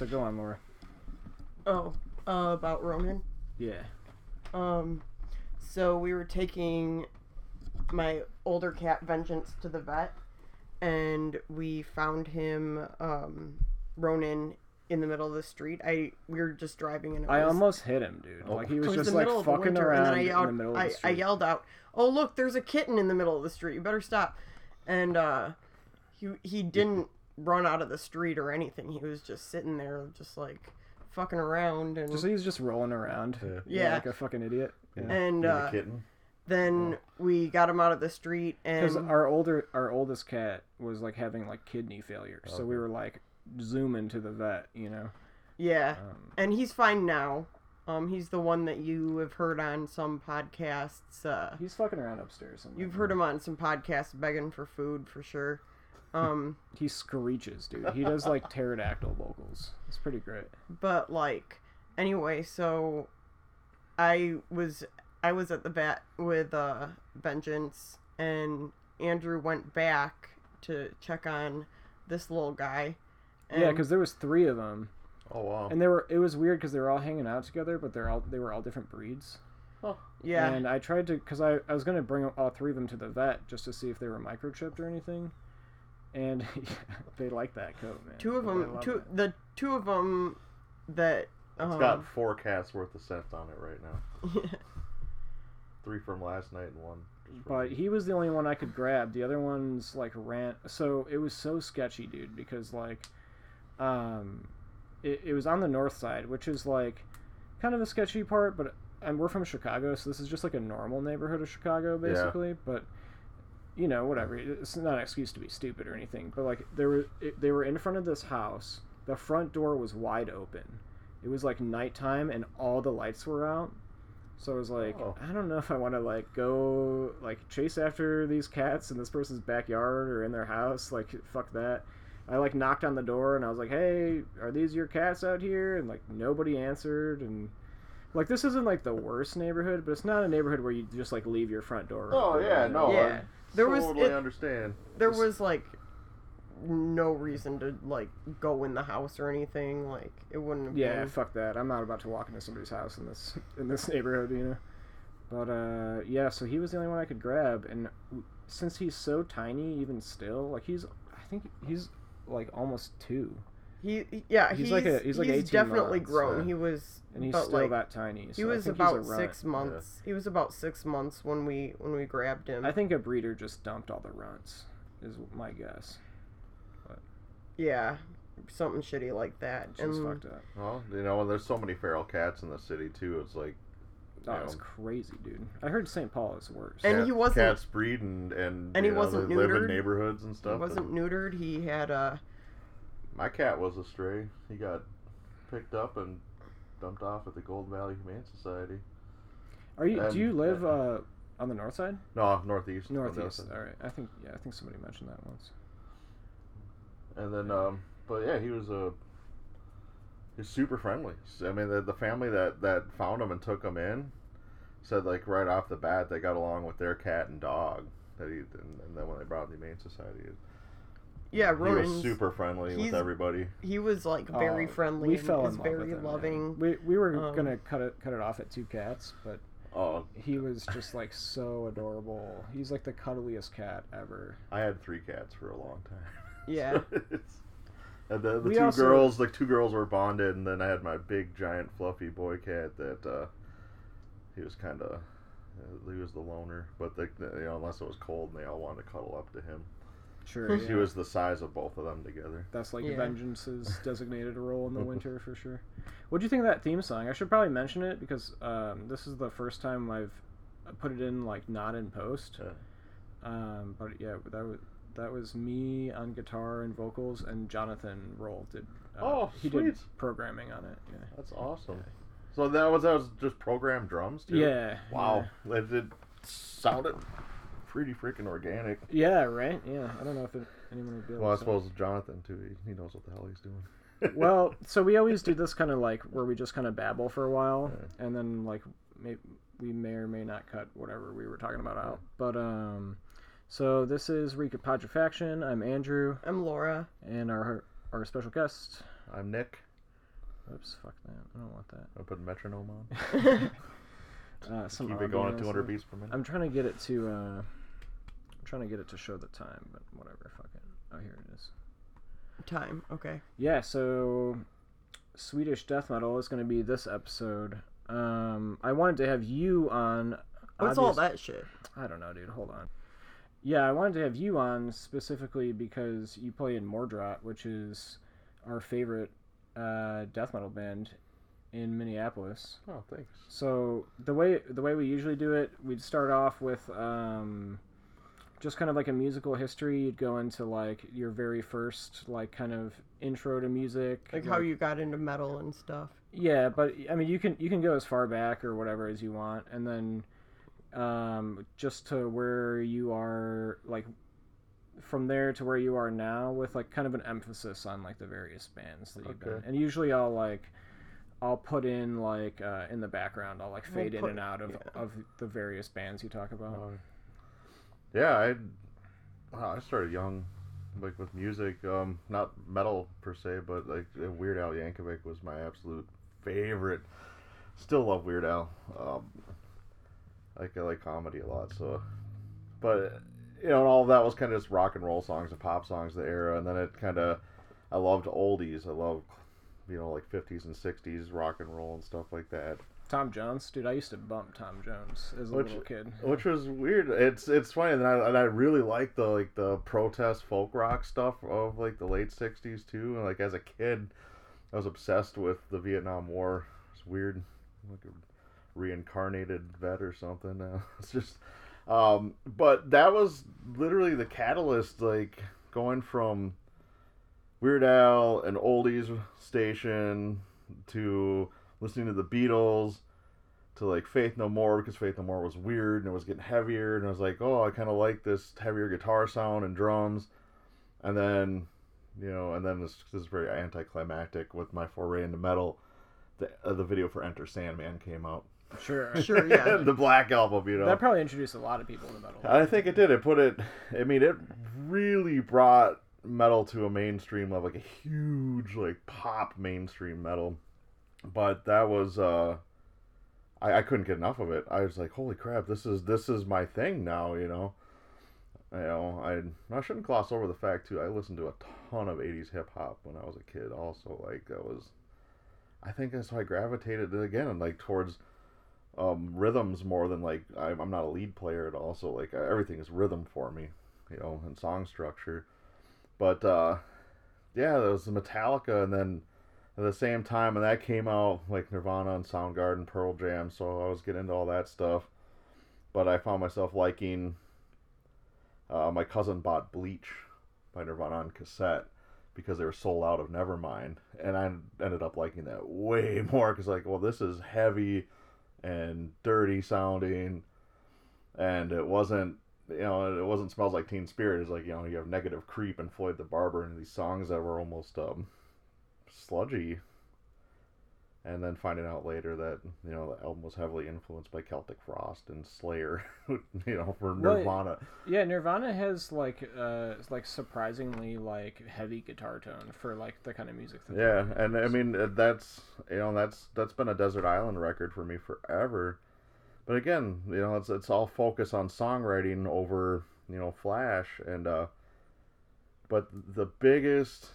Okay, yeah. So go on, Laura. Oh, uh, about Ronan. Yeah. Um, so we were taking my older cat Vengeance to the vet, and we found him, um, Ronan, in the middle of the street. I we were just driving and it I was, almost hit him, dude. Oh. Like he was was just like middle of the fucking winter, around and then I in yelled, the middle of I, the I street. yelled out, "Oh look, there's a kitten in the middle of the street. You better stop!" And uh, he he didn't run out of the street or anything. He was just sitting there, just like fucking around and Just was just rolling around. Yeah. Yeah. like a fucking idiot. Yeah. and He's a uh, kitten. then we got him out of the street Because and our older, our oldest cat was like having like kidney failure, so we were like zooming to the vet, you know. yeah, Um, and he's fine now. Um, he's the one that you have heard on some podcasts. Uh, he's fucking around upstairs. somewhere. you've heard him on some podcasts begging for food for sure. Um, He screeches, dude. He does like pterodactyl vocals. It's pretty great. but like, anyway, so I was I was at the vet with uh, Vengeance, and Andrew went back to check on this little guy. And, Yeah, because there was three of them, Oh wow. and they were. It was weird because they were all hanging out together, but they're all they were all different breeds. Oh. Yeah, And I tried to, because I, I was going to bring all three of them to the vet just to see if they were microchipped or anything. And they like that coat, man. two of them, two it. the two of them that It's um, got four casts worth of scent on it right now. Three from last night and one. just from But he was the only one I could grab. The other ones like ran. So it was so sketchy, dude, because like, um, it, it was on the north side, which is like kind of a sketchy part. But and we're from Chicago, so this is just like a normal neighborhood of Chicago, Yeah. basically. But you know, whatever. It's not an excuse to be stupid or anything. But like, there were it, they were in front of this house. The front door was wide open. It was like nighttime, and all the lights were out. So I was like, Oh. I don't know if I want to like go like chase after these cats in this person's backyard or in their house. Like, fuck that. I like knocked on the door and I was like, "Hey, are these your cats out here?" And like nobody answered. And like this isn't like the worst neighborhood, but it's not a neighborhood where you just like leave your front door. Oh open, yeah, you know? no. Yeah. I There was- totally it- understand. there was like no reason to like go in the house or anything. Like it wouldn't have Yeah, been. fuck that. I'm not about to walk into somebody's house in this in this neighborhood, you know. But uh, yeah, so he was the only one I could grab, and since he's so tiny, even still, like he's, I think he's like almost two, He, he- yeah, He's he's, like a- he's like 18 definitely months, grown. yeah. He was, and he's still like, that tiny. He so I was think he's a about six months. He was about six months when we when we grabbed him. I think a breeder just dumped all the runts, is my guess. yeah, something shitty like that. Which And fucked up. Well, you know, there's so many feral cats in the city too. It's like Oh, you it's crazy, dude. I heard St. Paul is worse. And cat- he wasn't- cats breed and and, and you he know, wasn't they live in neutered. neighborhoods and stuff. he wasn't and neutered. He had uh my cat was a stray. He got picked up and dumped off at the Golden Valley Humane Society. Are you? and- do you live uh, on the north side? No, northeast. Northeast. All right. I think yeah. I think somebody mentioned that once. And then, um, but yeah, he was a. He's super friendly. I mean, the, the family that that found him and took him in said like right off the bat they got along with their cat and dog. That he and, and then when they brought him to the Humane Society, yeah he was super friendly with everybody. he was like very Oh, friendly. We and fell is in love very with him, man. loving. We we were Um, gonna cut it cut it off at two cats, but Oh, he was just like so adorable. He's like the cuddliest cat ever. I had three cats for a long time. Yeah. It's- and the, the We two also- girls, the two girls were bonded, and then I had my big, giant, fluffy boy cat that uh, he was kind of he was the loner, but the, the- you know unless it was cold, and they all wanted to cuddle up to him. Sure. He yeah. was the size of both of them together. That's like Yeah. Vengeance's designated role in the winter for sure. What do you think of that theme song? I should probably mention it because um, this is the first time I've put it in like not in post. Yeah. Um, but yeah, that was that was me on guitar and vocals, and Jonathan Roll did. Uh, Oh, he did programming on it. Yeah. That's awesome. So that was that was just programmed drums too. Yeah. Wow, it, it sounded pretty freaking organic. Yeah. Yeah, Right. Yeah. I don't know if it, anyone would be able. Well, I to say. suppose Jonathan too. He, he knows what the hell he's doing. well, so we always do this kind of like where we just kind of babble for a while, and then like may, we may or may not cut whatever we were talking about out. But um, so this is Recapodrifaction. I'm Andrew, I'm Laura. and our our special guest. I'm Nick. Oops, fuck that. I don't want that. I put a metronome on. Uh, some Keep it going at 200 beats per minute. I'm trying to get it to. Uh, I'm trying to get it to show the time, but whatever. Fuck it. Oh, here it is. Time. Okay. Yeah. So, Swedish death metal is going to be this episode. Um, I wanted to have you on. What's all that shit? I don't know, dude. Hold on. Yeah, I wanted to have you on specifically because you play in Mordrot, which is our favorite uh, death metal band in Minneapolis. oh, thanks. So the way the way we usually do it, we'd start off with um, just kind of like a musical history. You'd go into like your very first like kind of intro to music, Like how you got into metal and stuff. yeah, but I mean, you can you can go as far back or whatever as you want, and then um, just to where you are, like from there to where you are now, with like kind of an emphasis on like the various bands that you've been. Okay. And usually, I'll like I'll put in like uh, in the background, I'll like We'll fade in and out of yeah. of the various bands you talk about. Uh, yeah, I wow, I started young, like with music. Um, not metal per se, but like uh, Weird Al Yankovic was my absolute favorite. Still love Weird Al. Um, like I like comedy a lot, so. But you know, and all of that was kind of just rock and roll songs and pop songs of the era, and then it kind of, I loved oldies. I love, you know, like fifties and sixties rock and roll and stuff like that. Tom Jones, dude, I used to bump Tom Jones as a Which- little kid. which was weird. It's it's funny, and I, and I really like the like the protest folk rock stuff of like the late '60s too. And like as a kid, I was obsessed with the Vietnam War. It's weird, like a reincarnated vet or something. Uh, it's just, um, but that was literally the catalyst, like going from Weird Al and oldies station to listening to the Beatles to like Faith No More because Faith No More was weird and it was getting heavier and I was like, oh, I kind of like this heavier guitar sound and drums, and then, you know, and then this, this is very anticlimactic with my foray into metal. The uh, the video for Enter Sandman came out. Sure. Sure, yeah. the Black Album, you know. That probably introduced a lot of people to metal. I think it did. It put it. I mean, it really brought metal to a mainstream level, like a huge like pop mainstream metal. But that was. uh I, I couldn't get enough of it. I was like, holy crap, this is this is my thing now. You know. You know, I I shouldn't gloss over the fact too. I listened to a ton of '80s hip hop when I was a kid. Also, like that was. I think that's why I gravitated again, and like towards um, rhythms more than like I'm, I'm not a lead player at all, so like everything is rhythm for me, you know, and song structure. But uh, yeah, there was Metallica, and then at the same time, and that came out, like Nirvana and Soundgarden, Pearl Jam, so I was getting into all that stuff. But I found myself liking. Uh, my cousin bought Bleach by Nirvana on cassette because they were sold out of Nevermind, and I ended up liking that way more because like, well, this is heavy and dirty sounding, and it wasn't you know it wasn't smells like Teen Spirit. It's like you know you have Negative Creep and Floyd the Barber and these songs that were almost um, sludgy. And then finding out later that you know the album was heavily influenced by Celtic Frost and Slayer, you know, for Well, Nirvana. Yeah, Nirvana has like uh like surprisingly like heavy guitar tone for like the kind of music that Yeah, and I mean uh, that's you know that's that's been a desert island record for me forever. But again, you know it's it's all focus on songwriting over you know Flash and uh. But the biggest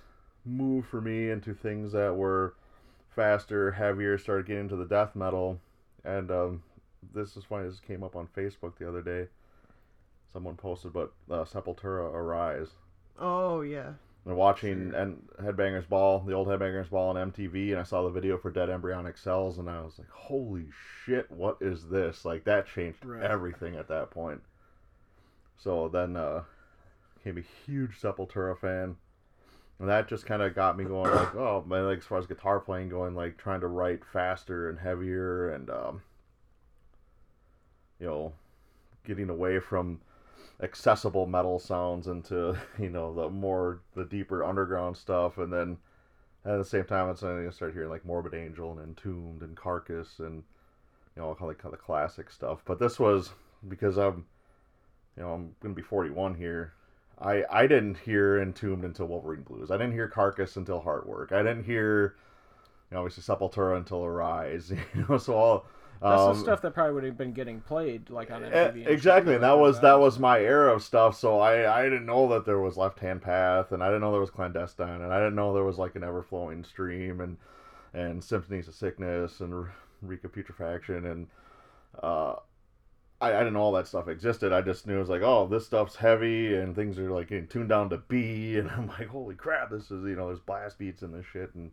move for me into things that were faster, heavier, started getting into the death metal, and um, this is funny. This came up on Facebook the other day. Someone posted, but uh, Sepultura Arise Oh yeah. and watching and Headbangers Ball, the old Headbangers Ball on MTV, and I saw the video for Dead Embryonic Cells, and I was like, "Holy shit, what is this?" Like that changed Right. everything at that point. So then, uh, became a huge Sepultura fan, and that just kind of got me going. Like, oh, man, like as far as guitar playing going, like trying to write faster and heavier, and um, you know, getting away from accessible metal sounds into you know the more the deeper underground stuff and then at the same time it's I start hearing like Morbid Angel and Entombed and Carcass and you know all kind of, kind of classic stuff but this was because I'm you know I'm gonna be 41 here I I didn't hear Entombed until Wolverine Blues. I didn't hear Carcass until Heartwork. I didn't hear, you know, obviously Sepultura until Arise. You know, so all. That's um, the stuff that probably would have been getting played like on Eh, MTV. exactly, and that was that was- was my era of stuff. So I I didn't know that there was Left Hand Path, and I didn't know there was Clandestine, and I didn't know there was like an Ever Flowing Stream, and and Symphonies of Sickness, and Reek of Putrefaction, and uh, I I didn't know all that stuff existed. I just knew it was like, oh, this stuff's heavy, and things are like getting tuned down to B, and I'm like, holy crap, this is you know there's blast beats in this shit, and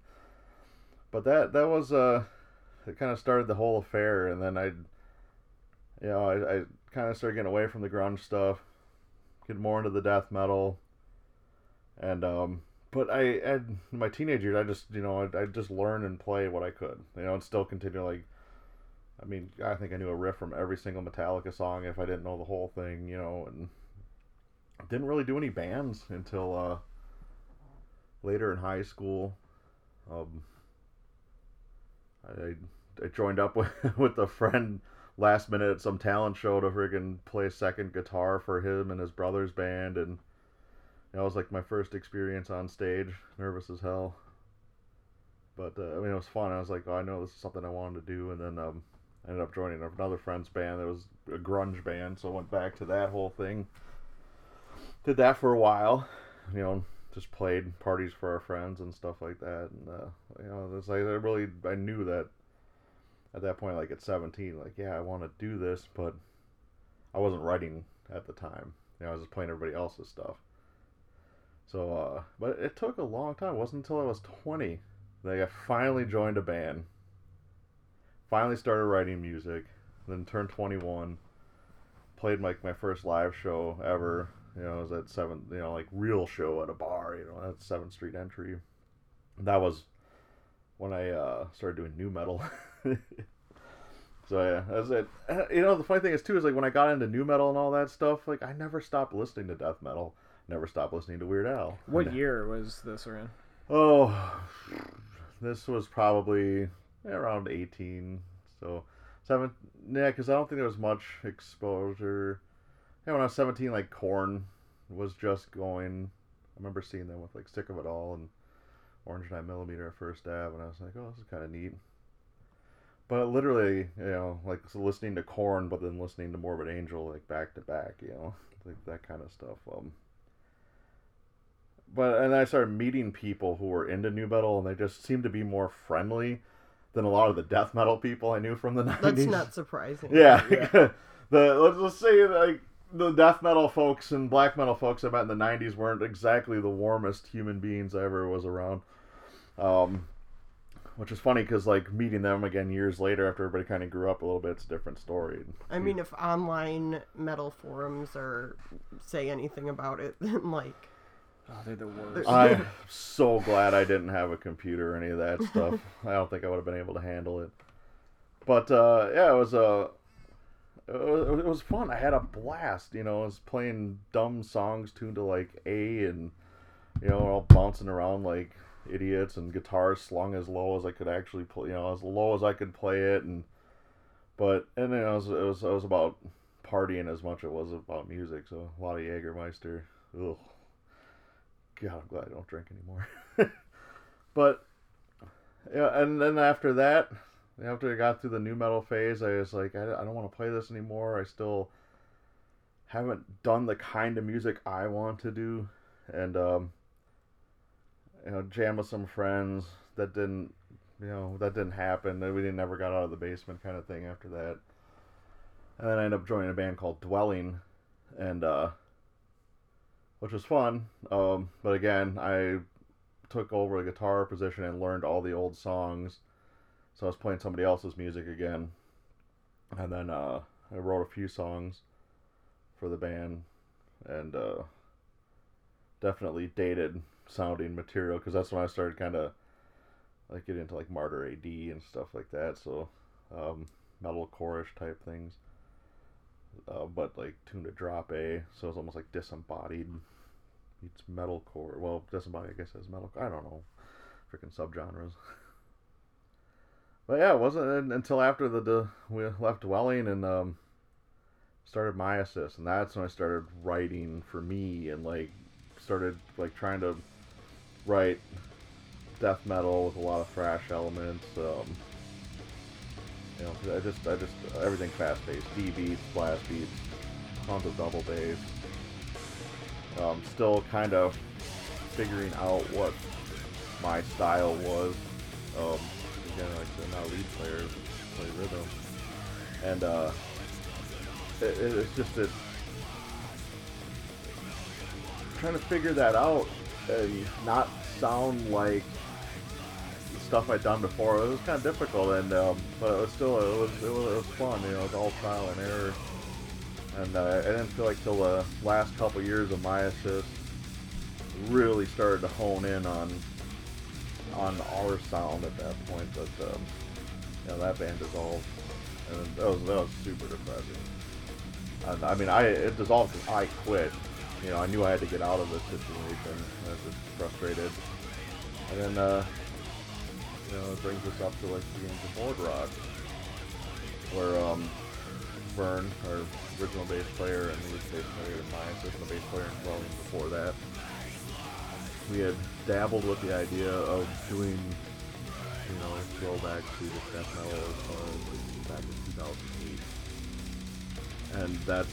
but that that was uh it kind of started the whole affair, and then I you know, I, I kind of started getting away from the grunge stuff, getting more into the death metal, and um, but I, I my teenage years, I just you know, I, I just learn and play what I could, you know, and still continue like, I mean, I think I knew a riff from every single Metallica song if I didn't know the whole thing, you know, and didn't really do any bands until uh, later in high school. Um, I I joined up with with a friend last minute at some talent show to friggin' play second guitar for him and his brother's band, and that was like my first experience on stage. Nervous as hell, but uh, I mean it was fun. I was like, oh, I know this is something I wanted to do, and then um, ended up joining another friend's band that was a grunge band, so I went back to that whole thing. Did that for a while, you know, just played parties for our friends and stuff like that, and uh, you know, it's like I really I knew that at that point, like at 17, like, yeah, I want to do this, but I wasn't writing at the time. You know, I was just playing everybody else's stuff. So, uh, but it took a long time. It wasn't until I was 20 that I finally joined a band. Finally started writing music. Then turned 21. Played like my first live show ever. You know, it was at seven. You know, like real show at a bar. You know, at Seventh Street Entry. That was when I uh, started doing nu metal. so yeah, that's it. Uh, You know, the funny thing is too is like when I got into nu metal and all that stuff, like I never stopped listening to death metal. Never stopped listening to Weird Al. What year was this around? Oh, this was probably around 18. So, seven. Yeah, because I don't think there was much exposure. Yeah, when I was 17, like Korn was just going. I remember seeing them with like Sick of It All and Orange 9 Millimeter at First Ave, and I was like, oh, this is kind of neat. But literally, you know, like so listening to Korn, but then listening to Morbid Angel, like back to back, you know, like that kind of stuff. Um, but and I started meeting people who were into nu metal, and they just seemed to be more friendly than a lot of the death metal people I knew from the 90s. That's not surprising. Yeah, the let's just say like the death metal folks and black metal folks I met in the '90s weren't exactly the warmest human beings I ever was around. Um, which is funny because like meeting them again years later after everybody kind of grew up a little bit, it's a different story. I mean, if online metal forums or say anything about it, then like Oh, they're the worst. I'm so glad I didn't have a computer or any of that stuff. I don't think I would have been able to handle it. But uh, yeah, it was uh, it was, fun. I had a blast. You know, I was playing dumb songs tuned to like A and you know, all bouncing around like idiots and guitars slung as low as I could actually play. You know, as low as I could play it, and but and then it was it was it was about partying as much as it was about music. So a lot of Jägermeister. Ugh. God, I'm glad I don't drink anymore. but yeah, and then after that, after I got through the nu metal phase, I was like, I, I don't want to play this anymore. I still haven't done the kind of music I want to do, and um, you know, jam with some friends. That didn't, you know, that didn't happen. We didn't never got out of the basement kind of thing after that. And then I ended up joining a band called Dwelling, and uh, which was fun. Um, but again, I took over a guitar position and learned all the old songs. So I was playing somebody else's music again. And then uh, I wrote a few songs for the band and uh, definitely dated sounding material because that's when I started kind of like getting into like Martyr AD and stuff like that. So um, metal chorish type things. Uh, but like tuned to drop A, so it's almost like disembodied it's metalcore. Well, disembodied, I guess, is metal. I don't know, freaking subgenres. But yeah, it wasn't until after the, the we left dwelling and um, started my assist, and that's when I started writing for me and like started like trying to write death metal with a lot of thrash elements. Um, you know, 'cause I just, I just everything fast paced, D beats, blast beats, tons of double bass. Um, still kind of figuring out what my style was. Um, again, like the now lead players play rhythm, and uh, it, it, it's just it trying to figure that out and not sound like stuff I'd done before. It was kind of difficult, and um, but it was still it was, it was it was fun. You know, it was all trial and error, and uh, I didn't feel like till the last couple years of my assist really started to hone in on on our sound at that point. But um, you know, that band dissolved, and that was that was super depressing. And, I mean, I it dissolved because I quit. You know, I knew I had to get out of this situation. I was just frustrated. And then, uh, you know, it brings us up to like the games of Mordrot, where um, Vern, our original bass player and lead bass player, and my assistant bass player and Dwelling before that, we had dabbled with the idea of doing, you know, throwback to the death metal uh, back in 2008. And that's,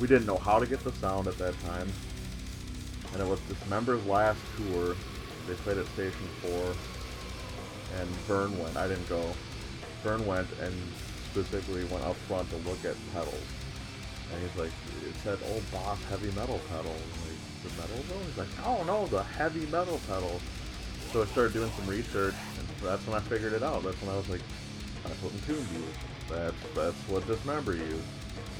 we didn't know how to get the sound at that time. And it was Dismember's last tour. They played at Station 4. And Vern went. I didn't go. Vern went and specifically went up front to look at pedals. And he's like, it said old Boss heavy metal pedal. Like, the metal though? He's like, oh no, the heavy metal pedal. So I started doing some research, and that's when I figured it out. That's when I was like, that's what Entombed used. That's that's what Dismember used.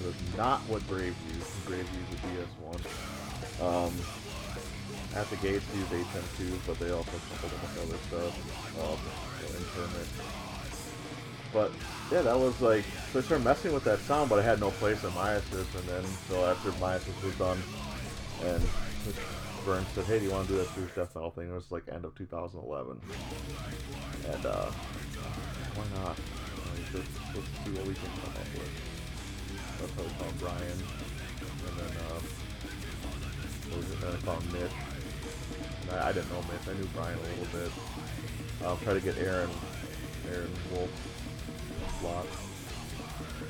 That's not what Grave used. Grave used a DS1. Um, at the gates used HM2, but they also coupled them with other stuff. Um, so interment. But yeah, that was like so I started messing with that sound, but I had no place in my assist, and then so after my assist was done, and Vern said, "Hey, do you want to do that Swedish death metal thing?" It was like end of 2011, and uh, why not? Let's, see what we can come up with. That's how we called Brian, and then uh, called Mitch. I, I didn't know Mitch. I knew Brian a little bit. I'll try to get Aaron, Aaron Wolf slot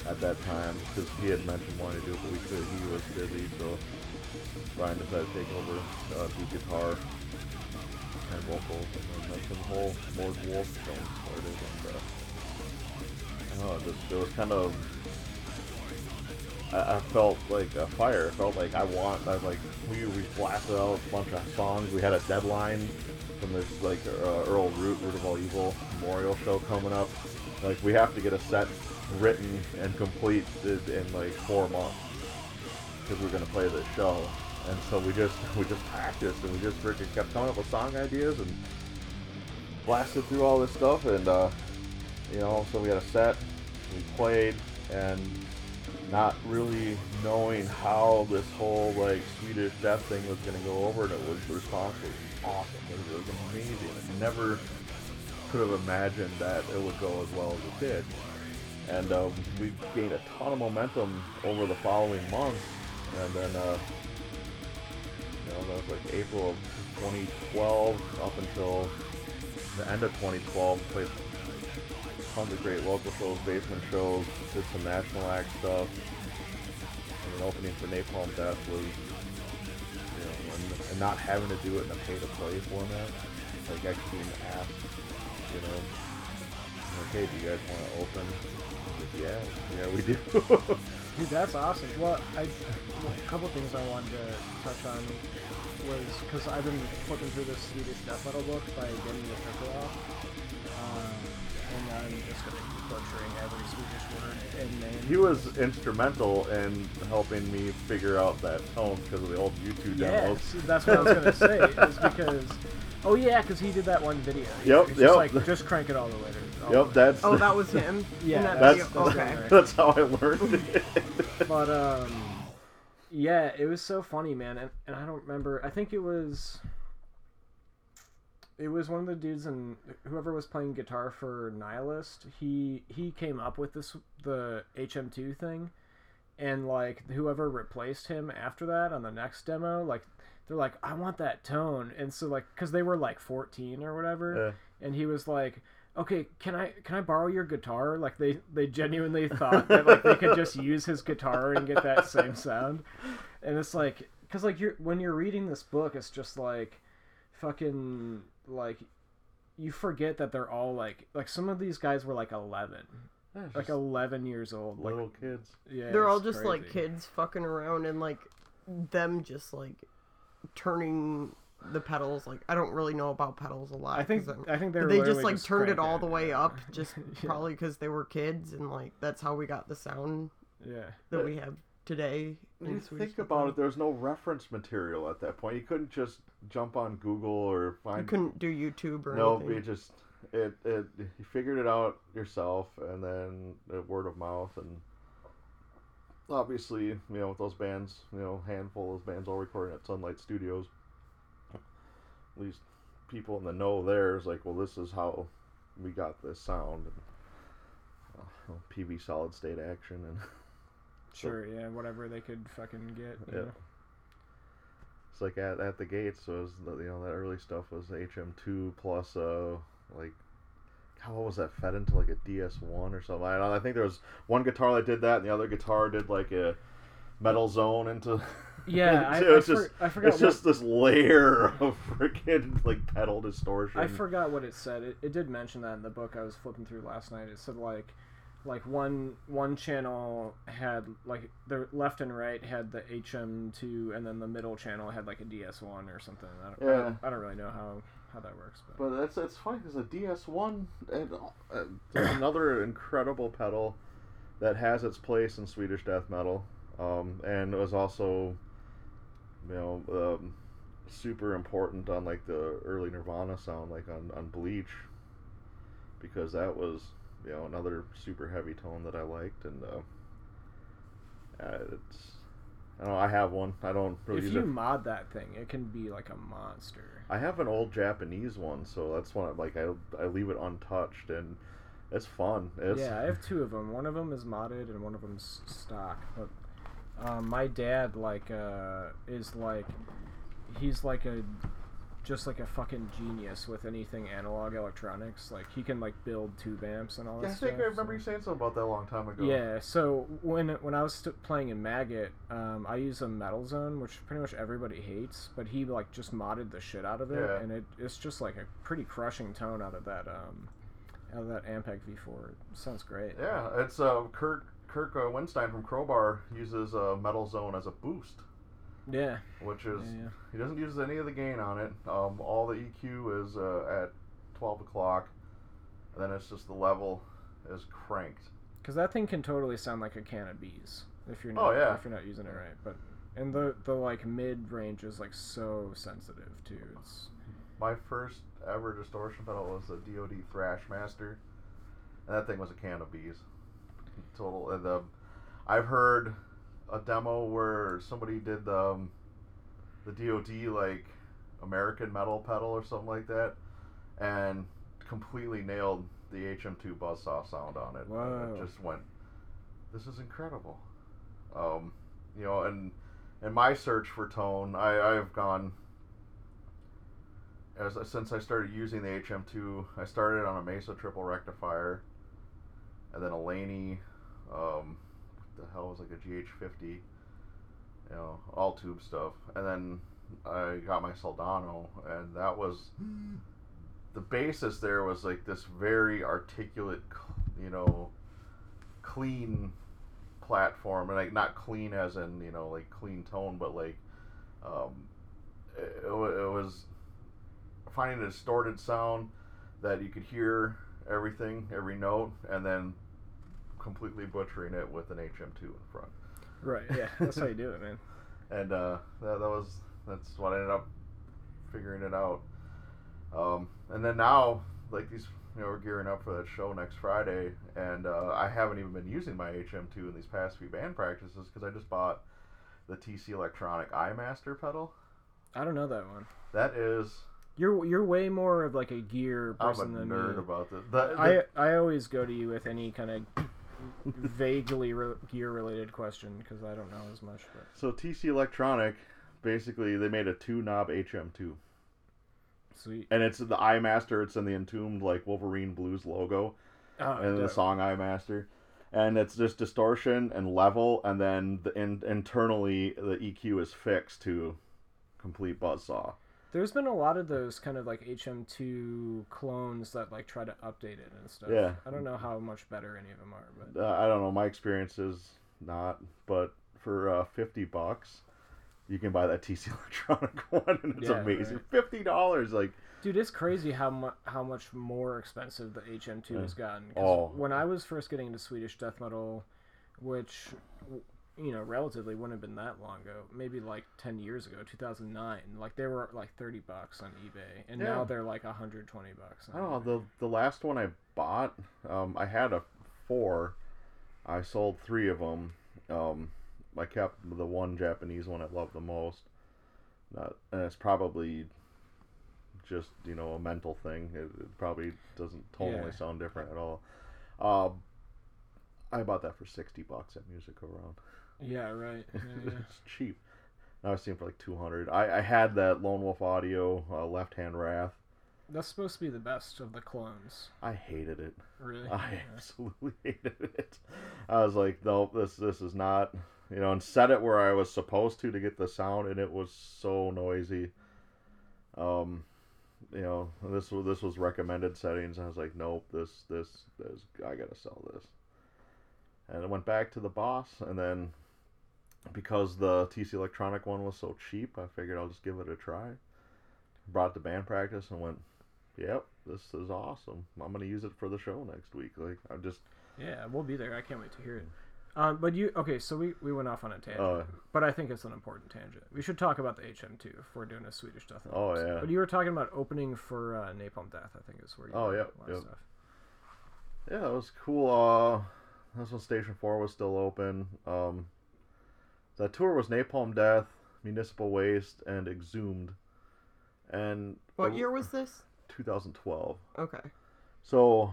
at that time because he had mentioned wanting to do it, but we could. He was busy, so Brian decided to take over, uh, do guitar and vocals, and then that's when the whole Lord Wolf thing started. And uh, oh, just it was kind of. I, I felt like a fire. I felt like I want. I was like we we blasted out a bunch of songs. We had a deadline from this like uh, Earl Root Root of All Evil memorial show coming up. Like we have to get a set written and complete in, in like four months because we're gonna play this show. And so we just we just practiced and we just freaking kept coming up with song ideas and blasted through all this stuff and uh, you know so we had a set, we played and not really knowing how this whole like Swedish death thing was gonna go over and it was the response was awesome. It was amazing. I never could have imagined that it would go as well as it did. And uh, we gained a ton of momentum over the following months. And then, uh, you know, that was like April of 2012 up until the end of 2012. Played tons of great local shows, basement shows, did some national act stuff. And an opening for Napalm Death was, you know, and, and not having to do it in a pay-to-play format. Like actually being asked, you know, okay, do you guys want to open? Yeah, yeah, we do. Dude, that's awesome. Well, I a couple things I wanted to touch on was because I've been flipping through this Swedish death metal book by Denny Tricoloff, um, and I'm just gonna be butchering every Swedish word and name. he was instrumental in helping me figure out that tone because of the old YouTube demos. Yes, that's what I was gonna say. Is because, oh yeah, because he did that one video. Yep, He's yep. Just like just crank it all the way. To, all the Yep, way. that's Oh, that was him. Yeah, that that's- video? that's okay. him. that's how I learned it. But um, yeah, it was so funny, man, and, and I don't remember. I think it was. It was one of the dudes and whoever was playing guitar for Nihilist. He he came up with this the HM2 thing, and like whoever replaced him after that on the next demo, like they're like, I want that tone, and so like because they were like 14 or whatever, and he was like. Okay, can I can I borrow your guitar? Like they they genuinely thought that like they could just use his guitar and get that same sound, and it's like because like you're when you're reading this book, it's just like fucking like you forget that they're all like like some of these guys were like 11 Yeah, like 11 years old like little kids. yeah They're all it's just like kids fucking around and like them just like turning the pedals. Like I don't really know about pedals a lot. i think 'cause I'm- think they, But were they just literally like turned it all the way up, just Yeah. probably because they were kids, and like that's how we got the sound yeah that But- we have today. When you think about it, there was no reference material at that point. You couldn't just jump on Google or find. You couldn't do YouTube or anything. no, anything. it just it it you figured it out yourself, and then word of mouth, and obviously, you know, with those bands, you know, handful of bands all recording at Sunlight Studios. At least people in the know there is like, well, this is how we got this sound. And, uh, PV solid state action and. sure yeah whatever they could fucking get you Yeah. know? It's like at, at the gates, so it was the, you know that early stuff was HM2 plus uh like how what was that fed into like a DS1 or something. I, don't know, I think there was one guitar that did that, and the other guitar did like a metal zone into. yeah I, into- I, it's for- just I forgot it's what, just this layer of freaking like pedal distortion. I forgot what it said it, it did mention that in the book i was flipping through last night it said like like one one channel had like the left and right had the hm2 and then the middle channel had like a ds1 or something i don't, I Yeah. don't, I don't really know how how that works but But that's that's funny because a DS1 and uh, there's another incredible pedal that has its place in Swedish death metal, um, and it was also, you know, um, super important on like the early Nirvana sound, like on on Bleach, because that was you know another super heavy tone that I liked, and uh, uh, it's. I don't know. I have one. I don't really if you it mod that thing, it can be like a monster. I have an old Japanese one, so that's one. I- Like I, I leave it untouched, and it's fun. It's, yeah, I have two of them. One of them is modded and one of them's stock. But um, my dad like uh, is like he's like a just like a fucking genius with anything analog electronics. Like he can like build tube amps and all that Yeah, I stuff. think I remember so- you saying something about that a long time ago. Yeah, so when when I was st- playing in Maggot, um, I use a Metal Zone, which pretty much everybody hates, but he like just modded the shit out of it, Yeah. and it, it's just like a pretty crushing tone out of that um, out of that Ampeg V4. It sounds great. Yeah, it's uh, Kirk Kirk uh, Windstein from Crowbar uses uh, Metal Zone as a boost, Yeah, which is yeah. he doesn't use any of the gain on it. Um, all the EQ is uh, at twelve o'clock, and then it's just the level is cranked. Because that thing can totally sound like a can of bees if you're Oh, not yeah. if you're not using it right. But and the the like mid range is like so sensitive too. It's My first ever distortion pedal was a DoD Thrashmaster, and that thing was a can of bees. Total. And um, I've heard a demo where somebody did the um, the DoD like American metal pedal or something like that, and completely nailed the HM2 buzzsaw sound on it. And Whoa. It just went. This is incredible. Um, you know, and in my search for tone, I I've gone as since I started using the HM2, I started on a Mesa triple rectifier, and then a Laney, um, the hell was like a GH50, you know, all tube stuff, and then I got my Soldano, and that was the basis. There was like this very articulate, you know, clean platform, and like not clean as in you know like clean tone, but like um, it, it, it was finding a distorted sound that you could hear everything, every note, and then completely butchering it with an HM2 in front. right. Yeah, that's how you do it, man. And uh, that, that was that's what I ended up figuring it out. Um, and then now, like these, you know, we're gearing up for that show next Friday, and uh, I haven't even been using my HM2 in these past few band practices because I just bought the TC Electronic Eyemaster pedal. I don't know that one. That is, You're you're way more of like a gear I'm a person than nerd me. about this. The, the- I I always go to you with any kind of vaguely re- gear related question because I don't know as much. But So TC Electronic, basically, they made a two knob HM2, sweet. and it's the Eye Master. It's in the entombed like Wolverine Blues logo, Oh, and the song Eye Master, and it's just distortion and level, and then the in, internally the EQ is fixed to complete buzzsaw. There's been a lot of those kind of like HM2 clones that like try to update it and stuff. Yeah. I don't know how much better any of them are, but Uh, I don't know. My experience is not, but for uh, fifty bucks, you can buy that TC Electronic one, and it's Yeah, amazing. right. Fifty dollars, like dude, it's crazy how much how much more expensive the HM2 has gotten. Oh. When I was first getting into Swedish death metal, which you know relatively wouldn't have been that long ago, maybe like ten years ago, 2009, like they were like 30 bucks on eBay, and now they're like 120 bucks. on I don't know. eBay. The the last one I bought, um, I had a four. I sold three of them. Um, I kept the one Japanese one I love the most. Not, and it's probably just you know a mental thing. It, it probably doesn't tonally Yeah. sound different at all. Um, I bought that for sixty bucks at Music Around. Yeah, right. Yeah, yeah. it's cheap. Now I've seen for like two hundred. I, I had that Lone Wolf Audio uh, Left Hand Wrath. That's supposed to be the best of the clones. I hated it. Really? I Yeah. absolutely hated it. I was like, nope, this this is not, you know, and set it where I was supposed to to get the sound, and it was so noisy. Um, you know, this was this was recommended settings. I was like, nope, this this this I gotta sell this. And I went back to the boss, and then because the TC Electronic one was so cheap, I figured I'll just give it a try. Brought to band practice and went, yep, this is awesome. I'm gonna use it for the show next week. Like I just Yeah, we'll be there. I can't wait to hear it. Um, but you okay? So we, we went off on a tangent, Uh, but I think it's an important tangent. We should talk about the HM2 if we're doing a Swedish death. metal Oh, episode. yeah. But you were talking about opening for uh, Napalm Death. I think is where you. Oh, yeah. yep, stuff. yeah, it was cool. Uh, that's when Station Four was still open. Um, that tour was Napalm Death, Municipal Waste, and Exhumed, and What year was this? 2012. Okay. So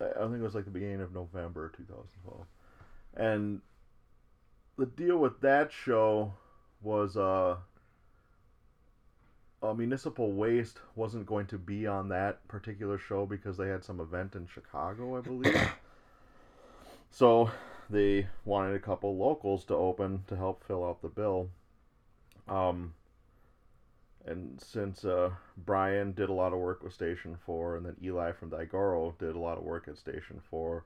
I I think it was like the beginning of November 2012. And the deal with that show was uh uh, municipal waste wasn't going to be on that particular show because they had some event in Chicago, I believe. so they wanted a couple locals to open to help fill out the bill. Um, and since uh, Brian did a lot of work with Station Four, and then Eli from Daigoro did a lot of work at Station Four,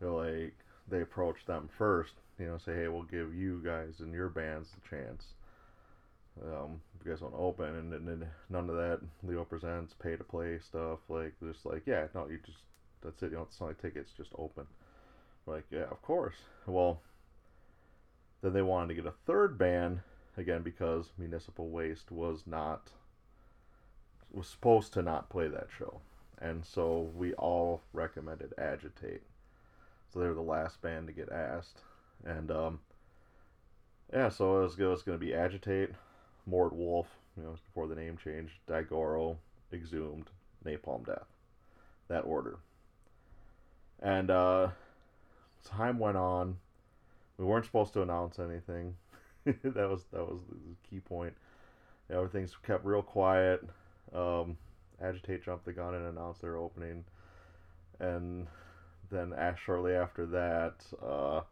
they're like they approached them first. You know, say, hey, we'll give you guys and your bands the chance. Um, if you guys want to open, and, then none of that Leo presents pay to play stuff. Like just like yeah, no, you just that's it. You don't sell any tickets, just open. Like yeah, of course. Well, then they wanted to get a third band again because municipal waste was not was supposed to not play that show. And so we all recommended agitate. So they were the last band to get asked. And um yeah so it was, it was going to be agitate mort wolf you know before the name change daigoro exhumed napalm death. That order. And uh time went on we weren't supposed to announce anything that was that was the key point. Everything's kept real quiet. Um, Agitate jumped the gun and announced their opening, and then shortly after that, uh,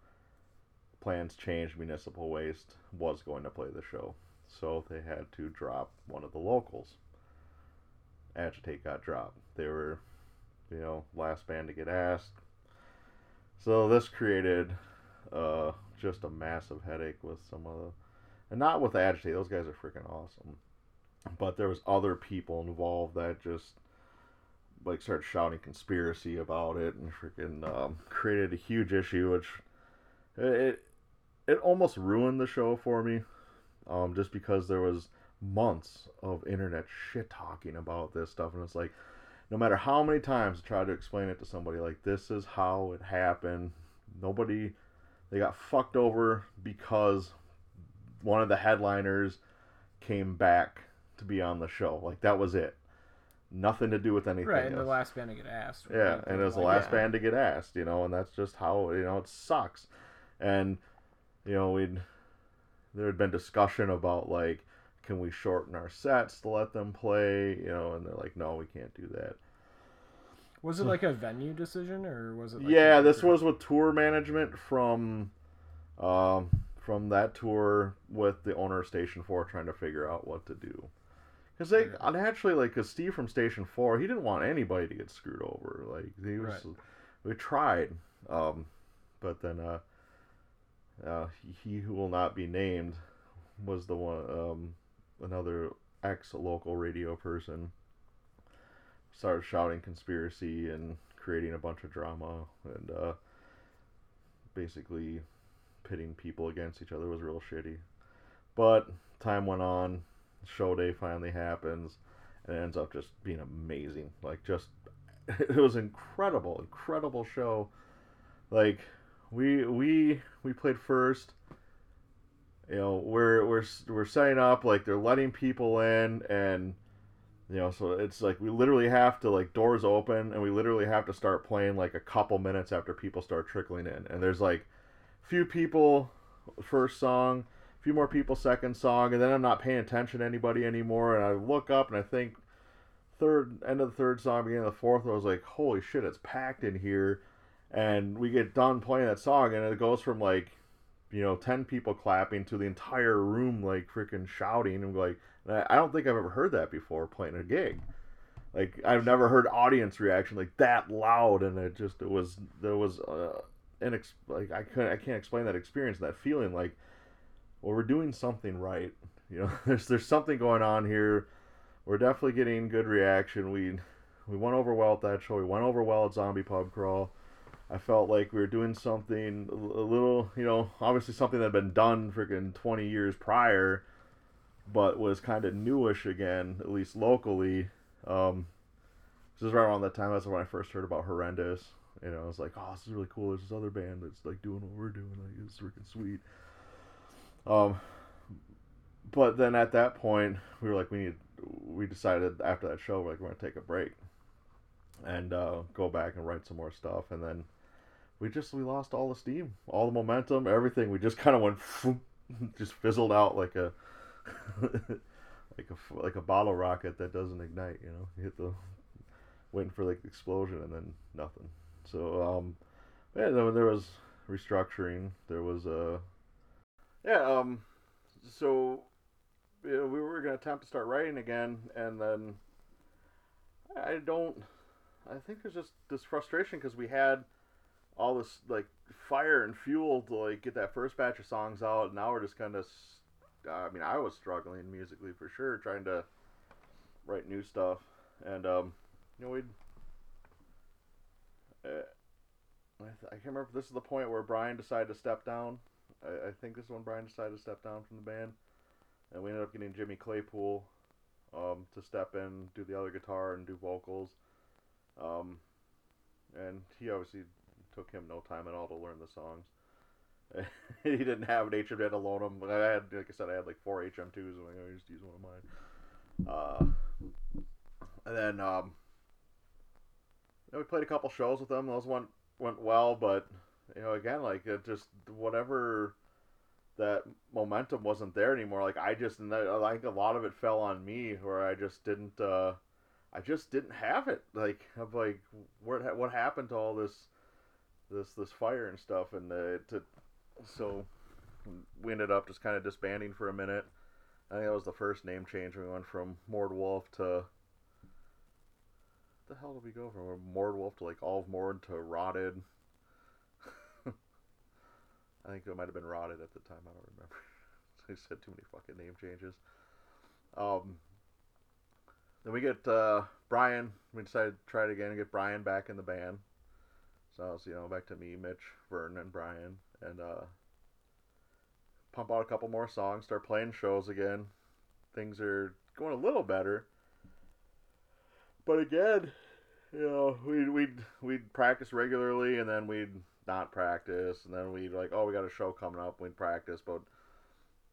plans changed. Municipal Waste was going to play the show, so they had to drop one of the locals. Agitate got dropped. They were, you know, last band to get asked. So this created uh, just a massive headache with some of the, and not with Agitate. Those guys are freaking awesome, but there was other people involved that just like started shouting conspiracy about it and freaking um, created a huge issue, which it it almost ruined the show for me, um, just because there was months of internet shit talking about this stuff, and it's like. No matter how many times I tried to explain it to somebody, like this is how it happened. Nobody they got fucked over because one of the headliners came back to be on the show. Like that was it. nothing to do with anything. Right, and the last band to get asked. Yeah, and it was the last yeah. band to get asked, you know, and that's just how you know it sucks. And you know, we'd there had been discussion about like, can we shorten our sets to let them play, you know, and they're like, no, we can't do that. Was it like a venue decision or was it? Like yeah, this was with tour management from, um, from that tour with the owner of Station Four trying to figure out what to do. Because they Yeah. naturally, like, cause Steve from Station Four, he didn't want anybody to get screwed over. Like he was, Right. we tried, um, but then uh, uh, he, he who will not be named was the one, um, another ex local radio person started shouting conspiracy and creating a bunch of drama and uh, basically pitting people against each other was real shitty. But time went on, show day finally happens, and it ends up just being amazing. Like just it was incredible, incredible show. Like we we we played first. You know, we're we're we're setting up like they're letting people in and you know, so it's like we literally have to like doors open and we literally have to start playing like a couple minutes after people start trickling in. And there's like few people first song, a few more people second song, and then I'm not paying attention to anybody anymore and I look up and I think third end of the third song, beginning of the fourth, I was like, Holy shit, it's packed in here and we get done playing that song and it goes from like you know, 10 people clapping to the entire room like freaking shouting and like I don't think I've ever heard that before playing a gig. Like I've never heard audience reaction like that loud, and it just it was there was uh, like I couldn't I can't explain that experience, that feeling like, well we're doing something right, you know. There's there's something going on here. We're definitely getting good reaction. We we went over well at that show. We went over well at Zombie Pub Crawl. I felt like we were doing something a little, you know, obviously something that had been done freaking 20 years prior, but was kind of newish again, at least locally. Um, this is right around that time. That's when I first heard about Horrendous. You know, I was like, oh, this is really cool. There's this other band that's like doing what we're doing. Like, it's freaking sweet. Um, but then at that point, we were like, we need. We decided after that show, we're like, we're gonna take a break and uh, go back and write some more stuff, and then we just we lost all the steam, all the momentum, everything. We just kind of went, just fizzled out like a like a like a bottle rocket that doesn't ignite. You know, you hit the waiting for like the explosion and then nothing. So um, yeah, there, there was restructuring. There was uh, yeah um, so you know, we were gonna attempt to start writing again, and then I don't. I think there's just this frustration because we had all this like fire and fuel to like get that first batch of songs out. And now we're just kind of. I mean, I was struggling musically for sure, trying to write new stuff, and um, you know, we'd. Uh, I, th- I can't remember if this is the point where Brian decided to step down. I, I think this is when Brian decided to step down from the band, and we ended up getting Jimmy Claypool um, to step in, do the other guitar, and do vocals. Um, and he obviously took him no time at all to learn the songs. he didn't have an HM to loan him. But I had, like I said, I had like four HM2s. and I'm like, oh, just use one of mine. Uh, and then um, then we played a couple shows with them. Those went went well, but you know, again, like it just whatever that momentum wasn't there anymore. Like I just, and I think a lot of it fell on me, where I just didn't. Uh, I just didn't have it. Like of like where what happened to all this this this fire and stuff, and to so we ended up just kind of disbanding for a minute. I think that was the first name change. We went from Mord Wolf to the hell did we go from Mord Wolf to like all of Mord to Rotted? I think it might have been Rotted at the time. I don't remember. I said too many fucking name changes. Um, then we get uh, Brian. We decided to try it again and get Brian back in the band. So you know, back to me, Mitch, Vern, and Brian, and uh, pump out a couple more songs, start playing shows again. Things are going a little better. But again, you know, we'd we'd we'd practice regularly, and then we'd not practice, and then we'd like, oh, we got a show coming up, we'd practice, but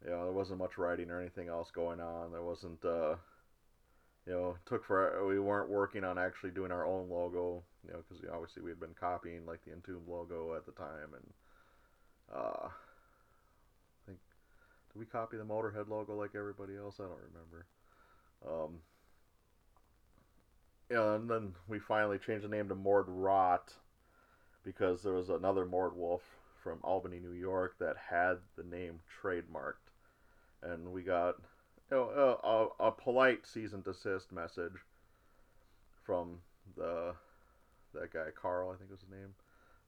you know, there wasn't much writing or anything else going on. There wasn't, uh, you know, took for we weren't working on actually doing our own logo, you know, because obviously we had been copying like the Entomb logo at the time, and uh, I think did we copy the Motorhead logo like everybody else? I don't remember. Um, yeah, and then we finally changed the name to Mordrot because there was another Mord Wolf from Albany, New York, that had the name trademarked, and we got you know, a, a polite cease and desist message from the that guy Carl, I think was his name.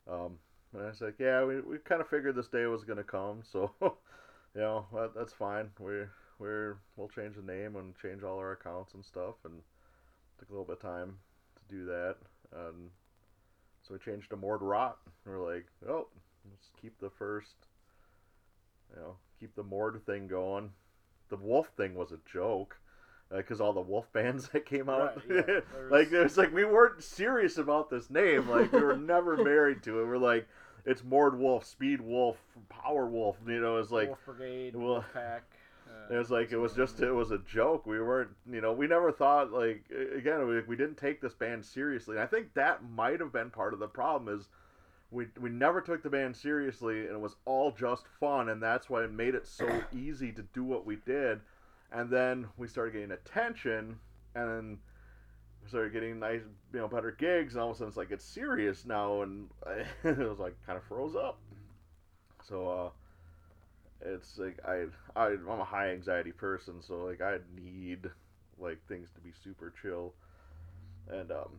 Um, and I was like, yeah, we, we kind of figured this day was gonna come, so you know that, that's fine. We we're we'll change the name and change all our accounts and stuff, and took a little bit of time to do that. And so we changed to Mordrot. We're like, oh, let's keep the first, you know, keep the Mord thing going. The Wolf thing was a joke because all the Wolf bands that came out, Right, yeah, there like it was like we weren't serious about this name. Like we were never married to it. We're like, it's Mord Wolf, Speed Wolf, Power Wolf. You know, it's like Wolf Brigade, well, Wolf Pack. Uh, it was like it was just it was a joke. We weren't, you know, we never thought like again we, we didn't take this band seriously. And I think that might have been part of the problem is we we never took the band seriously and it was all just fun and that's why it made it so easy to do what we did. And then we started getting attention and we started getting nice, you know, better gigs and all of a sudden it's like it's serious now and it was like kind of froze up. So uh it's like I, I I'm a high anxiety person, so like I need like things to be super chill, and um,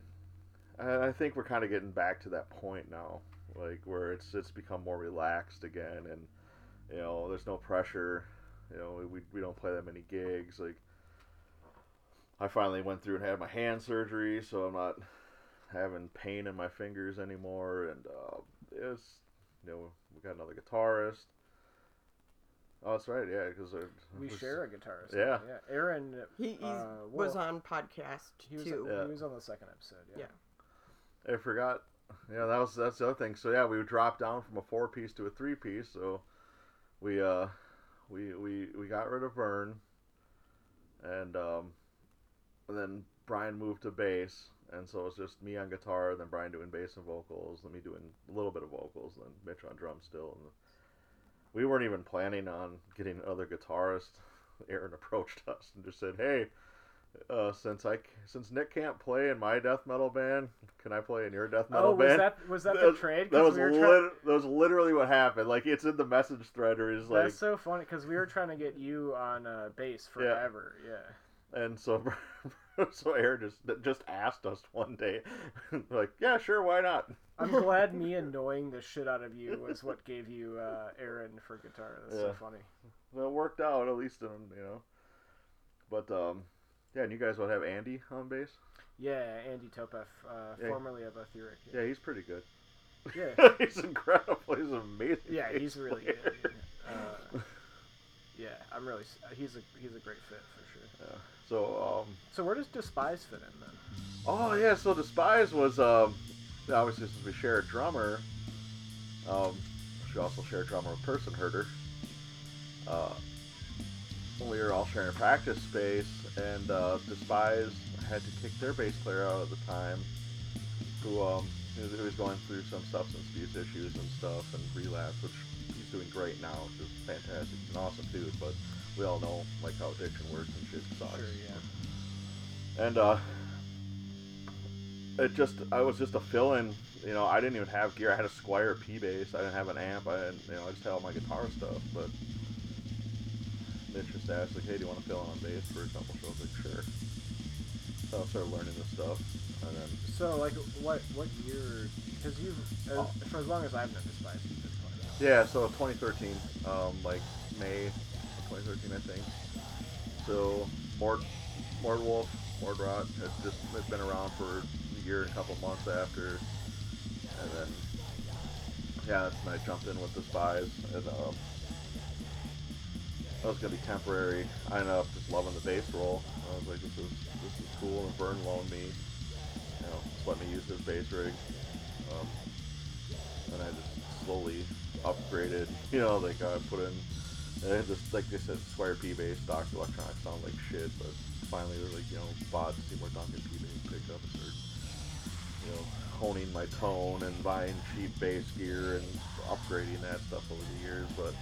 I, I think we're kind of getting back to that point now, like where it's it's become more relaxed again, and you know there's no pressure, you know we we don't play that many gigs, like I finally went through and had my hand surgery, so I'm not having pain in my fingers anymore, and uh, it's you know we got another guitarist. Oh, that's right. Yeah, because we share a guitarist. Yeah. yeah. Aaron. He he's, uh, was on podcast He was. too. Yeah. He was on the second episode. Yeah. Yeah. I forgot. Yeah, that was that's the other thing. So yeah, we dropped down from a four piece to a three piece. So we uh we we we got rid of Vern, and um, and then Brian moved to bass, and so it's just me on guitar, then Brian doing bass and vocals, then me doing a little bit of vocals, then Mitch on drums still. And we weren't even planning on getting another guitarist. Aaron approached us and just said, "Hey." Uh, since I since Nick can't play in my death metal band, can I play in your death metal Oh, was band? that was that the trade? That was we lit- that was literally what happened. Like it's in the message thread, or he's like, That's so funny because we were trying to get you on uh, bass forever. Yeah. and so so Aaron just just asked us one day, like, yeah, sure, why not? I'm glad me annoying the shit out of you was what gave you uh, Aaron for guitar. That's so funny. Well, it worked out at least in you know. But um, yeah, and you guys would have Andy on bass. Yeah, Andy Topef, uh, Yeah. formerly of Etheric. Yeah, he's pretty good. Yeah. he's incredible. He's amazing. Yeah, he's really player. good. Uh, yeah, I'm really. He's a he's a great fit for sure. Yeah. So um, So where does Despise fit in then? Oh yeah, so Despise was um obviously since we share a drummer, um we also share a drummer with Person Herder. Uh, we were all sharing a practice space, and uh, Despise had to kick their bass player out at the time, who um who was- going through some substance abuse issues and stuff and relapse, which he's doing great now, which is fantastic. He's an awesome dude, but we all know like how addiction works and shit sucks. Sure, yeah. And uh it just I was just a fill in, you know, I didn't even have gear. I had a Squier P bass, I didn't have an amp, I didn't you know, I just had all my guitar stuff, but Mitch just asked like, Hey, do you wanna fill in on bass for a couple shows? Like sure. So I started learning this stuff and then So like what what year? Because you've as, Oh. for as long as I've known you've been playing. Yeah, so 2013, um, like May 2013, I think. So Mord, Mord Wolf, Mordrot had just had been around for a year and a couple months after, and then yeah, that's when I jumped in with Despise, and um, that was gonna be temporary. I ended up just loving the bass roll. I was like, this is this is cool, and Vern loaned me, you know, just let me use his bass rig. Um, and I just slowly upgraded. You know, like I put in, Uh, just like they said, Squier P bass, Doctor Electronics sound like shit, but finally they're like, you know, bought Seymour Duncan P bass pickups or you know, honing my tone and buying cheap bass gear and upgrading that stuff over the years. But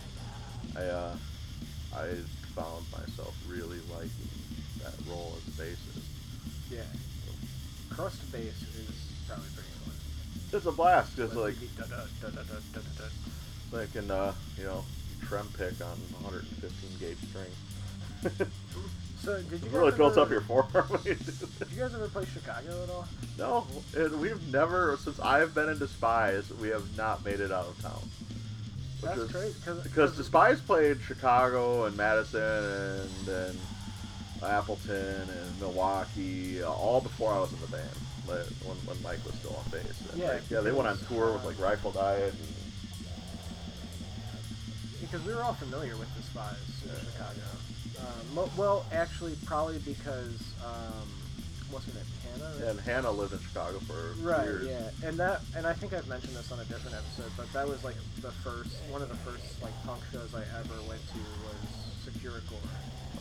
I uh, I found myself really liking that role as a bassist. Yeah. Crust bass is probably pretty fun. It's a blast, just like Da- da- da- like can uh, you know, trem pick on 115 gauge string. So did you really built up your forearm. when you do Did you guys ever play Chicago at all? no, and we've never since I've been in Despise, we have not made it out of town. That's is- crazy. Cause, Despise played Chicago and Madison and and Appleton and Milwaukee uh, all before I was in the band. Like, when, when Mike was still on bass. And, Yeah, like, yeah, they went on tour with uh, like Rifle Diet. And, because we were all familiar with Despise in Yeah. Chicago. Um, mo- well, actually, probably because um, what's her name, Hannah. right? and Hannah lived in Chicago for Right. years. Yeah, and that, and I think I've mentioned this on a different episode, but that was like the first, one of the first like punk shows I ever went to was Securicore.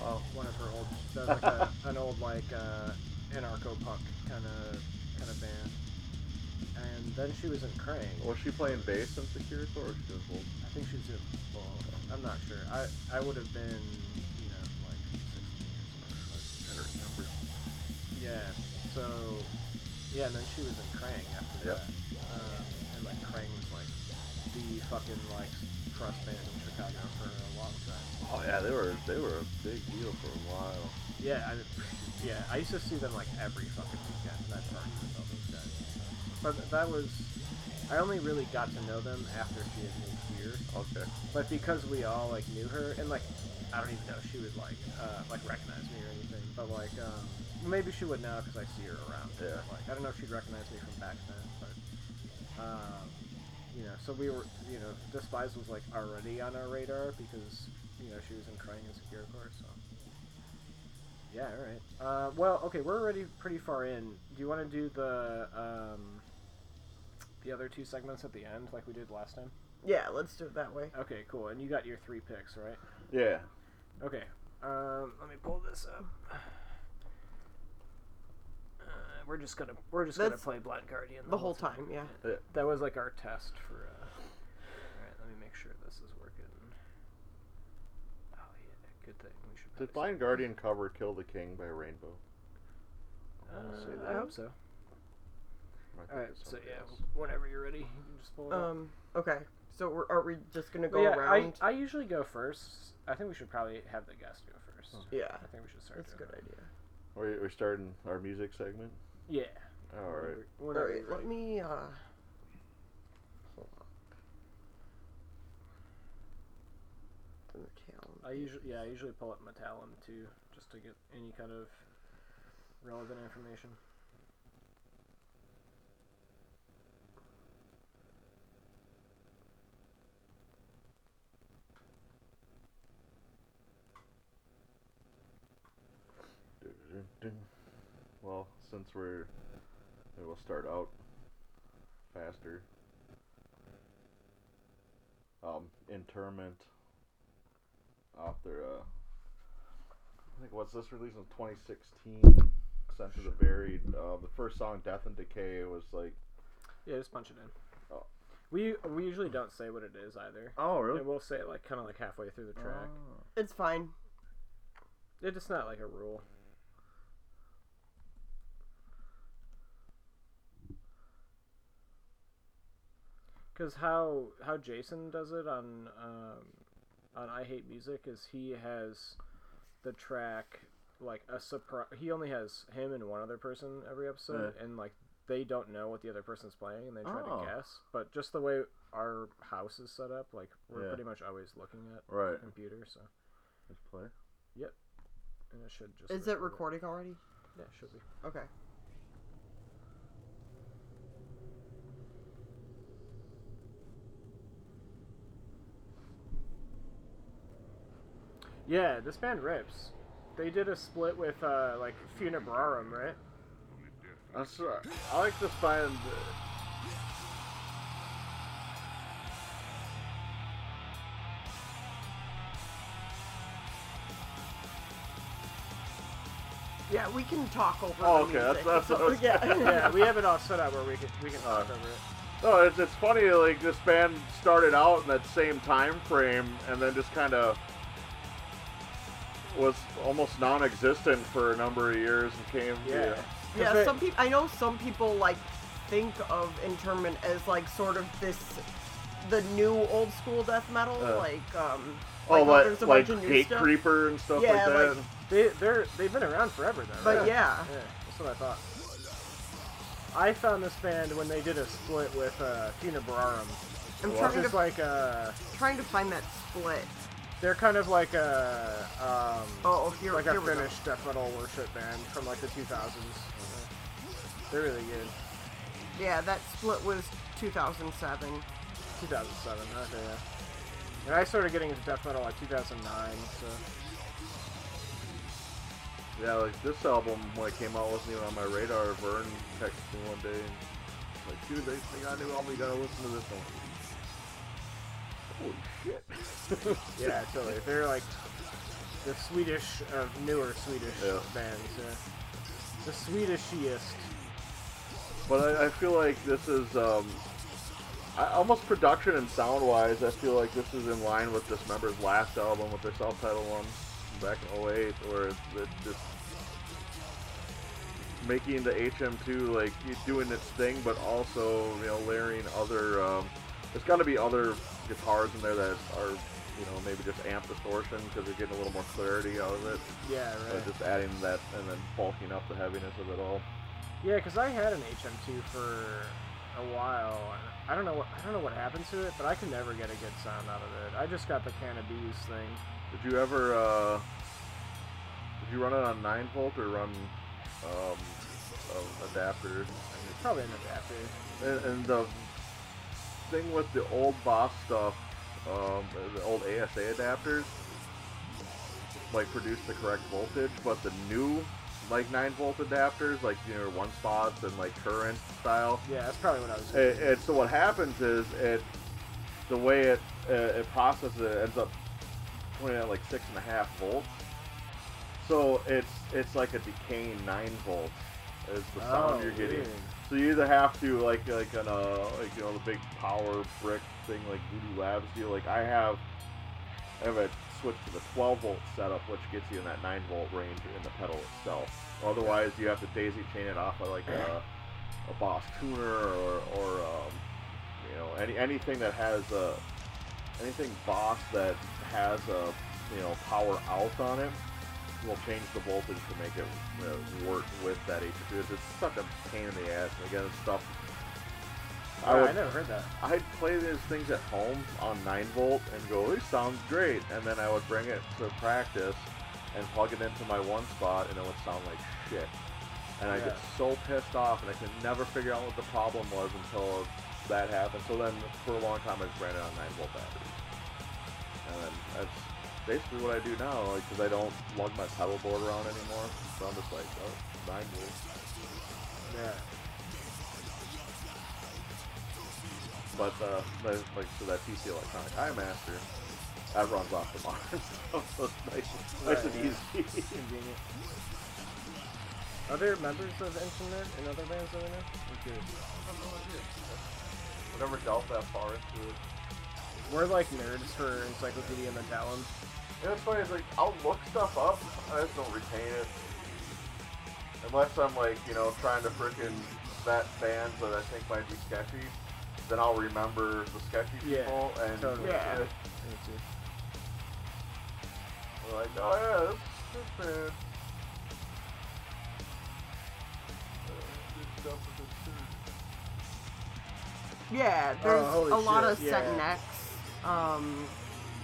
Oh. One of her old, that was like a, an old like uh, anarcho punk kind of kind of band. And then she was in Krang. Was she playing bass in Security or she? I think she was in. Well, I'm not sure. I I would have been, you know, like 16 or something. I don't remember. Yeah. So, yeah, and then she was in Krang after Yep. that. Um, and like Krang was like the fucking like crust band in Chicago for a long time. Oh yeah, they were they were a big deal for a while. Yeah, I, yeah, I used to see them like every fucking weekend. and I'd party with all those guys. But that was, I only really got to know them after she had moved here. Okay. But because we all like knew her, and like I don't even know if she would like uh, like recognize me or anything, but like um, maybe she would now because I see her around. Yeah. Like I don't know if she'd recognize me from back then, but um, you know, so we were, you know, Despise was like already on our radar because you know she was in Krang and Secure Course, so. Yeah, all right. Uh, well, okay, we're already pretty far in. Do you want to do the um, the other two segments at the end, like we did last time? Yeah, let's do it that way. Okay, cool. And you got your three picks, right? Yeah. Okay. Um, let me pull this up. We're just gonna we're just That's gonna play Blind Guardian The whole time, yeah. That was like our test for. Uh... All right, let me make sure this is working. Oh yeah, good thing we should. Did Blind Guardian cover "Kill the King" by Rainbow? I Uh. I hope so. All right, so yeah, else. whenever you're ready, you can just pull it up. Um. Okay. So we're, are we just gonna But go yeah, around? I, I usually go first. I think we should probably have the guest go first. yeah, I think we should start. that's a good that. idea. We're, we're starting our music segment. Yeah. All right. All Whenever right, you're let me. Uh, hold on. The talent. I usually yeah I usually pull up Metallum too just to get any kind of relevant information. Dun-dun-dun. Well, since we're, maybe we'll start out faster. Um, Interment. Off their, uh, I think what's this release in 2016? Sent to the Buried. Uh, the first song, Death and Decay, was like. Yeah, just punch it in. Oh. We we usually don't say what it is either. Oh, And we'll say it like kind of like halfway through the track. It's fine. It's just not like a rule. Because how how Jason does it on um, on I Hate Music is he has the track like a surprise. He only has him and one other person every episode, and like they don't know what the other person's playing, and they try Oh. to guess. But just the way our house is set up, like we're Yeah. pretty much always looking at Right. the computer, so Let's play. Yep, and it should just. Is it record recording already? Yeah, it should be. Okay. Yeah, this band rips. They did a split with uh, like Funebrarum, right? That's right. I like this band. Yeah, we can talk over. Oh, okay, music. that's that's what yeah. yeah, we have it all set up where we can we can talk over it. No, it's, it's funny. Like this band started out in that same time frame, and then just kind of was almost non-existent for a number of years, and came. Yeah. Yeah, they- some people. I know some people like think of Interment as like sort of this, the new old school death metal, Uh. like um. Oh, like, how like there's a like bunch of new stuff. Creeper and stuff Yeah, like that. like- They they're they've been around forever though. But right? yeah, Yeah, that's what I thought. I found this band when they did a split with uh, I'm trying to like uh, trying to find that split. They're kind of like a um, Oh, here, like here a we go. Finnish death metal worship band from like the 2000s. They're really good. Yeah, that split was 2007. 2007. Okay, yeah. And I started getting into death metal like 2009. So Yeah, like this album when it came out wasn't even on my radar. Vern texted me one day and like, dude, they, they got a new album. You gotta listen to this one. Holy shit! yeah, totally. They're like the Swedish of newer Swedish Yeah. bands. Yeah. The Swedishiest. But I, I feel like this is um, I, almost production and sound wise. I feel like this is in line with this member's last album with their self-titled one back in 08, where it's, it's just making the HM2 like doing its thing, but also you know layering other. Um, there's got to be other guitars in there that are you know maybe just amp distortion because they're getting a little more clarity out of it. Yeah, But right. just adding that and then bulking up the heaviness of it all. Yeah, because I had an HM2 for a while. and I don't know what I don't know what happened to it, but I could never get a good sound out of it. I just got the Cannabis thing. Did you ever, uh, did you run it on 9 volt or run, um, adapter? It's probably an adapter. And, and the thing with the old Boss stuff, um, the old ASA adapters, like produce the correct voltage, but the new, like 9 volt adapters, like, you know, one spots and like current style, Yeah, that's probably what I was. it, it, so what happens is it, the way it uh, it processes it ends up putting at like six and a half volts. So it's it's like a decaying nine volts is the sound Oh, you're getting. weird. So you either have to like like on a like you know the big power brick thing like Voodoo Labs do. Like I have I have a switch to the 12 volt setup, which gets you in that 9 volt range in the pedal itself. Otherwise, you have to daisy chain it off of like a, a Boss tuner or, or um, you know any anything that has a anything Boss that has a you know power out on it will change the voltage to make it work with that HM2. It's, such a pain in the ass. And again, it's stuff. Oh, I I, never heard that. I'd play these things at home on 9 volt and go, this sounds great. And then I would bring it to practice and plug it into my one spot and it would sound like shit. And I get so pissed off and I could never figure out what the problem was until that happened. So then for a long time I just ran it on 9 volt batteries. And then that's basically what I do now, like, because I don't lug my pedal board around anymore. So I'm just like, oh, 9 volts. Yeah. But uh, like, like so that PC electronic Eyemaster, that runs off the Mars. so it's nice, nice and Right, yeah. easy. Convenient. Are there members of Interment and other bands that we know? I'm curious. Whenever delved that far into it. We're like nerds for Encyclopedia Metallum. You know, it's funny. It's like I'll look stuff up. I just don't retain it unless I'm like you know trying to frickin' vet bands that I think might be sketchy. Then I'll remember the sketchy Yeah, people and totally. Yeah. it- we're like, oh yeah, this, this band. Uh, good stuff with this too. Yeah, there's holy a lot shit, of set yeah. necks. Um,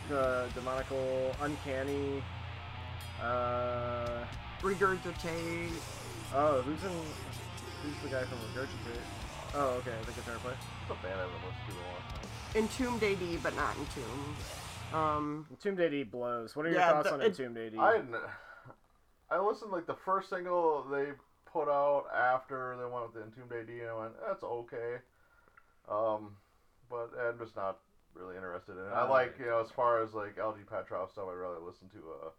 The demonical, uncanny. Uh, regurgitate. oh, who's in? Who's the guy from Regurgitate? Oh, okay, the guitar player. It's a band I haven't listened to in a long time. Entombed AD, but not Entombed. Um, Entombed AD blows. What are your Yeah, thoughts the- on it- Entombed AD? I hadn't- I listened like the first single they put out after they went with the Entombed AD, and I went, "That's okay," um, but I'm just not really interested in it. I like right. you know as far as like LG Petrov stuff, I'd rather listen to uh,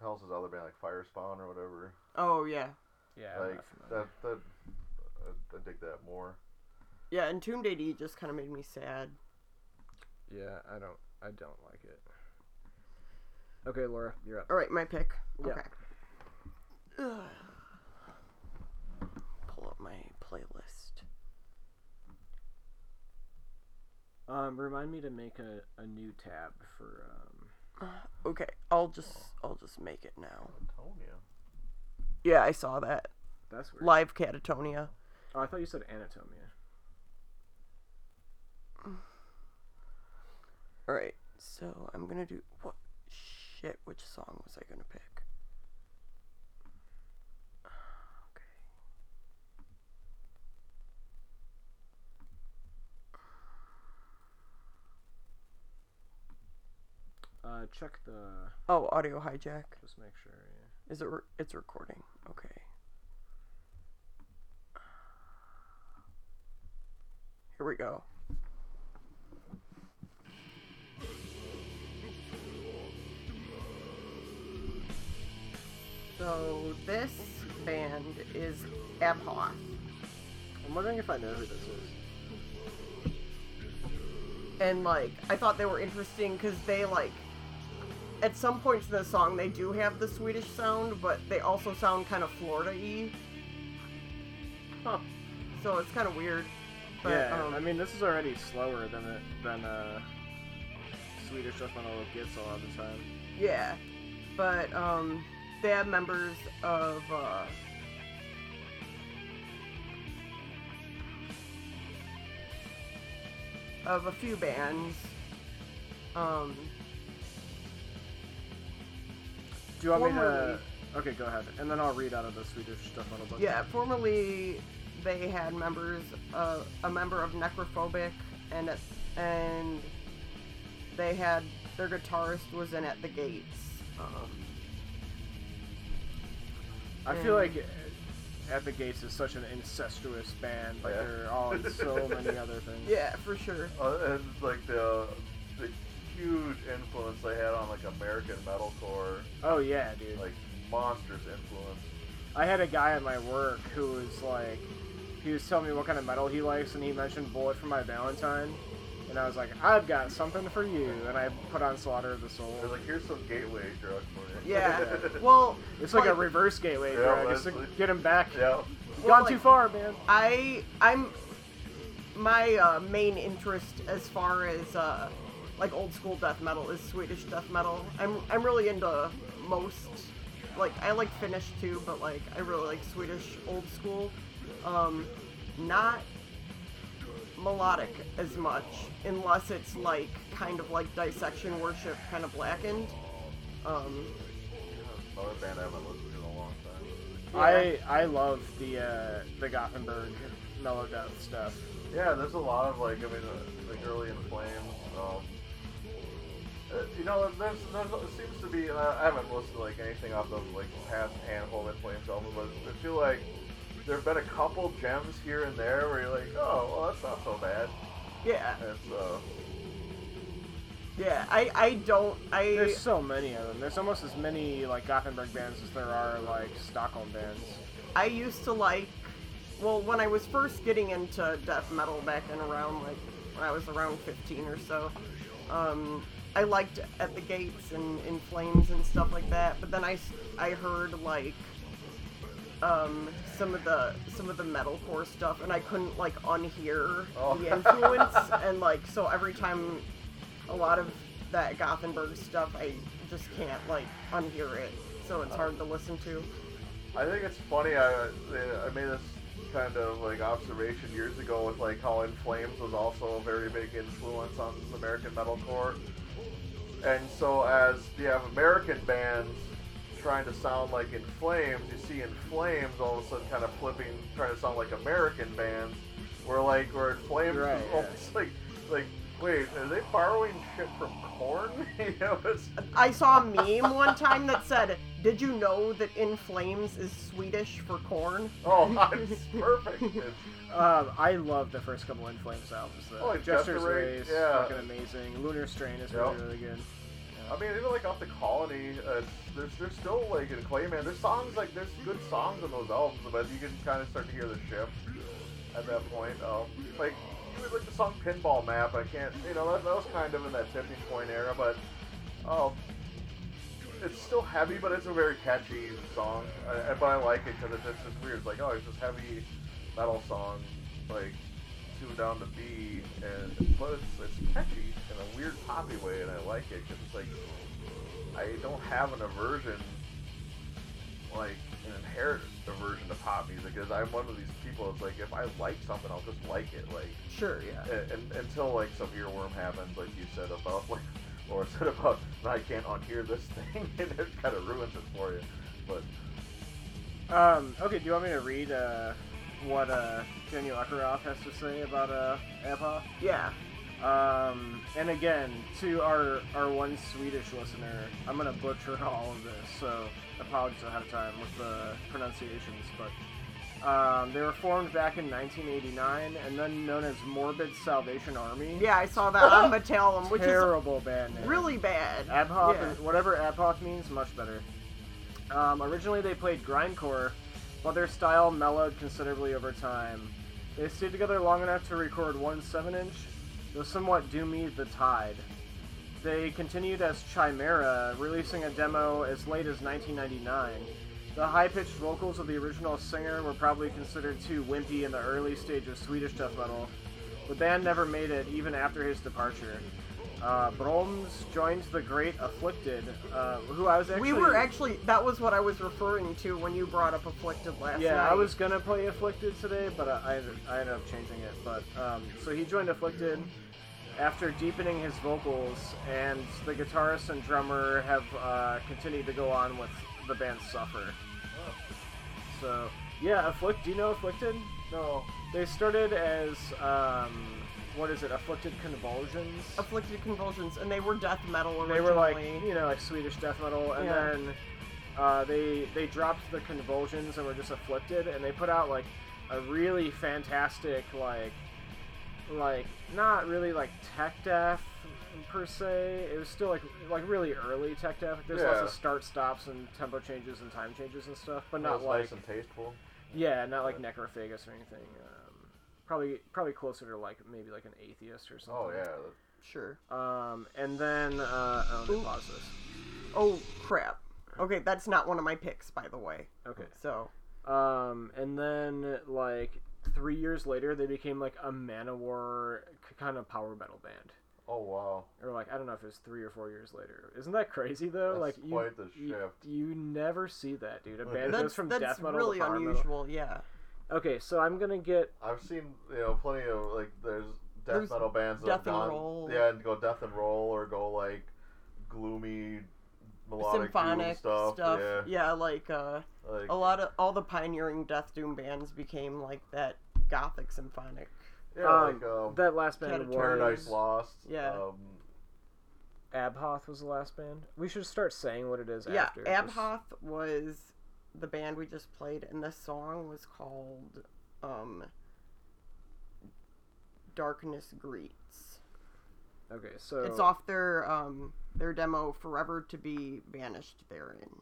hell's his other band like Firespawn or whatever. Oh yeah, Yeah, I'm like that that I, I dig that more. yeah. Entombed AD just kind of made me sad. Yeah, I don't. I don't like it. Okay, Laura, you're up. All right, my pick. Yeah. Okay. Ugh. Pull up my playlist. Um, remind me to make a, a new tab for um. Okay, I'll just I'll just make it now. Antonia. Yeah, I saw that That's weird. live Catatonia. Oh, I thought you said anatomia. All right, so I'm gonna do what? Shit, which song was I gonna pick? Uh, check the. Oh, audio hijack. Just make sure. Yeah. Is it? Re- it's recording. Okay. Here we go. So this band is Abhoth. I'm wondering if I know who this is. and like I thought they were interesting because they like at some points in the song they do have the Swedish sound, but they also sound kind of Florida-y. Huh. So it's kind of weird. But, yeah, um, I mean this is already slower than it than uh Swedish death metal gets a lot of the time. yeah, but um, they have members of uh, of a few bands. Um, Do you want me to? Okay, go ahead, and then I'll read out of the Swedish death metal book. Yeah, formerly they had members, uh, a member of Necrophobic, and it, and they had their guitarist was in At the Gates. Um, I feel like At the Gates is such an incestuous band. Like Yeah. they're all in so many other things. yeah, for sure. Uh, and like the the huge influence they had on like American metalcore, Oh yeah, dude. like monstrous influence. I had a guy at my work who was like, he was telling me what kind of metal he likes, and he mentioned Bullet for My Valentine, and I was like, I've got something for you, and I put on Slaughter of the Soul. They're like, here's some gateway drug for you. Yeah. Well, It's like a reverse gateway Yeah, drug. It's to that's- get him back. yeah. Well, Gone like- too far, man. I I'm my uh, main interest as far as uh, like old school death metal is Swedish death metal. I'm I'm really into most like I like Finnish too, but like I really like Swedish old school. Um, not melodic as much unless it's like kind of like dissection worship kind of blackened. Um, Another band I haven't listened to in a long time. I I love the uh, the Gothenburg melodeath stuff. Yeah, there's a lot of like, I mean, uh, like early in flames. Um, uh, you know, there's, there's it seems to be. And I I haven't listened to like anything off the like past handful of in flames albums, but I feel like there have been a couple gems here and there where you're like, oh, well, that's not so bad. yeah, It's uh, yeah. I I don't I There's so many of them. There's almost as many like Gothenburg bands as there are like Stockholm bands. I used to like, well, when I was first getting into death metal back in around like when I was around 15 or so, um, I liked At the Gates and In Flames and stuff like that. But then I, I heard like um, some of the some of the metalcore stuff, and I couldn't like unhear Oh. the influence, and like so every time a lot of that Gothenburg stuff, I just can't like unhear it, so it's hard to listen to. I think it's funny. I I made this kind of like observation years ago with like how In Flames was also a very big influence on American metalcore. And so as you have American bands trying to sound like In Flames, you see In Flames all of a sudden kind of flipping, trying to sound like American bands, where like where In Flames Right, yeah. like like wait, are they borrowing shit from Korn? you know, I saw a meme one time that said, "Did you know that In Flames is Swedish for corn?" oh, it's perfect. Um, I love the first couple In Flames albums. Though. Oh, like Jester's Jester Race, Race, yeah. fucking amazing. Lunar Strain is Yep. really really good. I mean, even like off the Colony, uh, there's there's still like in Clayman, there's songs like there's good songs on those albums, but you can kind of start to hear the shift at that point. Um, like even like the song Pinball Map, I can't, you know, that, that was kind of in that tipping point era, but um, it's still heavy, but it's a very catchy song. I, but I like it because it's, it's just weird. It's like, oh, it's this heavy metal song, like tuned down to B, and but it's, it's catchy in a weird poppy way, and I like it because it's like I don't have an aversion, like an inherent aversion to pop music. is. I'm one of these people. It's like if I like something, I'll just like it. Like Sure, yeah. and, and, until like some earworm happens, like you said about like Laura said about I can't unhear this thing, and it kind of ruins it for you. But Um, okay, do you want me to read uh, what uh, Daniel Ekeroth has to say about uh, ABBA? Yeah. Um, and again, to our, our one Swedish listener, I'm gonna butcher all of this, so apologies ahead of time with the pronunciations. But um, they were formed back in 1989, and then known as Morbid Salvation Army. Yeah, I saw that on Metallum, which terrible band name. really bad. Abhoth, Yeah. is- whatever Abhoth means, much better. Um, originally, they played grindcore, but their style mellowed considerably over time. They stayed together long enough to record one 7-inch, the somewhat doomy The Tide. They continued as Chimera, releasing a demo as late as 1999. The high-pitched vocals of the original singer were probably considered too wimpy in the early stage of Swedish death metal. The band never made it, even after his departure. Uh, Broms joined the Great Afflicted, uh, who I was actually. we were actually, that was what I was referring to when you brought up Afflicted last Yeah, night. I was gonna play Afflicted today, but I, I ended up changing it. But um, so he joined Afflicted after deepening his vocals, and the guitarist and drummer have uh, continued to go on with the band Suffer. So yeah, Afflict. Do you know Afflicted? no, They started as um, what is it? Afflicted Convulsions. Afflicted Convulsions, and they were death metal originally. They were like you know like Swedish death metal, and Yeah. then uh, they they dropped the convulsions and were just afflicted, and they put out like a really fantastic like like not really like tech death per se. It was still like like really early tech death. There's lots of start stops and tempo changes and time changes and stuff, but not like nice and tasteful. yeah, not like Necrophagist or anything. Um, probably probably closer to like maybe like an atheist or something. Oh yeah, Sure. Um, and then uh, oh, let me pause this. Oh, crap. Okay, that's not one of my picks, by the way. Okay. So, Um, and then like three years later, they became like a Manowar k- kind of power metal band. oh wow, Or like I don't know if it was three or four years later. Isn't that crazy though? That's like you, the you, shift. you never see that, dude. A band that's, goes from that's death metal really to power unusual, yeah. Okay, so I'm gonna get I've seen you know plenty of like there's death There's metal bands that death have and gone roll. yeah and go death and roll or go like gloomy melodic doom Symphonic stuff, yeah Yeah, like, uh, like a lot of, all the pioneering death doom bands became like that gothic symphonic. yeah um, like um, that last band. Catatonic. Paradise Lost Yeah. um, Abhoth was the last band. We should start saying what it is Yeah, after. just- Abhoth was the band we just played, and the song was called, um, Darkness Greets. Okay, so It's off their, um, their demo, Forever to Be Banished Therein.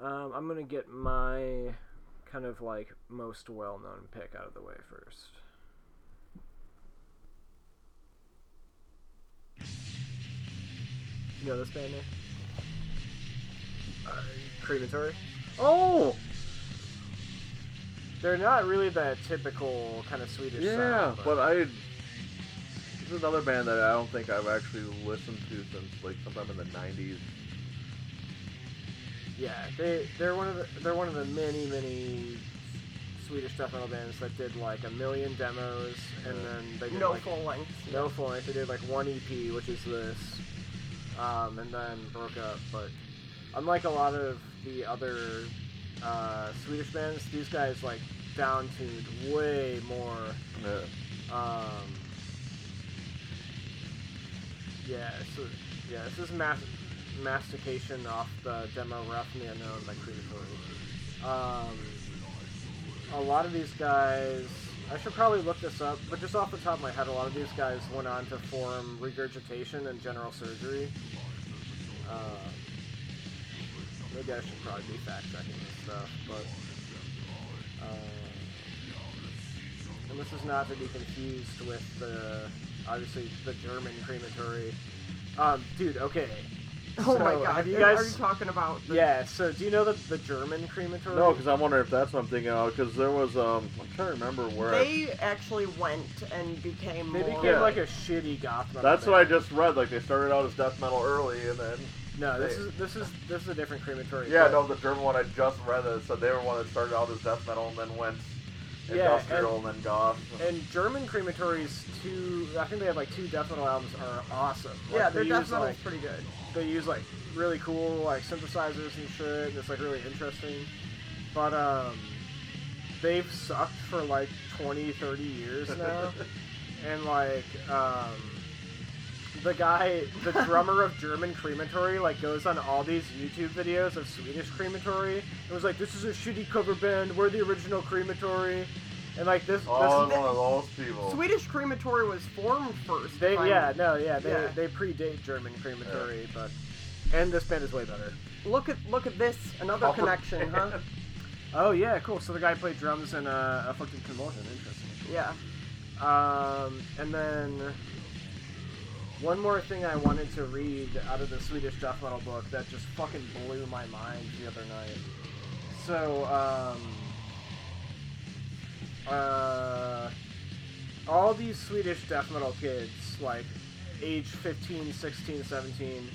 Um, I'm gonna get my kind of like most well-known pick out of the way first. You know this band name? Uh, Crematory. Oh, they're not really that typical kind of Swedish. yeah sound, but I this is another band that I don't think I've actually listened to since like sometime in the 90s Yeah, they they're one of the they're one of the many many Swedish death metal bands that did like a million demos and then they did No like full length. no full length. They did like one EP, which is this, um, and then broke up. But unlike a lot of the other uh, Swedish bands, these guys like down tuned way more. yeah Um, yeah, so yeah, this is mas- mastication off the demo roughly unknown by Creative Um A lot of these guys, I should probably look this up, but just off the top of my head, a lot of these guys went on to form regurgitation and general surgery. Uh, maybe I should probably be fact checking this stuff, but. Uh, and this is not to be confused with the obviously the German crematory. Um, dude, okay. Oh my god! have you are- guys- Are you talking about? The, Yeah, so do you know the the German crematory? No, because I'm wondering if that's what I'm thinking of. Because there was um, I'm trying to remember where. I, They actually went and became they more. became Yeah. like a shitty goth metal. that's what I just read. Like they started out as death metal early, and then No, this is this is this is a different crematory. yeah, but- no, the German one I just read that said they were one that started out as death metal and then went Yeah, industrial and, then goth. And German crematories, two I think they have like two death metal albums are awesome. Like, Yeah, they their death use, metal's like, pretty good. they use like really cool like synthesizers and shit and it's like really interesting but um they've sucked for like 20 30 years now and like um the guy the drummer of german crematory like goes on all these youtube videos of swedish crematory and was like this is a shitty cover band we're the original crematory and like this, Oh, this one of those people. Swedish crematory was formed first. they if I'm- yeah no yeah they, Yeah. they predate german crematory but and this band is way better Look at look at this, another Cover connection, huh? Oh yeah, cool. So the guy played drums in uh, Afflicted Convulsion. Interesting. Yeah. Um, and then one more thing I wanted to read out of the Swedish death metal book that just fucking blew my mind the other night. So um, uh, all these Swedish death metal kids, like age 15, 16, 17,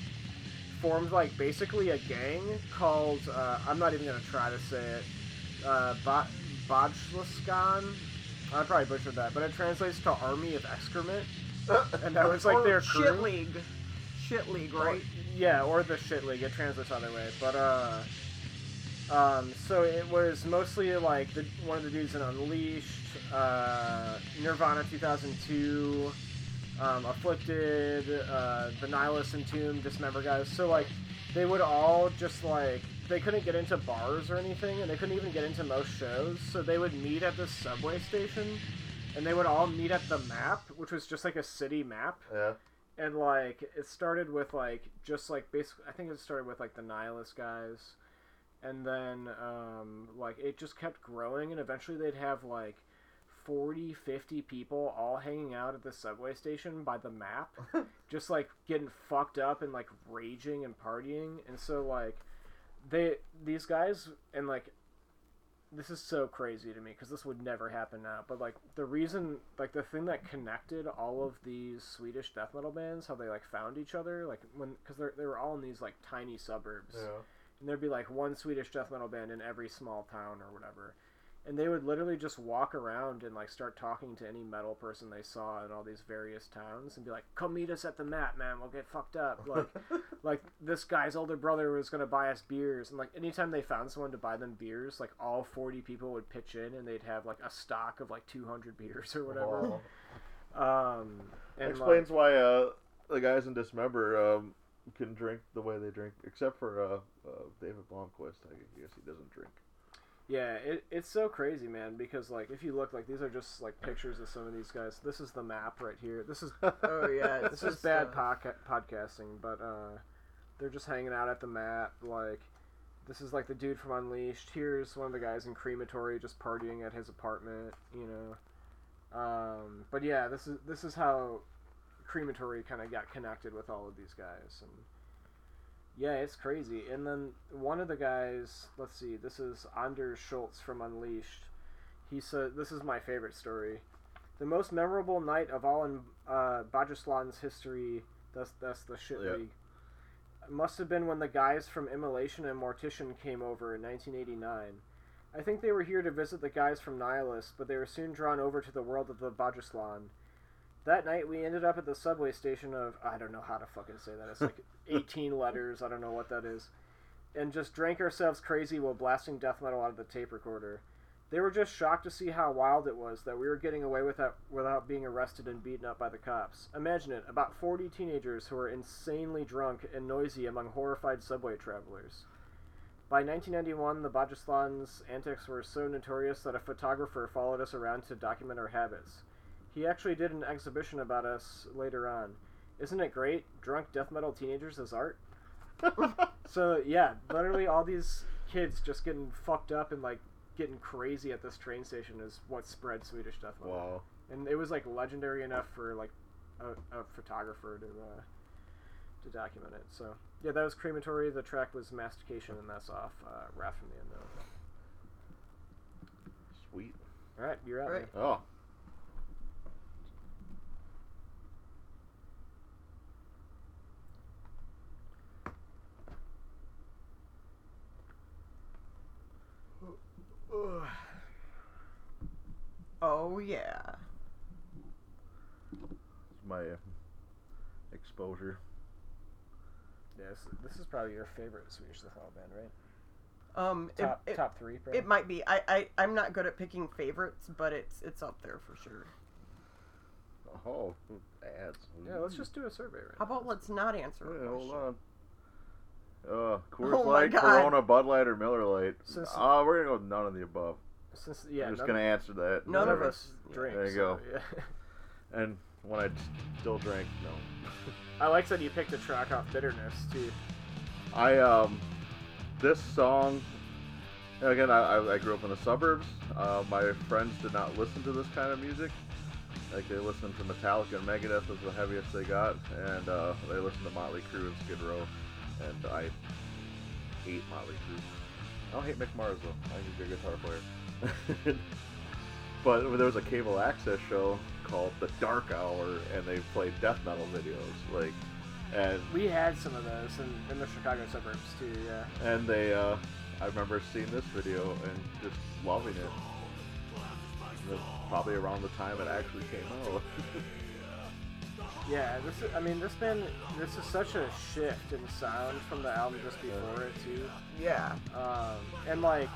formed like basically a gang called uh, I'm not even gonna try to say it. Uh, Bojlaskan. I probably butchered that, but it translates to Army of Excrement, and that was like Or their crew. shit league. Shit league, right? Yeah, or the shit league. It translates either way. But uh, um, so it was mostly like the one of the dudes in Unleashed, uh, Nirvana 2002, um, Afflicted, uh, the Nihilist Entomb, Dismember guys. So like they would all just like they couldn't get into bars or anything, and they couldn't even get into most shows. So they would meet at this subway station, and they would all meet at the map, which was just like a city map. Yeah. and like it started with like just like basically i think it started with like the nihilist guys. And then um like it just kept growing and eventually they'd have like 40 50 people all hanging out at the subway station by the map just like getting fucked up and like raging and partying. And so like they these guys and like this is so crazy to me because this would never happen now but like the reason like the thing that connected all of these swedish death metal bands how they like found each other like when because they were all in these like tiny suburbs Yeah. and there'd be like one swedish death metal band in every small town or whatever and they would literally just walk around and like start talking to any metal person they saw in all these various towns and be like come meet us at the mat man we'll get fucked up like like this guy's older brother was gonna buy us beers and like anytime they found someone to buy them beers like all 40 people would pitch in and they'd have like a stock of like 200 beers or whatever Wow. um and explains why uh, the guys in Dismember um, can drink the way they drink, except for uh, uh, David Blomqvist. I guess he doesn't drink. Yeah, it, it's so crazy, man. Because like, if you look, like these are just like pictures of some of these guys. This is the map right here. This is Oh yeah. this is bad uh, podca- podcasting, but uh, they're just hanging out at the map. Like, this is like the dude from Unleashed. Here's one of the guys in Crematory just partying at his apartment. You know, um, but yeah, this is this is how Crematory kind of got connected with all of these guys and. Yeah, it's crazy. And then one of the guys, let's see, this is Anders Schultz from Unleashed. He said, "This is my favorite story. The most memorable night of all in uh, Bajislan's history. That's that's the shit Yeah. league. Must have been when the guys from Immolation and Mortician came over in 1989. I think they were here to visit the guys from Nihilist, but they were soon drawn over to the world of the Bajislan. That night, we ended up at the subway station of I don't know how to fucking say that. It's like 18 letters. I don't know what that is, and just drank ourselves crazy while blasting death metal out of the tape recorder. They were just shocked to see how wild it was that we were getting away with that without being arrested and beaten up by the cops. Imagine it about 40 teenagers who were insanely drunk and noisy among horrified subway travelers. By 1991, the Bajislan's antics were so notorious that a photographer followed us around to document our habits. He actually did an exhibition about us later on. Isn't it great? Drunk death metal teenagers as art? So yeah, literally all these kids just getting fucked up and like getting crazy at this train station is what spread Swedish Death Metal. wow. And it was like legendary enough for like a, a photographer to uh, to document it. So yeah, that was crematory. The track was mastication, and that's off uh, Wrath from the Unknown. Sweet. All right, you're out. Right. man. Oh. Oh yeah. It's my uh, exposure. Yes, this is probably your favorite Swedish Death Metal band, right? Um, Top it, top three, probably. it might be. I, I I'm not good at picking favorites, but it's it's up there for sure. Oh, ads. yeah, let's just do a survey right How now. about let's not answer? Wait, hold on. Uh, Coors Oh Light, God. Corona, Bud Light, or Miller Light. Since- Uh, we're gonna go with none of the above. Since yeah, I'm just gonna answer that. None none of of us- drink. There you so, go. Yeah. And when I still drank, no. I like that you picked a track off Bitterness too. I um, this song. Again, I, I, I grew up in the suburbs. Uh, my friends did not listen to this kind of music. Like they listened to Metallica and Megadeth was the heaviest they got, and uh, they listened to Motley Crue and Skid Row, and I hate Motley Crue. I don't hate Mick Mars though. I think he's a good guitar player. but there was a cable access show called The Dark Hour, and they played death metal videos, like, and We had some of those in, in the Chicago suburbs too. Yeah. and they uh I remember seeing this video and just loving it. Probably around the time it actually came out. Yeah, this is, I mean, this band, this is such a shift in sound from the album just before it too. Yeah. Um, and like,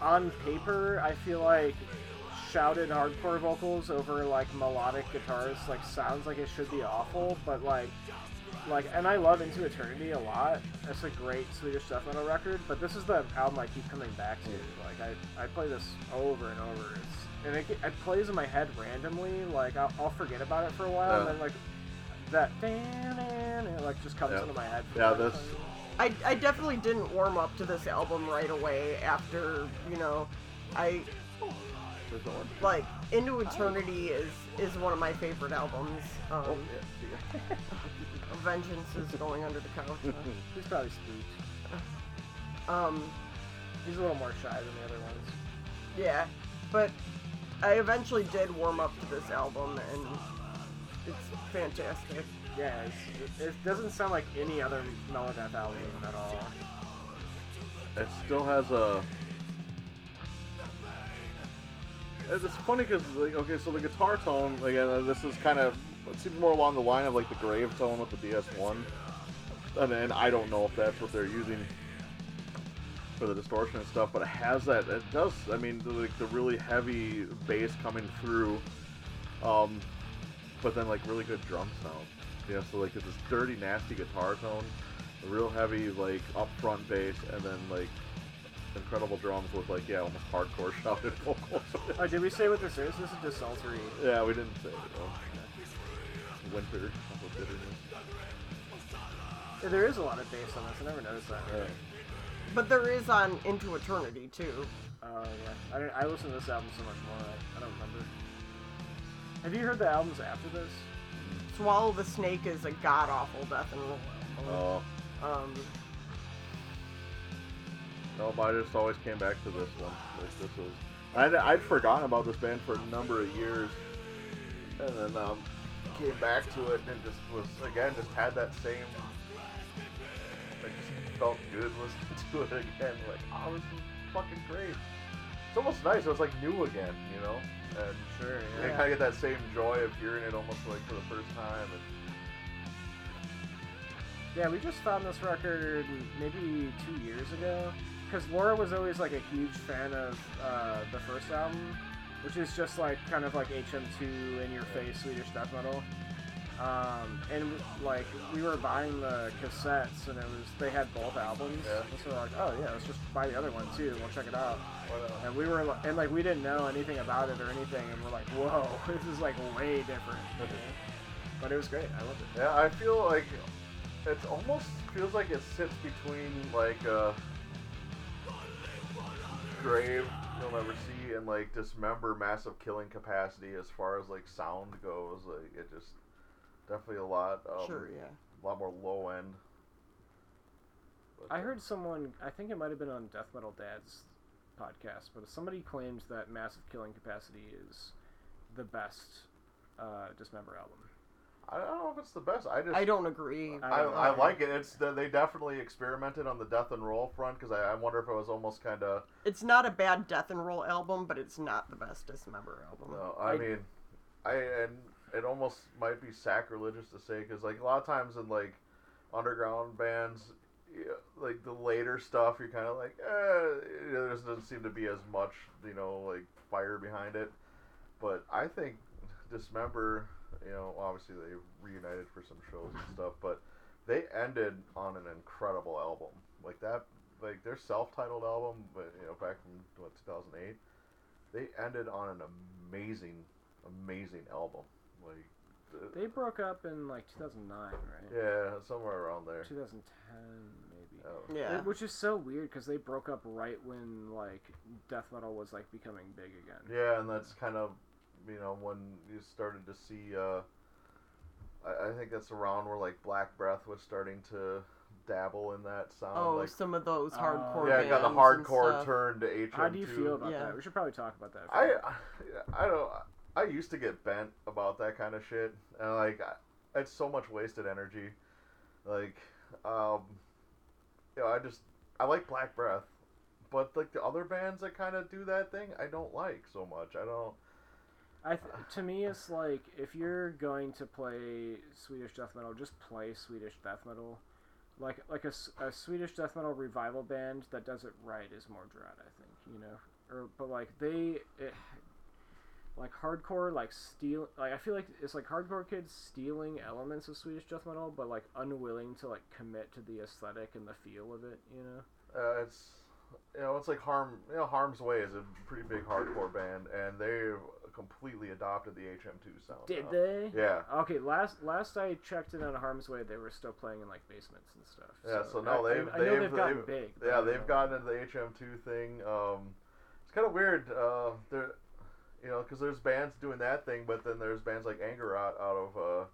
on paper, I feel like shouted hardcore vocals over like melodic guitars like sounds like it should be awful, but like, like, and I love Into Eternity a lot. That's a great Swedish death metal record, but this is the album I keep coming back to. Like, I, I play this over and over. It's and it, it plays in my head randomly. Like, I'll, I'll forget about it for a while, and Yeah. then like that, and it like just comes Yeah. into my head. for Yeah, some this- reason. I, I definitely didn't warm up to this album right away after, you know, I There's no one. like Into Eternity is is one of my favorite albums. Um, Oh, yeah, see. Vengeance is going under the couch. He's probably spooked. Um, He's a little more shy than the other ones. yeah, but I eventually did warm up to this album, and it's fantastic. Yeah, it's, it, it doesn't sound like any other Melodeath album at all. it still has a. It's it's funny because like okay, so the guitar tone again, uh, this is kind of it seems more along the line of like the grave tone with the DS1, and then I don't know if that's what they're using for the distortion and stuff, but it has that. It does. I mean, the, like the really heavy bass coming through, um, but then like really good drum sound. Yeah, so like it's this dirty, nasty guitar tone, a real heavy like upfront bass, and then like incredible drums with like yeah, almost hardcore shouted vocals. Oh, did we say what this is? This is Desultory. yeah, we didn't say it. though. Winter. Yeah, there is a lot of bass on this. I never noticed that. Yeah. But there is on Into Eternity too. Oh yeah, I, didn't- I listen to this album so much more. I, I don't remember. Have you heard the albums after this? Swallow the Snake is a god awful death and roll. Oh Um, no, but I just always came back to this one. Like this was, I'd, I'd forgotten about this band for a number of years, and then um, came back to it and just was again just had that same. Felt good listening to it again. Like, oh, this is fucking great. It's almost nice. It was like new again, you know. And Sure. Yeah. you kind of get that same joy of hearing it almost like for the first time. And Yeah, we just found this record maybe two years ago. Because Laura was always like a huge fan of uh, the first album, which is just like kind of like HM2 in your face Swedish death metal. Um, and like we were buying the cassettes, and it was they had both albums. Yeah. And so we're like, oh yeah, let's just buy the other one too. We'll check it out. And we were and like we didn't know anything about it or anything, and we're like, whoa, this is like way different. But it was great. I loved it. Yeah, I feel like it almost feels like it sits between like uh, grave you'll never see and like dismember massive killing capacity as far as like sound goes. Like it just definitely a lot. Um, sure, yeah. A lot more low end. But, I uh, heard someone, I think it might have been on Death Metal Dad's podcast, but somebody claimed that Massive Killing Capacity is the best uh, Dismember album. I don't know if it's the best. I just I don't agree. I I, don't I like it. It's they definitely experimented on the death and roll front because I, I wonder if it was almost kind of. It's not a bad Death and Roll album, but it's not the best Dismember album. No, I, I- mean, I and it almost might be sacrilegious to say because like a lot of times in like underground bands, yeah, like the later stuff, you're kind of like, eh, you know, there doesn't seem to be as much, you know, like fire behind it. But I think Dismember, you know, obviously they reunited for some shows and stuff, but they ended on an incredible album. Like that, like their self-titled album, but you know, back from what 2008, they ended on an amazing, amazing album. Like, the- They broke up in like 2009, right? yeah, somewhere around there. 2010, maybe. Oh. Yeah. It- which is so weird because they broke up right when like death metal was like becoming big again. Yeah, and that's kind of, you know, when you started to see. Uh, I, I think that's around where like Black Breath was starting to dabble in that sound. oh, like, some of those hardcore yeah, bands it got the hardcore stuff. turn to HM2. How do you feel about Yeah. that? We should probably talk about that. I, I don't. I used to get bent about that kind of shit, and like, I, it's so much wasted energy. Like, um, you know, I just I like Black Breath, but like the other bands that kind of do that thing, I don't like so much. I don't. I th- to me, it's like if you're going to play Swedish death metal, just play Swedish death metal. Like like a, a Swedish death metal revival band that does it right is more dread, I think. You know, or but like they it, like hardcore like steal like I feel like it's like hardcore kids stealing elements of Swedish death metal, but like unwilling to like commit to the aesthetic and the feel of it. You know. Uh, it's you know it's like harm you know harm's way is a pretty big hardcore band and they've completely adopted the hm2 sound Did now. they? yeah Okay, last last I checked in on Harm's Way, they were still playing in like basements and stuff. Yeah, so no, I- they've- I, I they've- they've gotten they've- big. yeah they've gotten into the hm2 thing um it's kind of weird uh they're you know because there's bands doing that thing but then there's bands like anger out, out of uh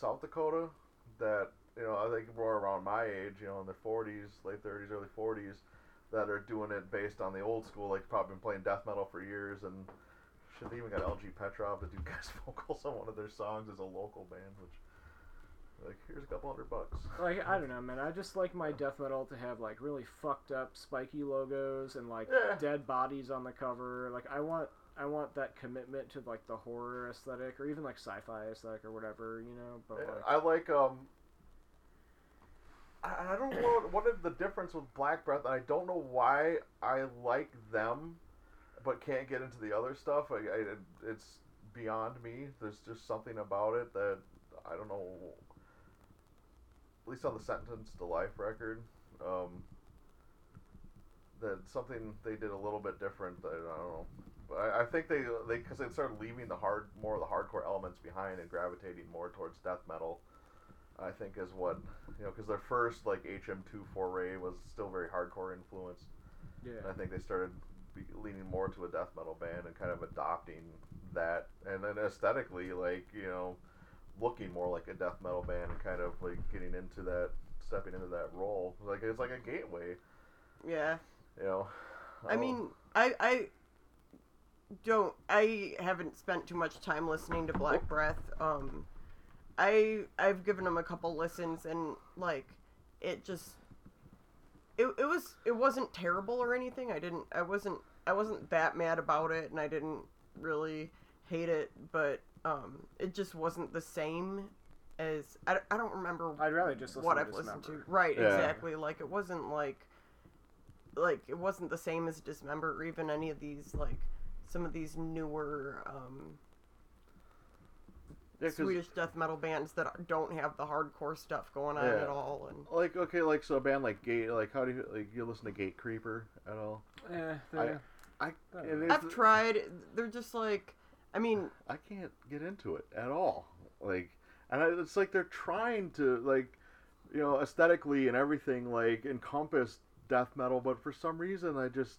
south dakota that you know i think more around my age you know in their 40s late 30s early 40s that are doing it based on the old school like probably been playing death metal for years and shit. They even got lg petrov to do guest vocals on one of their songs as a local band which like here's a couple hundred bucks Like I don't know, man. I just like my death metal to have like really fucked up spiky logos and like Yeah. dead bodies on the cover. Like I want I want that commitment to like the horror aesthetic or even like sci-fi aesthetic or whatever, you know. But like I like um. I, I don't know what, what is the difference with Black Breath, and I don't know why I like them, but can't get into the other stuff. I, I, it's beyond me. There's just something about it that I don't know. At least on the Sentenced to Life record, um, that something they did a little bit different. That, I don't know. But I, I think they they because they started leaving the hard more of the hardcore elements behind and gravitating more towards death metal. I think is what you know because their first like HM2 foray was still very hardcore influenced. yeah. And I think they started be leaning more to a death metal band and kind of adopting that, and then aesthetically like you know looking more like a death metal band and kind of like getting into that stepping into that role like it's like a gateway Yeah. you know I Oh. mean, I I don't I haven't spent too much time listening to Black Breath. Um I I've given them a couple listens and like it just it, it was it wasn't terrible or anything. I didn't I wasn't I wasn't that mad about it and I didn't really hate it, but um it just wasn't the same as I, don't- I don't remember I'd rather just listen what to I've listened to. Right, Yeah. exactly. Like it wasn't like like it wasn't the same as Dismember or even any of these like some of these newer um yeah, 'cause, Swedish death metal bands that don't have the hardcore stuff going on Yeah. at all and like okay like so a band like gate like how do you like you listen to Gatecreeper at all Yeah, I- the- i Oh. I've tried they're just like I mean I can't get into it at all. Like, and I- it's like they're trying to like, you know, aesthetically and everything like encompass death metal, but for some reason I just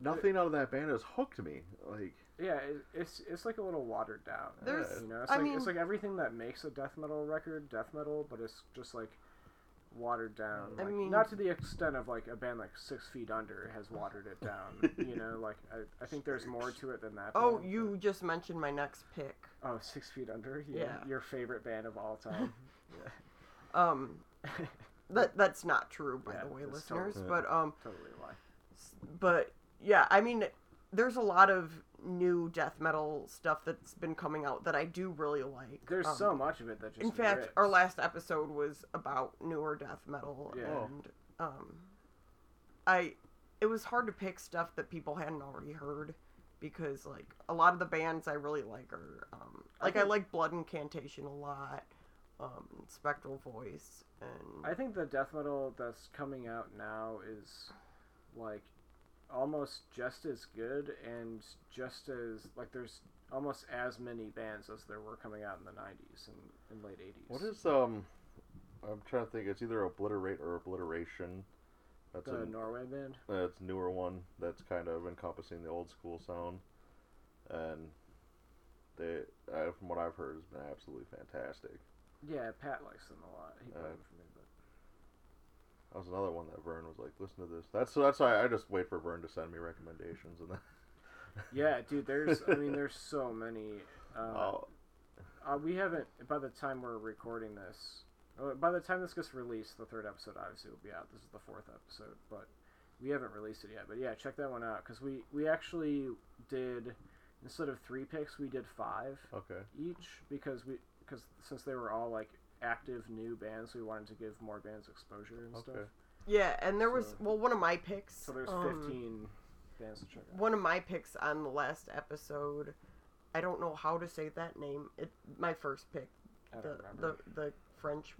nothing out of that band has hooked me. Like, Yeah, it, it's it's like a little watered down. There's- you know, it's I like mean- it's like everything that makes a death metal record death metal, but it's just like watered down. I like, mean- not to the extent of like a band like Six Feet Under has watered it down. you know, like I, I think there's more to it than that. Oh, band, you just mentioned my next pick. oh, Six Feet Under. Yeah, Yeah. your favorite band of all time. Um, that that's not true, by Yeah, the way, listeners. totally- But um, totally a lie. but yeah, I mean, there's a lot of new death metal stuff that's been coming out that I do really like. There's Um, so much of it that just. In fact, rips. our last episode was about newer death metal, Yeah. and um, I it was hard to pick stuff that people hadn't already heard because like a lot of the bands I really like are um, like I, think- like Blood Incantation a lot, um, Spectral Voice, and I think the death metal that's coming out now is like almost just as good and just as like there's almost as many bands as there were coming out in the 90s and, and late 80s. what is um? I'm trying to think. It's either obliterate or obliteration. That's the a Norway band? that's a newer one. That's kind of encompassing the old school sound, and they, uh, from what I've heard, has been absolutely fantastic. Yeah, Pat likes them a lot. He played Uh, for me, That was another one that Vern was like, "Listen to this." That's that's why I just wait for Vern to send me recommendations, and then yeah, dude, there's I mean there's so many uh, oh, Uh, we haven't. By the time we're recording this, uh, by the time this gets released, the third episode obviously will be out. This is the fourth episode, but we haven't released it yet. But yeah, check that one out because we we actually did instead of three picks, we did five okay, each because we because since they were all like active new bands, we wanted to give more bands exposure and stuff. yeah, and there was well one of my picks. So there's um, 15 bands to check out. one of my picks on the last episode. I don't know how to say that name. It my first pick. I The don't remember. the the French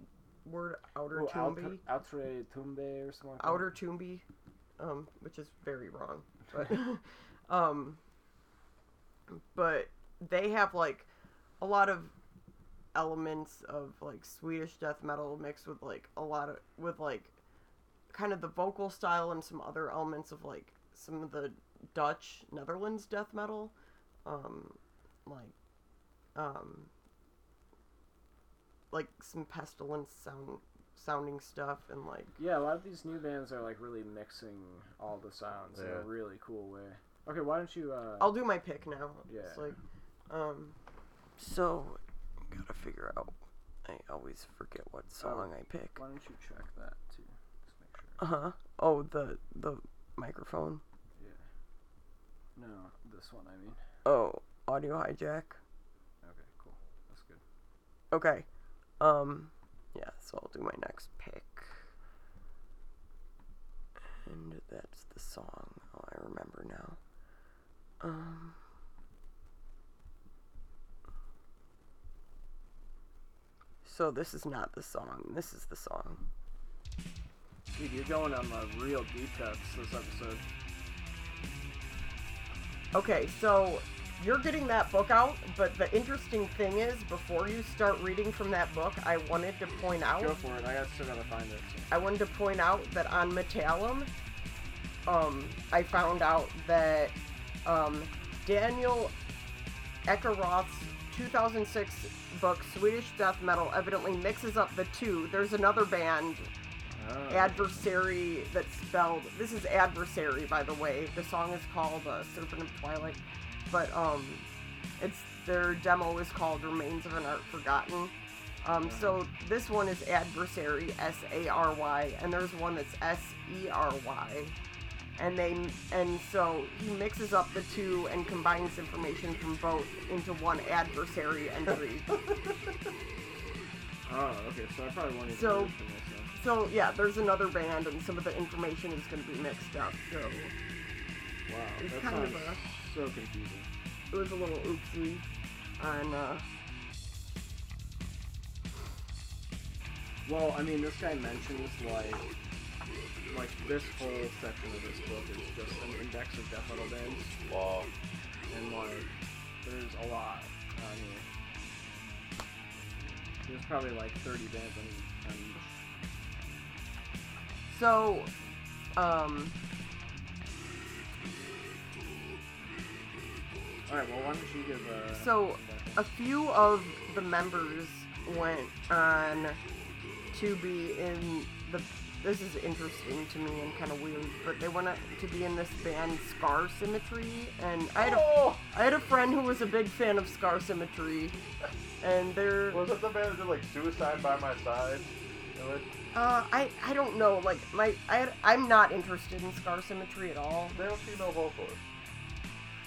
word outer Oh, tombe. Outre, Outre Tombe or something. Like outer tombe, um, which is very wrong. But um, but they have like a lot of elements of like Swedish death metal mixed with like a lot of with like kind of the vocal style and some other elements of like some of the Dutch Netherlands death metal, um, like um, like some pestilence sound sounding stuff and like Yeah, a lot of these new bands are like really mixing all the sounds in a really cool way. Okay, why don't you? Uh, I'll do my pick now. It's Yeah. like, um, so gotta figure out. I always forget what song I pick. why don't you check that too? Just make sure. Uh huh. Oh, the the microphone. Yeah. No, this one. I mean. Oh, audio hijack. Okay, cool. That's good. Okay. Um, yeah. So I'll do my next pick. And that's the song. Oh, I remember now. Um. So this is not the song. This is the song. Dude, you're going on the real deep cuts this episode. Okay, so you're getting that book out, but the interesting thing is, before you start reading from that book, I wanted to point out, Go for it. I got still gotta find it. I wanted to point out that on Metallum, um, I found out that um, Daniel Ekeroth's 2006 book Swedish Death Metal evidently mixes up the two. There's another band Oh. adversary that's spelled this is adversary by the way the song is called uh, serpent of twilight but um it's their demo is called remains of an art forgotten um so this one is adversary s-a-r-y and there's one that's s-e-r-y and they and so he mixes up the two and combines information from both into one adversary entry Oh, okay. So I probably won't even So- read from this. Then. so yeah there's another band and some of the information is going to be mixed up so Wow, It's that kind of a- so confusing. it was a little oopsie on uh Well, I mean, this guy mentions like, like this whole section of this book is just an index of death metal bands, Wow. and like, there's a lot on here. There's probably like 30 bands on, on each. So, um, All right. Well, why don't you give uh, So, a few of the members went on to be in the. This is interesting to me and kind of weird, but they want to be in this band Scar Symmetry, and I had a, Oh, I had a friend who was a big fan of Scar Symmetry, and they're was it the band that did like Suicide by My Side? Uh I I don't know like my I I'm not interested in Scar Symmetry at all. They don't female vocalist.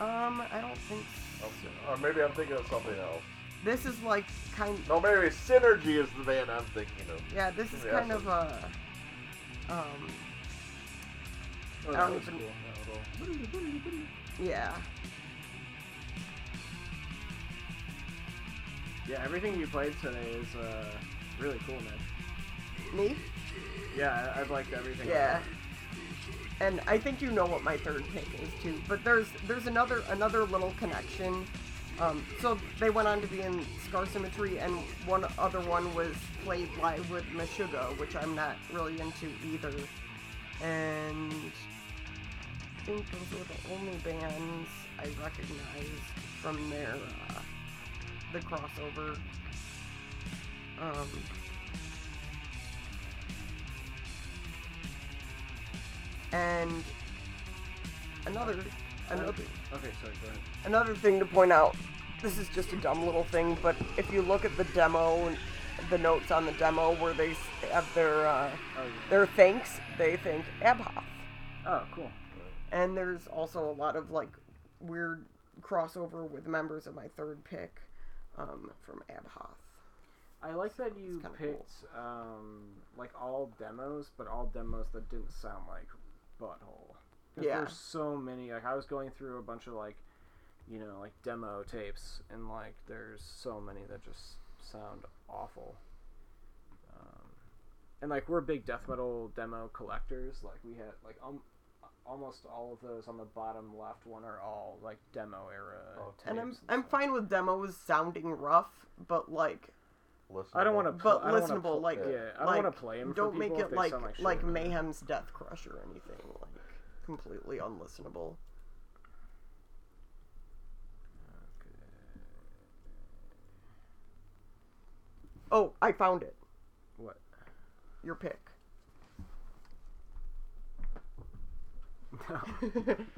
Um, I don't think so. Or maybe I'm thinking of something else. This is like kind No, maybe Sinergy is the band I'm thinking of. yeah, this is Yeah, kind so- of a um Oh, I don't even- cool. Yeah. Yeah, everything you played today is uh, really cool, man. Me? Yeah, I've liked everything. Yeah. And I think you know what my third pick is too. But there's there's another another little connection. Um, so they went on to be in Scar Symmetry, and one other one was played live with Meshuggah, which I'm not really into either. And I think those were the only bands I recognized from their uh, the crossover. Um, and another another Okay, sorry, go ahead. another thing to point out. This is just a dumb little thing, but if you look at the demo and the notes on the demo where they have their uh, Oh, yeah. their thanks, they thank Abhoth. oh, cool. And there's also a lot of like weird crossover with members of my third pick um, from Abhoth. I like that you kinda cool. picked um, like all demos, but all demos that didn't sound like Butthole. 'Cause Yeah. There's so many. Like I was going through a bunch of like, you know, like demo tapes, and like there's so many that just sound awful. Um, and like we're big death metal demo collectors. Like we had like um, almost all of those on the bottom left one are all like demo era. Oh, tapes And I'm stuff. I'm fine with demos sounding rough, but like Listen I don't want to. But listenable, like- yeah, I don't like, want to play them. don't make it like like, like. Mayhem's Deathcrush or anything like completely unlistenable. Oh, I found it. What? Your pick. No,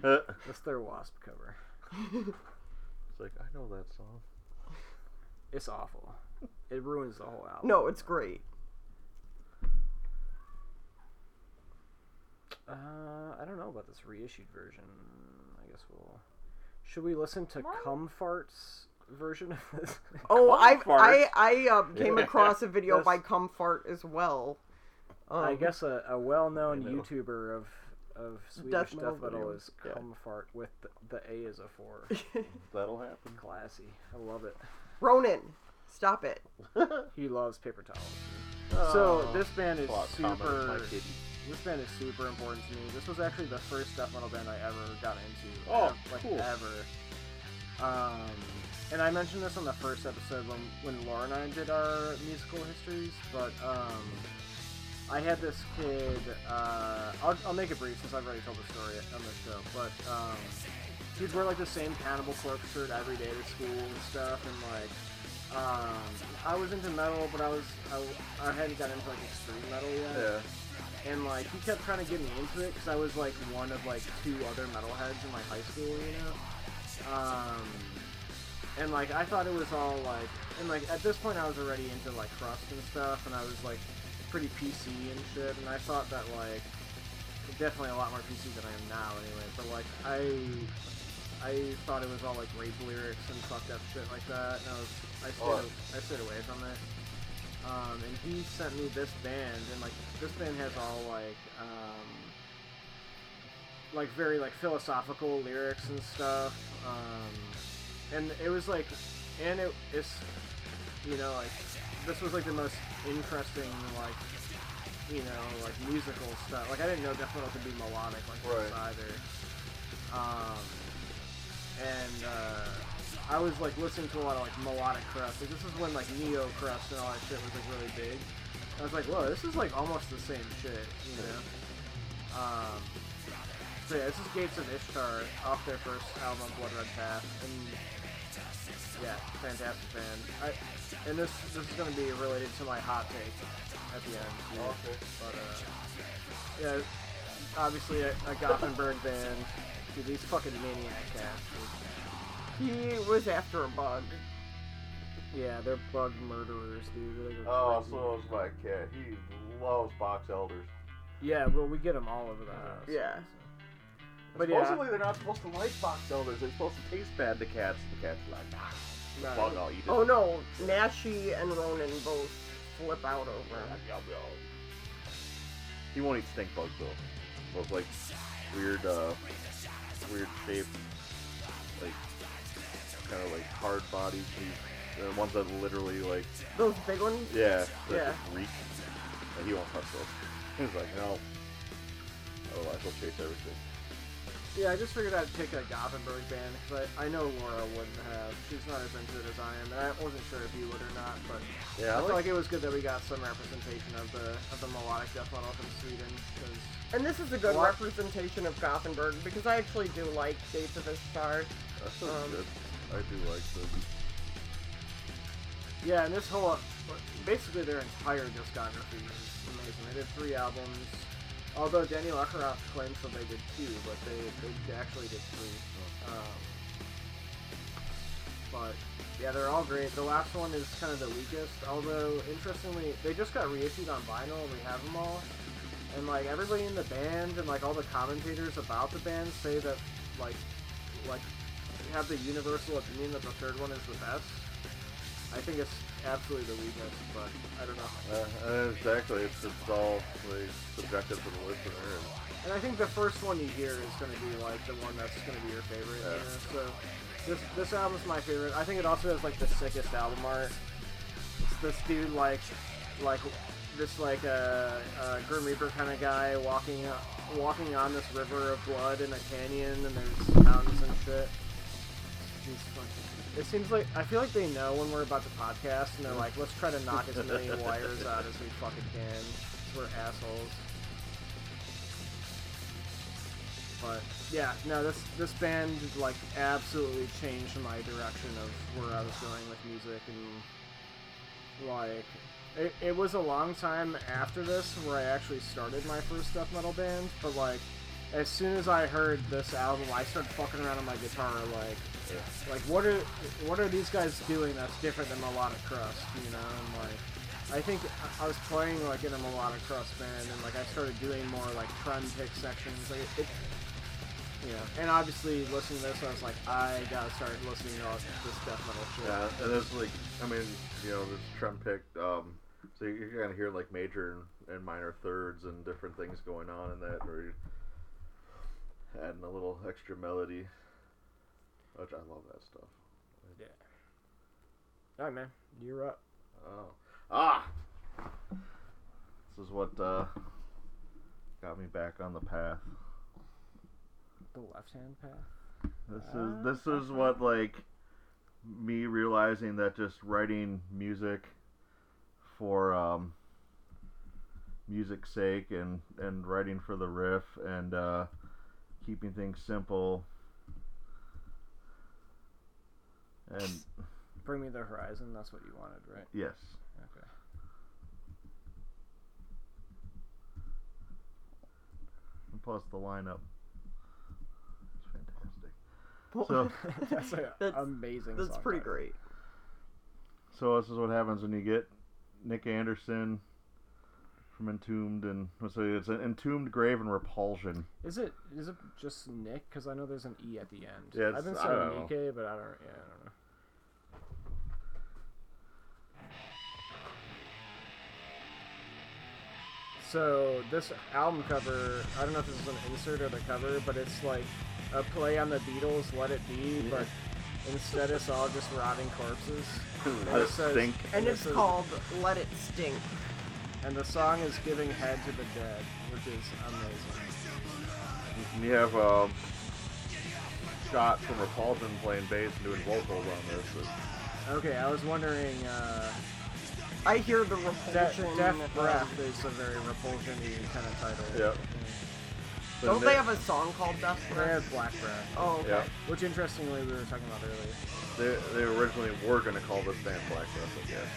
Uh, that's their Wasp cover. it's like I know that song. It's awful. It ruins the whole album. no, it's great. Uh, I don't know about this reissued version. I guess we'll. Should we listen to Comfart's version of this? Oh, I Comfort. I I um, came Yeah. across a video That's- by Comfort as well. Um, I guess a, a well-known I know. YouTuber of of Swedish Death death metal metal, videos, is yeah. Comfort with the, the A as a four. That'll happen. Classy. I love it. Ronan, stop it. He loves paper towels. So Oh, this band is plot comment my super. kitty. This band is super important to me. This was actually the first death metal band I ever got into. Oh, ev- like cool. ever. Um, and I mentioned this on the first episode when when Laura and I did our musical histories, but um, I had this kid. Uh, I'll, I'll make it brief since I've already told the story on the show, but um, he'd wear like the same Cannibal Corpse shirt every day to school and stuff, and like. Um, I was into metal, but I was I, I hadn't gotten into like extreme metal yet Yeah. And like he kept trying to get me into it because I was like one of like two other metalheads in my high school, you know. Um, and like I thought it was all like, and like at this point I was already into like crust and stuff, and I was like pretty PC and shit, and I thought that like definitely a lot more PC than I am now, anyway. But like I. I thought it was all like rape lyrics and fucked up shit like that, and I was I stayed, Oh. I stayed away from it. Um, and he sent me this band, and like this band has all like um, like very like philosophical lyrics and stuff. Um, and it was like, and it is, you know, like this was like the most interesting like, you know, like musical stuff. Like I didn't know death metal could be melodic like this either. Um, and uh, I was like listening to a lot of like melodic crust. Like this is when like neo crust and all that shit was like really big. I was like, whoa, this is like almost the same shit, you know. Um, so yeah, this is Gates of Ishtar off their first album, Blood Red Path, and yeah, fantastic band. I, and this this is gonna be related to my hot take at the end. Okay. But uh, yeah, obviously a, a Gothenburg band. Dude, these fucking maniac cats. Dude. He was after a bug. Yeah, they're bug murderers, dude. They go Oh, crazy. so is my cat. He loves box elders. Yeah, well, we get them all over the house. Yeah. But yeah. Supposedly they're not supposed to like box elders. They're supposed to taste bad to cats. The cats are like, nah, Right. bug, I'll eat it. Oh no, Nashi and Ronan both flip out over him. Yum, yum. He won't eat stink bugs though. Those like weird, uh, weird shaped, like kind of like hard bodies. He- The ones that literally like, Those big ones? yeah, that Yeah. just reek. And he won't touch those. He's like, no. Otherwise, he'll chase everything. Yeah, I just figured I'd pick a Gothenburg band because I, I know Laura wouldn't have. She's not as into it as I am. And I wasn't sure if you would or not, but Yeah, I feel like it was good that we got some representation of the of the melodic death metal from Sweden. Because And this is a good What? representation of Gothenburg because I actually do like Gates of Ishtar. That's so Um, good. I do like them. yeah, and this whole basically their entire discography is amazing. They did three albums. Although Danny Lacroix claims that they did two, but they, they actually did three. Um, but yeah, they're all great. The last one is kind of the weakest. Although interestingly, they just got reissued on vinyl, we have them all. And like everybody in the band and like all the commentators about the band say that like like have the universal opinion that the third one is the best. I think it's absolutely the weakest, but I don't know. Uh, exactly. It's, it's all like subjective to the listener. And, And I think the first one you hear is going to be like the one that's going to be your favorite. Yeah. You know? So this this album's my favorite. I think it also has like the sickest album art. It's this dude like like this like a uh, uh, Grim Reaper kind of guy walking uh, walking on this river of blood in a canyon, and there's mountains and shit. Fucking- It seems like I feel like they know when we're about to podcast, and they're like, "Let's try to knock as many wires out as we fucking can." We're assholes. But yeah, no, this this band like absolutely changed my direction of where I was going with music and like it, it was a long time after this where I actually started my first death metal band, but like as soon as I heard this album, I started fucking around on my guitar like like what are what are these guys doing that's different than melodic crust, you know? And like I think I- was playing like in a melodic crust band and like I started doing more like trem pick sections. Like it, it you know, and obviously listening to this, I was like, I gotta start listening to all this death metal shit. Yeah, and it's like, I mean, you know, this trem pick, um, so you're gonna hear like major and, minor thirds and different things going on in that, or adding a little extra melody, which I love that stuff. Yeah. All right, man, you're up. Oh, ah, this is what uh, got me back on the path. The left-hand path. This is this is what like me realizing that just writing music for um, music's sake and and writing for the riff and uh, keeping things simple and Bring me the horizon. That's what you wanted, right? yes Okay. and plus the lineup it's fantastic So- that's an That's- amazing. that's song pretty title. great. So this is what happens when you get Nick Andersson from Entombed and so it's an Entombed Grave and Repulsion. Is it is it just Nick? Because I know there's an E at the end. Yeah, I've been saying don't know. Nicke, but I don't. Yeah, I don't know. So this album cover, I don't know if this is an insert or the cover, but it's like a play on the Beatles' "Let It Be," but instead it's all just rotting corpses. Let it it says- stink. And it it's says- called Let It Stink. And the song is "Giving Head to the Dead," which is amazing. And you have um, Scott from Repulsion playing bass and doing vocals on this. It's- Okay, I was wondering. Uh, I hear the De- repulsion. Death um, Breath is a very repulsion-y kind of title. Yeah. but Don't Nick- they have a song called Death Breath? They Breath? have Black Breath, Oh, okay. Yeah. which interestingly we were talking about earlier. They, they originally were going to call this band Black Breath, I guess.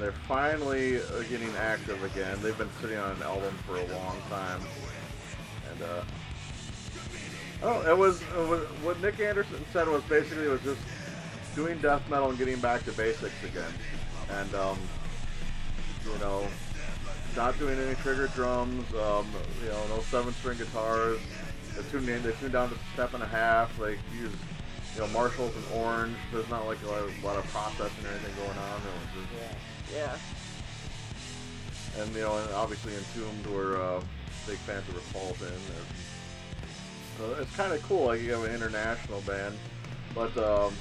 And they're finally uh, getting active again. They've been sitting on an album for a long time. And, uh, oh, it was, it was what Nick Andersson said was basically it was just doing death metal and getting back to basics again. And, um, you know, not doing any trigger drums, um, you know, no seven string guitars. They tuned in, they tuned down to step and a half. They use, you know, Marshalls and Orange. There's not like a lot, a lot of processing or anything going on. It was just, Yeah. And you know, and obviously Entombed were uh, big fans of Repulsion. So it's kind of cool. Like you have an international band, but um,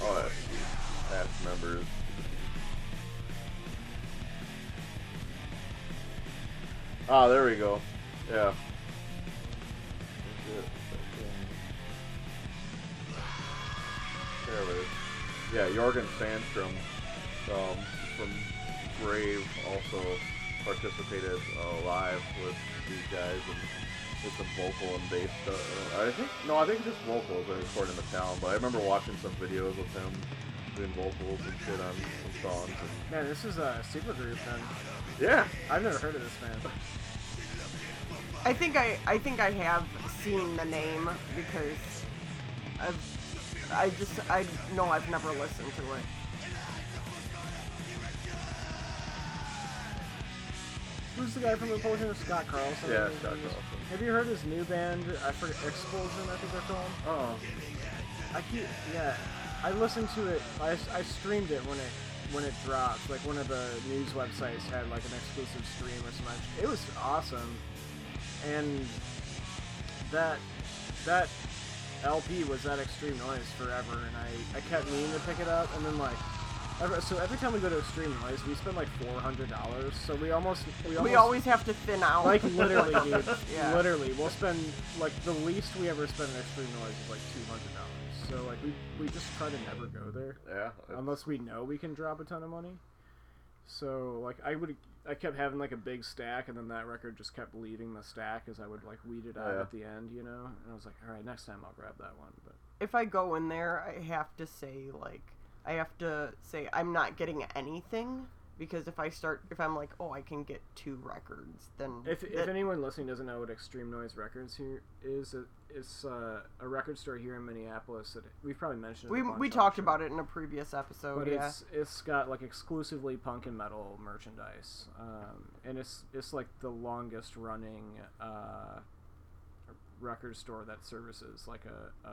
oh, past members. Ah, there we go. Yeah. There it is. Yeah, Jorgen Sandstrom um, from Grave also participated uh, live with these guys and did some vocal and bass stuff. I think no, I think just vocals and recording the town. But I remember watching some videos of him doing vocals and shit on some songs. And, Man, this is a super group then. yeah, I've never heard of this band. I think I I think I have seen the name because I've I just I know I've never listened to it. Who's the guy from Repulsion? Scott Carlson. Yeah, Scott Carlson. Have you heard his new band? I forget. Explosion, I think they're called. oh, I keep, yeah. I listened to it. I, I streamed it when it when it dropped. Like one of the news websites had like an exclusive stream or something. It was awesome, and that that LP was that extreme noise forever. And I I kept meaning to pick it up, and then like. Ever- So every time we go to Extreme Noise, we spend like four hundred dollars. So we almost we almost We always have to thin out. like literally, dude. Yeah. Literally, we'll spend like the least we ever spend in Extreme Noise is like two hundred dollars. So like we we just try to never go there yeah. unless we know we can drop a ton of money. So like I would I kept having like a big stack, and then that record just kept leaving the stack as I would like weed it out Yeah. at the end, you know. And I was like, all right, next time I'll grab that one. But if I go in there, I have to say like I have to say I'm not getting anything because if I start if I'm like oh I can get two records then if if anyone listening doesn't know what Extreme Noise Records here is, it, it's uh, a record store here in Minneapolis that we've probably mentioned. we we talked show. about it in a previous episode but yeah it's it's got like exclusively punk and metal merchandise, um, and it's it's like the longest running uh, record store that services like a a,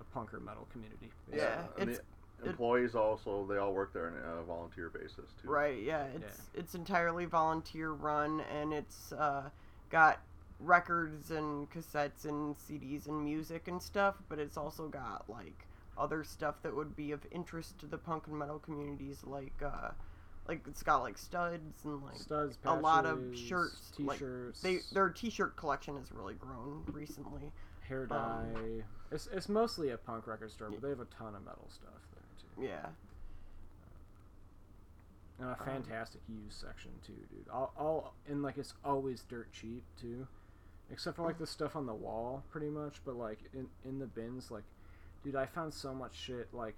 a punk or metal community. basically. Yeah, and it's- the employees also they all work there on a volunteer basis too. right yeah it's it's entirely volunteer run and it's uh, got records and cassettes and CDs and music and stuff but it's also got like other stuff that would be of interest to the punk and metal communities like uh like it's got like studs and like Studs, a lot of shirts, t-shirts, they their t-shirt collection has really grown recently hair um, dye. it's it's mostly a punk record store, but they have a ton of metal stuff there too, yeah and a Um, fantastic used section too, dude. All all and like it's always dirt cheap too, except for like the stuff on the wall, pretty much. But like in in the bins, like, dude, I found so much shit. Like,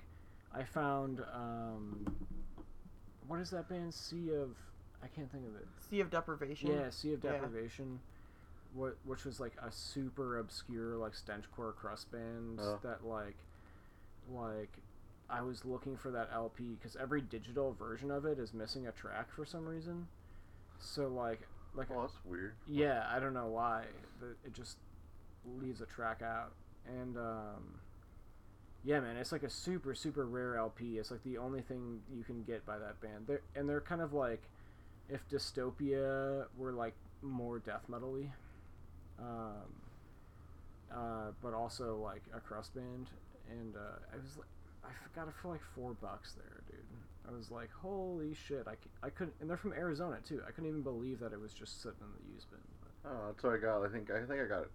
I found um, what is that band? Sea of, I can't think of it. sea of deprivation Yeah, Sea of Yeah. Deprivation. What, which was like a super obscure like stenchcore crust band Oh. that like like I was looking for that LP because every digital version of it is missing a track for some reason. So like like Oh, that's weird. yeah, I don't know why. It just leaves a track out. And um yeah, man, it's like a super super rare LP. It's like the only thing you can get by that band. They're and they're kind of like if Dystopia were like more death metal-y. Um uh, but also like a crust band and uh, I was like I f- got it for like four bucks there, dude. I was like, holy shit! I, I couldn't, and they're from Arizona too. I couldn't even believe that it was just sitting in the used bin. But, Oh, that's what I got. I think I think I got a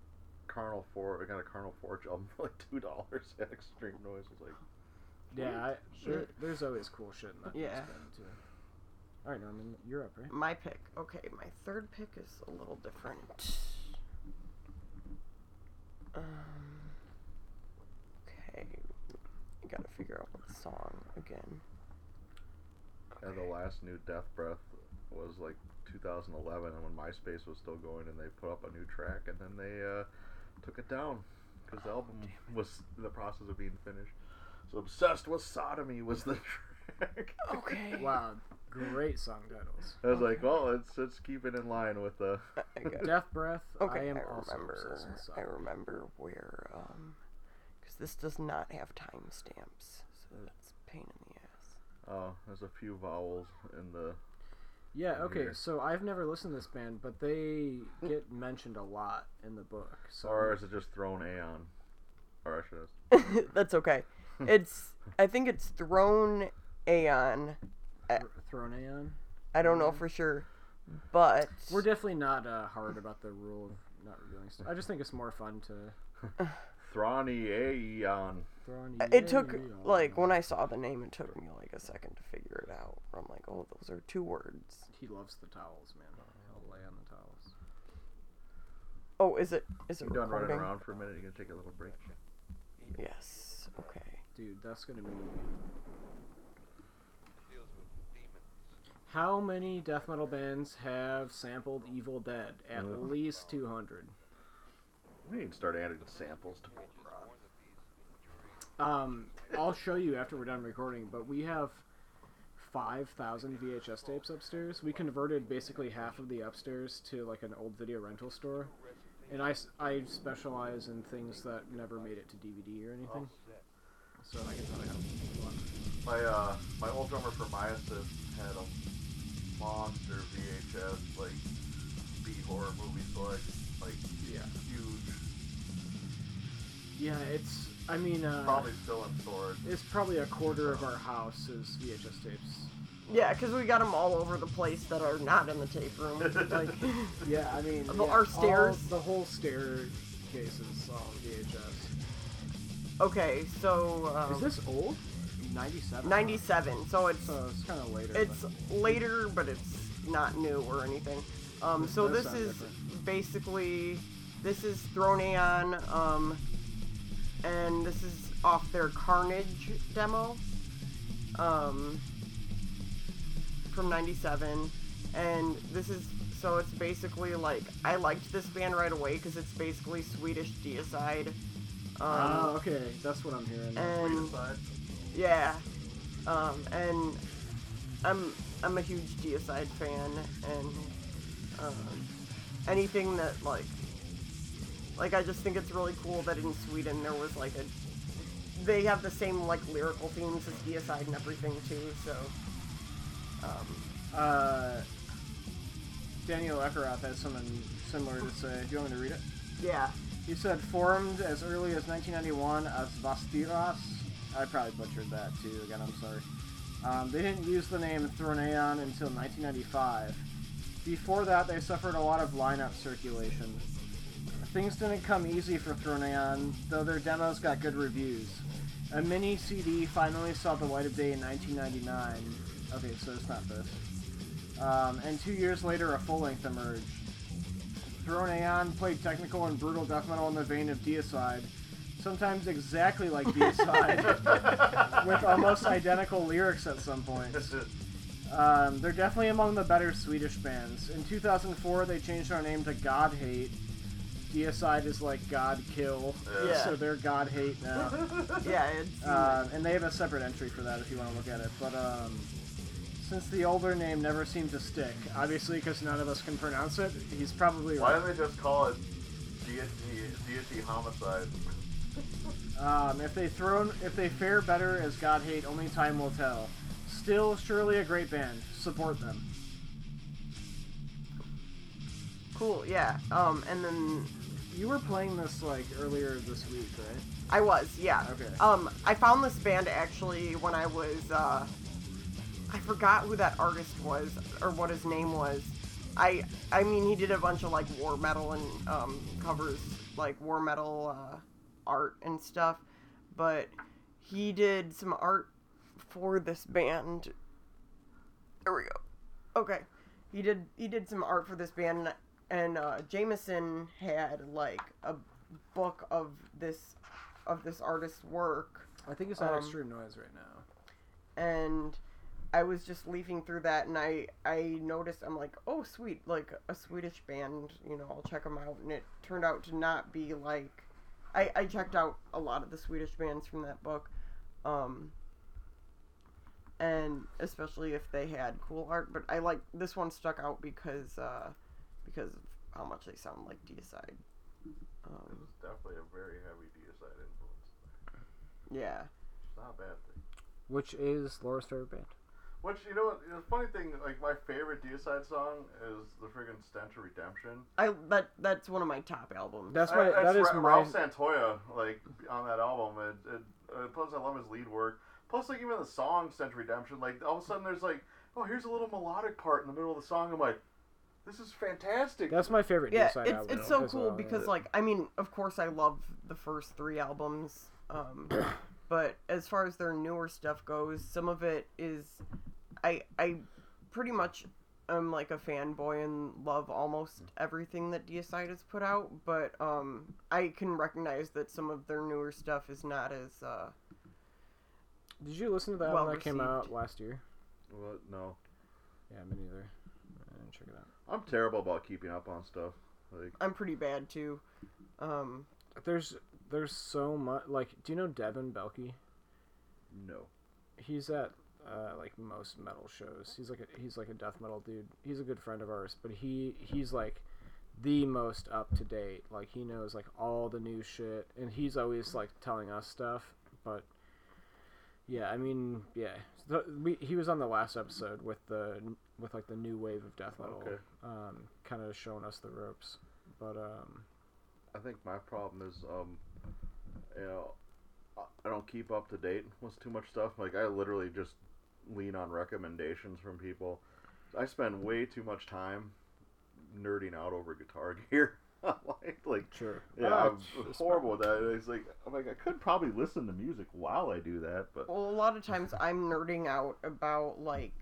Carnal Forge. I got a Carnal Forge album for like two dollars at Extreme Noise. It's like yeah, I, there, there's always cool shit in that Yeah. used bin too. All right, Norman, you're up, right? My pick. Okay, my third pick is a little different. Um, okay, I gotta figure out what song again. and the last new Death Breath was like 2011, and when MySpace was still going, and they put up a new track, and then they uh, took it down because the album was in the process of being finished. So obsessed with sodomy was the track. Okay. Wow, great song titles. I was like, well, let's let's keep it in line with the. I, I got Death Breath. Okay, I am I also remember. obsessed with I remember where, um, because this does not have timestamps, so that's a pain in the ass. Oh, there's a few vowels in the. Yeah, in okay, here. so I've never listened to this band, but they get mentioned a lot in the book. So Or is it just thrown Aeon? Or I should that's okay. It's, I think it's Throne Aeon. Th- Thrown Aeon. I don't know for sure, but We're definitely not uh, hard about the rule of not revealing stuff. I just think it's more fun to Throny Aeon. it took like when I saw the name, it took me like a second to figure it out. I'm like, oh, those are two words. He loves the towels, man. He'll lay on the towels. Oh, is it? Is it You done running around for a minute? You gonna take a little break? Yes. Okay. Dude, that's gonna be. How many death metal bands have sampled Evil Dead? At Uh. least 200. We to start adding samples to. Um, I'll show you after we're done recording, but we have 5,000 VHS tapes upstairs. We converted basically half of the upstairs to like an old video rental store. And I, I specialize in things that never made it to DVD or anything. So I can tell you how. My uh, my old drummer for Myasis had a monster VHS like B horror movie selection, like Yeah. Huge. Yeah, it's, I mean, uh, Probably still in storage. it's probably a quarter of our house is VHS tapes. Yeah, because we got them all over the place that are not in the tape room. Like, Yeah, I mean, The- yeah, our stairs? all- the whole staircase is all VHS. okay, so um, Is this old? 97? 97? So it's So it's kind of later. it's but- later, but it's not new or anything. Um, so this is different. basically this is Throne Aeon, um, and this is off their Carnage demo, um, from '97, and this is so it's basically like I liked this band right away because it's basically Swedish deicide. Um, Oh, okay. That's what I'm hearing. and yeah, um, and I'm I'm a huge Deicide fan, and um, anything that like like I just think it's really cool that in Sweden there was like a they have the same like lyrical themes as Deicide and everything too. So um, uh, Daniel Ekeroth has something similar to say. Do you want me to read it? yeah, He said, formed as early as 1991 as Vastiras. I probably butchered that too. Again, I'm sorry. Um, they didn't use the name Throneon until 1995. Before that, they suffered a lot of lineup circulation. Things didn't come easy for Throneon, though their demos got good reviews. A mini CD finally saw the light of day in 1999. Okay, so it's not this. Um, and two years later, a full length emerged. Throne Aeon played technical and brutal death metal in the vein of Deicide, sometimes exactly like Deicide, with almost identical lyrics at some points. Um, they're definitely among the better Swedish bands. In 2004, they changed their name to God Hate. Deicide is like God Kill, Yeah. so they're God Hate now. yeah, it's Um, and they have a separate entry for that if you want to look at it. But um, since the older name never seemed to stick, obviously because none of us can pronounce it, he's probably right. Why right. don't they just call it deity, deity homicide? Um, if they thrown, if they fare better as God Hate, only time will tell. Still, surely a great band. Support them. cool. Yeah, um, and then You were playing this like earlier this week, right? I was, yeah. Okay. Um, I found this band actually when I was, uh, I forgot who that artist was or what his name was. I, I mean, he did a bunch of like war metal and um, covers like war metal uh, art and stuff, but he did some art for this band. There we go. Okay, he did he did some art for this band, and uh, Jameson had like a book of this of this artist's work, I think it's at Um, extreme noise right now. and I was just leafing through that, and I I noticed I'm like, oh sweet, like a Swedish band, you know, I'll check them out, and it turned out to not be like, I I checked out a lot of the Swedish bands from that book, um, and especially if they had cool art, but I like this one stuck out because uh, because of how much they sound like Deicide. It Um, was definitely a very heavy deicide influence. yeah. It's not a bad thing. Which is Laura's favorite band. Which you know what? The funny thing, like my favorite deicide song is the friggin' Stench of Redemption. I that that's one of my top albums. That's I- my that's that is Ra- my Ralph Santolla, like on that album. It, it, uh, plus, I love his lead work. Plus, like even the song "Stench of Redemption," like all of a sudden there's like, oh, here's a little melodic part in the middle of the song. I'm like, this is fantastic. that's my favorite yeah, Deicide it's album it's so as cool well, because yeah. like I mean, of course I love the first three albums, um, but as far as their newer stuff goes, some of it is, I I pretty much am like a fanboy and love almost everything that Deicide has put out, but um, I can recognize that some of their newer stuff is not as uh, Did you listen to that well one that came out last year? What? No, Yeah, me neither. I didn't check it out. I'm terrible about keeping up on stuff. Like, I'm pretty bad too. Um, There's there's so much like do you know Devin Belky? no. He's at uh, like most metal shows. He's like a, he's like a death metal dude. He's a good friend of ours, but he he's like the most up to date. Like he knows like all the new shit, and he's always like telling us stuff. But yeah, I mean, yeah, the, we, he was on the last episode with the with like the new wave of death metal, Okay. um, kind of showing us the ropes. But um, I think my problem is, um, you know, I- I don't keep up to date with too much stuff. Like I literally just lean on recommendations from people. I spend way too much time nerding out over guitar gear. like, like, sure, yeah, Ah, I'm it's horrible with that. It's like, I'm like, I could probably listen to music while I do that, but Well, a lot of times I'm nerding out about like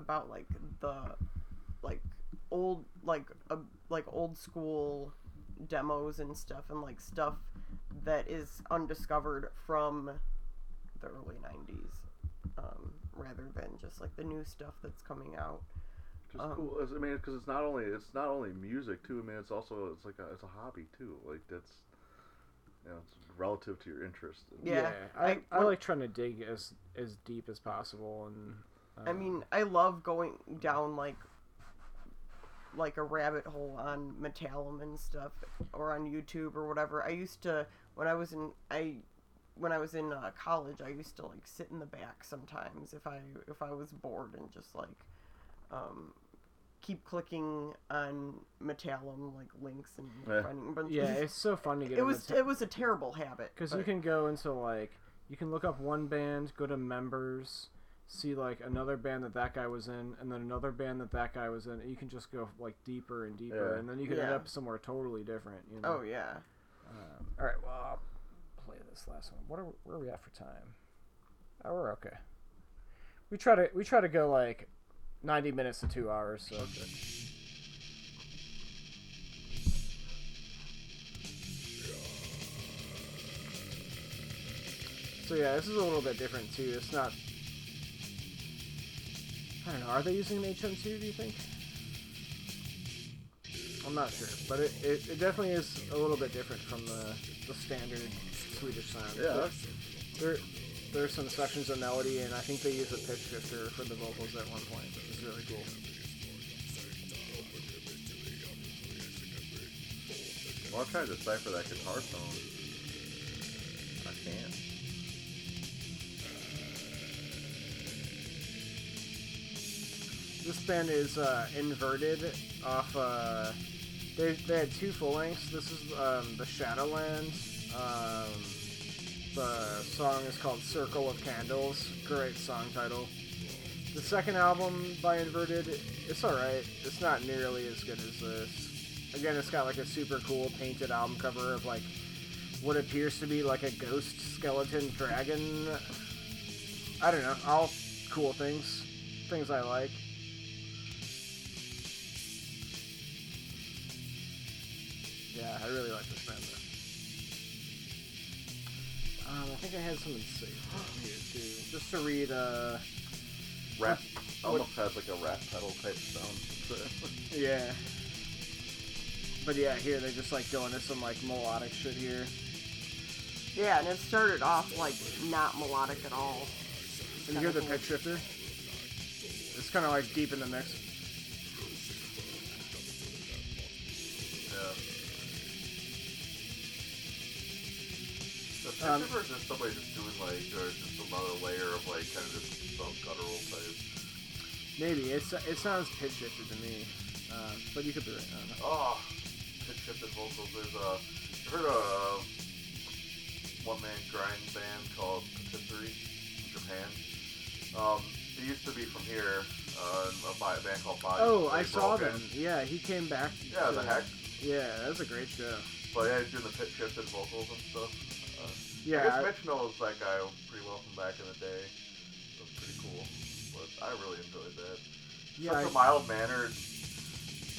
about like the like old like uh, like old school demos and stuff and like stuff that is undiscovered from the early 90s um, rather than just like the new stuff that's coming out. just Um, cool. I mean, because it's not only it's not only music too. I mean, it's also it's like a, it's a hobby too. Like that's you know, it's relative to your interest. And- Yeah, I, I- I, like trying to dig as as deep as possible and. I mean, I love going down like like a rabbit hole on Metallum and stuff, or on YouTube or whatever. I used to when I was in I when I was in uh, college. I used to like sit in the back sometimes if I if I was bored and just like um, keep clicking on Metallum like links and Yeah. finding a bunch. yeah, of, it's so fun to get. it was into it was a terrible habit because you can go into like you can look up one band, go to members, see like another band that that guy was in, and then another band that that guy was in. You can just go like deeper and deeper, Yeah. and then you can end up somewhere totally different. You know. Oh yeah. Um, all right. Well, I'll play this last one. What are where are we at for time? Oh, we're okay. We try to we try to go like ninety minutes to two hours. So. So yeah, this is a little bit different too. It's not. I don't know. Are they using an HM2? Do you think? I'm not sure, but it, it, it definitely is a little bit different from the, the standard Swedish sound. Yeah. There, there's some sections of melody, and I think they use a pitch shifter for the vocals at one point, which is really cool. Well, I'm trying to decipher that guitar tone. I can't. This band is uh, inverted off. Uh, they, they had two full lengths. This is um, the Shadowlands. Um, The song is called Circle of Candles. Great song title. The second album by Inverted, it's alright. It's not nearly as good as this. Again, it's got like a super cool painted album cover of like what appears to be like a ghost skeleton dragon. I don't know. All cool things. Things I like. Yeah, I really like this band though. Um, I think I had something saved here too. Just to read, uh, Rap almost has like a rap pedal type sound. yeah. But yeah, here they're just like going to some like melodic shit here. Yeah, and it started off like not melodic at all. And you hear the pitch shifter? It's kind of like deep in the mix. The Um, picture is just somebody just doing like, or just another layer of like kind of just some guttural type. Maybe it's it sounds pitch shifted to me, uh, but you could be right. Oh, pitch shifted vocals. There's a, you heard a one man grind band called Patisserie from Japan. Um, he used to be from here, uh, a band called Body. Oh, I saw them. Yeah, he came back. Yeah, to- the heck. Yeah, that was a great show. But yeah, he's doing the pitch shifted vocals and stuff. Uh, I Yeah, guess I- Mitch knows that guy pretty well from back in the day. It was pretty cool. But I really enjoyed that. yeah, Such a I, mild mannered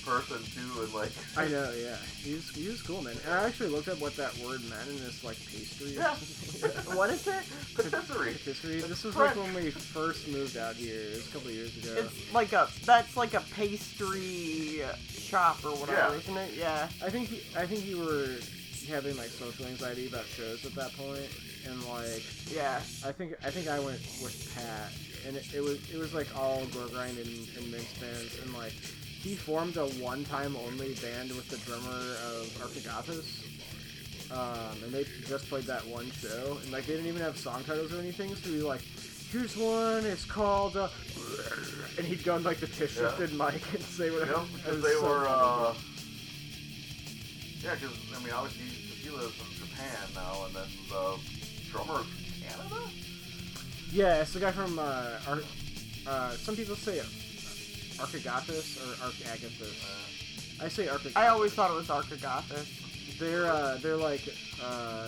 person too, and like I know. Yeah, he was he was cool, man. And I actually looked up what that word meant, and it's like pastry. or Yeah. What is it? patisserie. Patisserie. It's This was like when we first moved out here. It was a couple of years ago. It's like a that's like a pastry shop or whatever, Yeah. isn't it? Yeah. I think he, I think you were having like social anxiety about shows at that point, and like Yeah. I think I think I went with Pat, and it, it was it was like all gore grind and, and mince bands, and like he formed a one time only band with the drummer of Archigathus. Um, and they just played that one show, and like they didn't even have song titles or anything, so he like, here's one, it's called, uh, and he'd go on like the pitch Yeah. shifted mic and say whatever. Yep, It because they so were, uh, yeah, because, I mean, obviously, cause he lives in Japan now, and then the drummer's from Canada? Yeah, it's the guy from uh, Ar- uh some people say Archigathus or Archagathus. Uh, I say Archigathus. I always thought it was Archigathus. They're uh, they're like uh,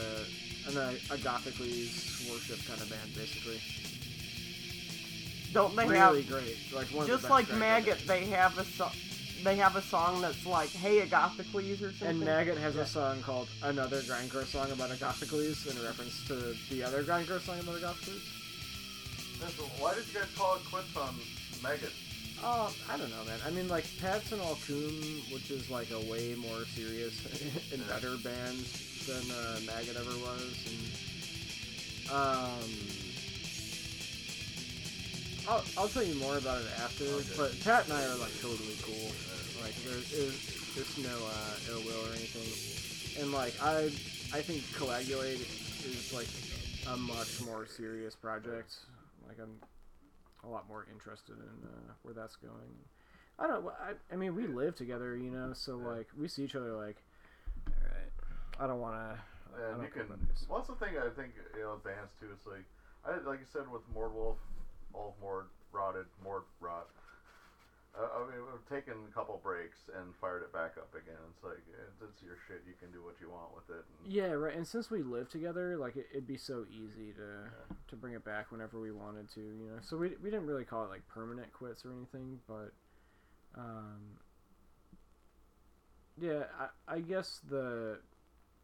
an uh, Agathocles worship kind of band, basically. Don't they really have great, like one of just the best like Maggot? They have a song. They have a song that's like, "Hey, Agathocles" or something. And Maggot has Yeah. a song called "Another Grindcore Song" about a Agathocles in reference to the other Grindcore song about Agathocles. so why did you guys call it quits on Megan? Oh, I don't know, man. I mean, like Pats and Alcoom, which is like a way more serious and better band than uh, Maggot ever was, and um, I'll, I'll tell you more about it after. Okay. But Pat and I are like totally cool. Like there's there's, there's no uh, ill will or anything, and like I I think Coagulate is like a much more serious project. Like I'm a lot more interested in uh, where that's going. I don't. I, I mean, we live together, you know, so Yeah. like we see each other. Like, all right, I don't want to. And you can. Well, Well, that's the thing I think you know, bands too. It's like I like you said with Mord Wolf, all Mord rotted, Mord rot. Uh, I mean, we've taken a couple breaks and fired it back up again. It's like it's, it's your shit. You can do what you want with it. And, Yeah, right. And since we live together, like it, it'd be so easy to to bring it back whenever we wanted to, you know. So we we didn't really call it like permanent quits or anything, but um, yeah, I I guess the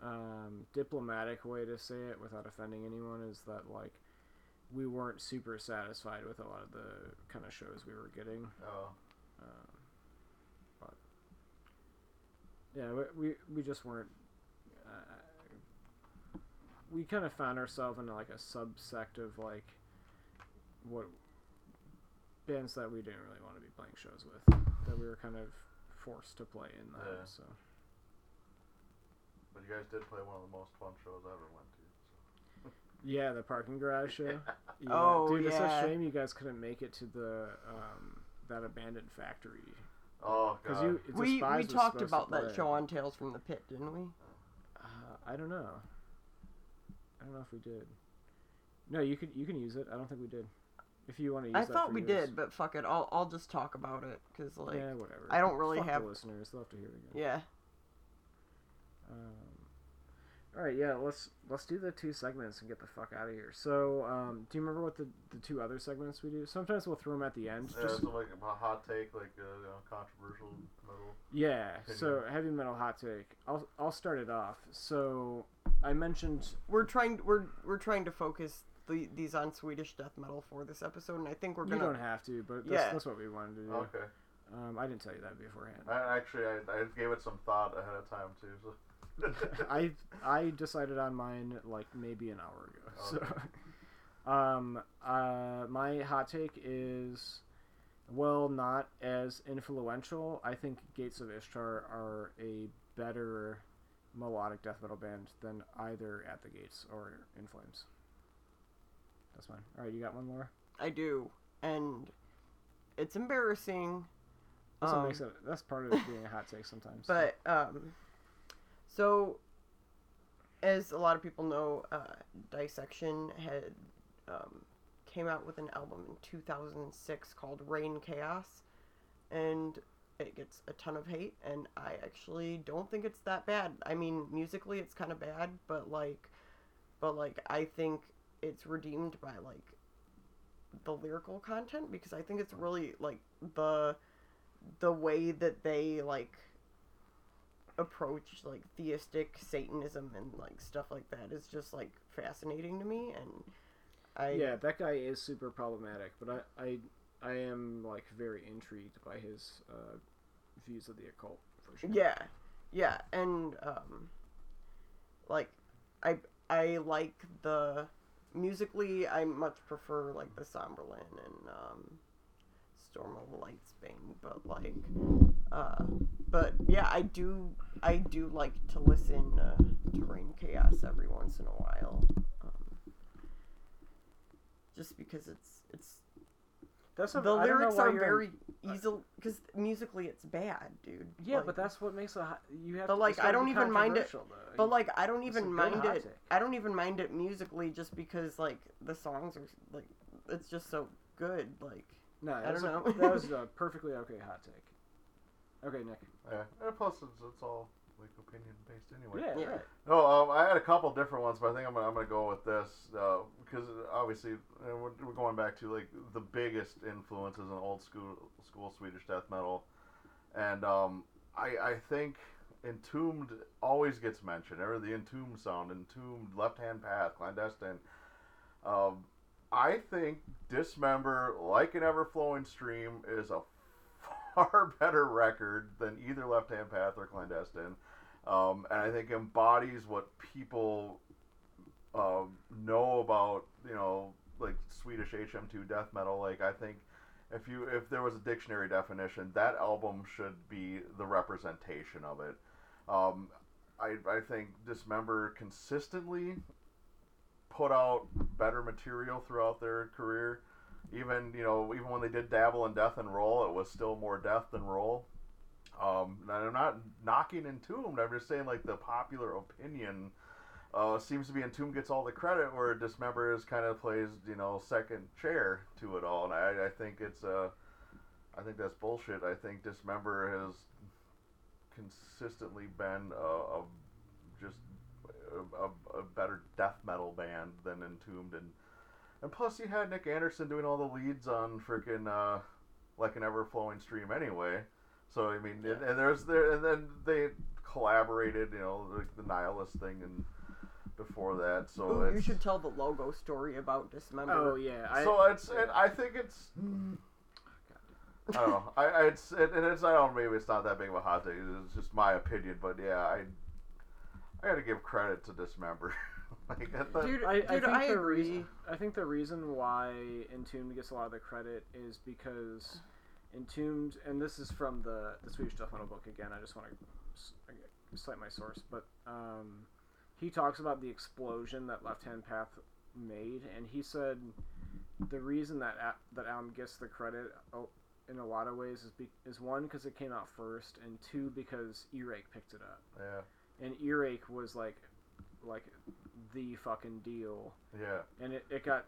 um, diplomatic way to say it without offending anyone is that like we weren't super satisfied with a lot of the kind of shows we were getting. Oh, Um, but yeah, we, we we just weren't. Uh, we kind of found ourselves in like a subsect of like what bands that we didn't really want to be playing shows with that we were kind of forced to play in that. Yeah. So but you guys did play one of the most fun shows I ever went to. yeah, the parking garage show. Yeah, Oh, dude, it's yeah. a shame you guys couldn't make it to the um, that abandoned factory Oh because god. you. we we talked about that show on Tales from the Pit, didn't we? Uh, I don't know. I don't know if we did. No, you could you can use it. I don't think we did. If you want to use I that thought for we yours. did, but fuck it. I'll I'll just talk about it because like yeah, whatever. I don't really Fuck have- the listeners. They'll have to hear it again. yeah. Um, all right, yeah. Let's let's do the two segments and get the fuck out of here. So, um, do you remember what the the two other segments we do? Sometimes we'll throw them at the end. Yeah, Just so like a hot take, like a you know, controversial metal. yeah. So heavy metal hot take. I'll I'll start it off. So I mentioned We're trying we're we're trying to focus the, these on Swedish death metal for this episode, and I think we're gonna. You don't have to, but that's, Yeah. that's what we wanted to do. Okay. Um, I didn't tell you that beforehand. I, actually, I, I gave it some thought ahead of time too. So. I I decided on mine like maybe an hour ago. Okay. So, um, uh, my hot take is, well, not as influential. I think Gates of Ishtar are a better melodic death metal band than either At the Gates or In Flames. That's fine. All right, you got one more. I do, and it's embarrassing. That's what um, makes it. That's part of it being a hot take sometimes. But um, so as a lot of people know, uh, Dissection had um, came out with an album in 2006 called Reinkaos, and it gets a ton of hate. And I actually don't think it's that bad. I mean, musically, it's kind of bad, but like, but like, I think it's redeemed by like the lyrical content because I think it's really like the the way that they like approach like theistic satanism and like stuff like that is just like fascinating to me and I yeah, that guy is super problematic, but I, I, I am like very intrigued by his uh, views of the occult for sure. yeah yeah and um like I I like the musically I much prefer like the Somberlain and um Storm of Lightsbane but like uh but yeah I do I do like to listen uh, to Reinkaos every once in a while um, just because it's it's That's the I lyrics are you're- very easy because musically it's bad dude Yeah, Like- but that's what makes a you have. But, to, like, I don't even mind it, though. But like I don't even mind it. take. I don't even mind it musically just because like the songs are like it's just so good. Like no, I don't a- that was a perfectly okay hot take. Okay, Nick. yeah, and plus it's, it's all like opinion based anyway. Yeah, Yeah. right. No, um, I had a couple different ones, but I think I'm gonna, I'm gonna go with this uh, because obviously uh, we're, we're going back to like the biggest influences in old school school Swedish death metal, and um, I I think Entombed always gets mentioned. Or the Entombed sound, Entombed, Left Hand Path, Clandestine. Um, I think Dismember, like an ever flowing stream, is a far better record than either Left Hand Path or Clandestine um, and I think embodies what people um, know about you know like Swedish HM2 death metal. Like I think if you if there was a dictionary definition, that album should be the representation of it. Um, I I think Dismember consistently put out better material throughout their career. Even you know even when they did dabble in death and roll, it was still more death than roll. Um, and I'm not knocking Entombed. I'm just saying, like the popular opinion uh, seems to be Entombed gets all the credit, where Dismember is kind of plays, you know, second chair to it all. And I, I think it's uh, I think that's bullshit. I think Dismember has consistently been a, a a, a, a better death metal band than Entombed, and and plus you had Nick Andersson doing all the leads on freaking uh, like an ever flowing stream anyway. So I mean, and, and there's there, and then they collaborated, you know, like the Nihilist thing, and before that. So Ooh, it's, you should tell the logo story about Dismember. Oh yeah, I, so it's, it, I think it's. I don't know. I, I it's it, and it's I don't know, maybe it's not that big of a hot take. It's just my opinion, but yeah, I I got to give credit to Dismember. like I thought, Dude, I, I think I the agree. reason I think the reason why Entombed gets a lot of the credit is because Entombed, and this is from the the Swedish Death Metal book again. I just want to cite my source, but um, he talks about the explosion that Left Hand Path made, and he said the reason that that album gets the credit oh, in a lot of ways is be, is one because it came out first, and two because Earache picked it up yeah. And Earache was like like the fucking deal, Yeah. and it, it got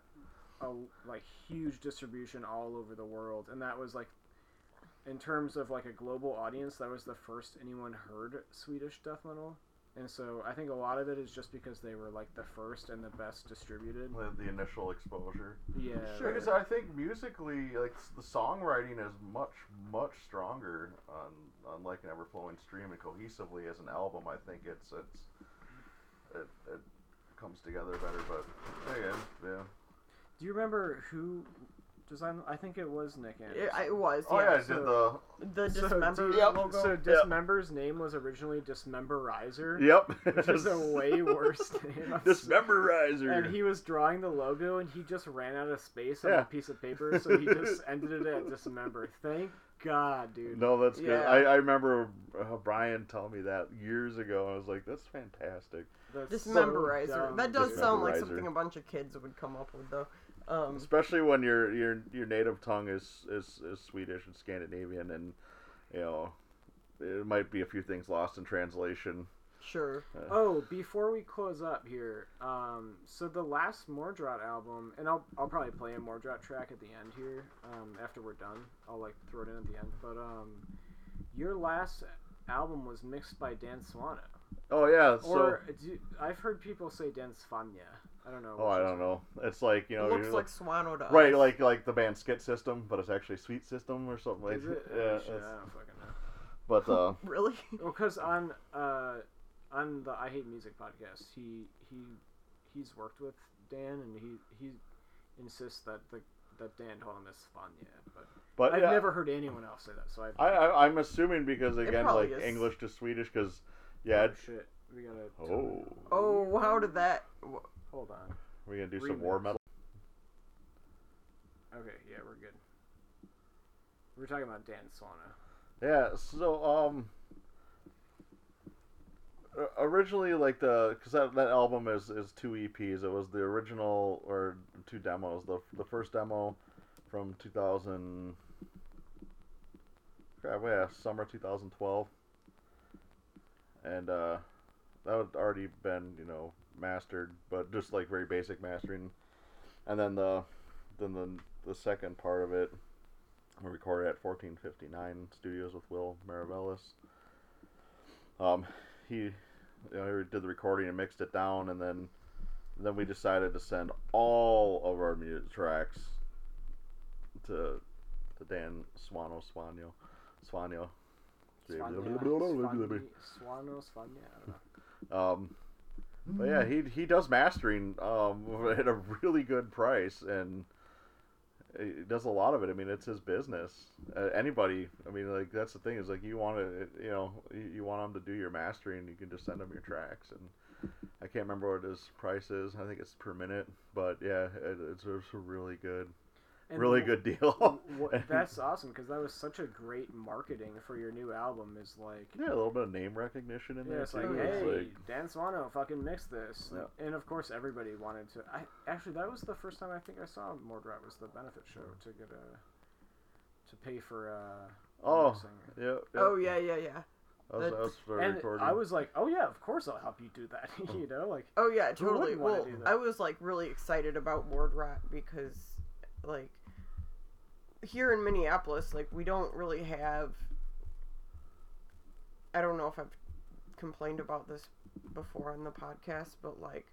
a like huge distribution all over the world, and that was like. In terms of like a global audience, that was the first anyone heard Swedish death metal, and so I think a lot of it is just because they were like the first and the best distributed. The, the initial exposure. Yeah, Sure. Because I think musically, like the songwriting is much much stronger on on like an ever flowing stream and cohesively as an album. I think it's it's it, it comes together better. But again, yeah. Do you remember who designed? I think it was Nick Andersson. It, it was. Oh yeah, yeah. I did the The So, dismember do you- logo. so Dismember's name was originally Dismemberizer, yep. which is a way worse name. I'm Dismemberizer. And he was drawing the logo, and he just ran out of space on Yeah. a piece of paper, so he just ended it at Dismember. Thank God, dude. No, that's good. Yeah. I, I remember uh, Brian telling me that years ago. I was like, "That's fantastic." That's so Dismemberizer. dumb, that does dude. sound like something a bunch of kids would come up with, though. Um, Especially when your your your native tongue is, is is Swedish and Scandinavian, and you know, it might be a few things lost in translation. sure. Oh, before we close up here, um, so the last Mordrot album, and I'll I'll probably play a Mordrot track at the end here, um, after we're done. I'll like throw it in at the end. But um, your last album was mixed by Dan Swano, Oh yeah. So or do, I've heard people say Dan Svanya. I don't know. oh, I don't know. It's like you know, it looks you like Swano to right, us. like like the band Skit System, but it's actually Sweet System or something like. Is it? Yeah. Oh, shit, I don't fucking know. But uh, Really? Well, because on uh, on the I Hate Music podcast, he he he's worked with Dan, and he he insists that the that Dan told him it's Svanya, but but I've yeah, never heard anyone else say that. So I've I, I I'm assuming because again, like is. English to Swedish, because yeah. oh, shit. We gotta. Oh, Oh, how did that? Hold on. we're gonna do some war metal. Okay, yeah, we're good. We're talking about Dan Swano. Yeah, so um originally like the cuz that, that album is is two EPs. It was the original or two demos. The the first demo from 2000 crap, yeah, summer 2012. And uh that had already been, you know, mastered, but just like very basic mastering. And then the then the the second part of it we recorded at 1459 Studios with Will Maravellis. Um, he, you know, he did the recording and mixed it down, and then then we decided to send all of our music tracks to to Dan Swano Swanio Swanio. Swano, don't know. Um, but yeah, he he does mastering um, at a really good price, and he does a lot of it. I mean, it's his business. Uh, anybody, I mean, like that's the thing is like you want to, you know, you, you want him to do your mastering, you can just send him your tracks, and I can't remember what his price is. I think it's per minute, but yeah, it, it's a really good, And really wh- good deal. What, that's awesome because that was such a great marketing for your new album. Is like, yeah, a little bit of name recognition in yeah, there it's too. like, yeah. hey, like- Dan Swano fucking mixed this, Yeah. and of course everybody wanted to. I actually that was the first time I think I saw Mordrot was the benefit show to get a to pay for uh. oh, mixing. yeah, yeah. Oh yeah, yeah, yeah. I was, I was and recording. I was like, oh yeah, of course I'll help you do that. you know, like Oh yeah, totally. wouldn't wanna Well, do that? I was like really excited about Mordrot because, like, here in Minneapolis, like we don't really have. I don't know if I've complained about this before on the podcast, but like,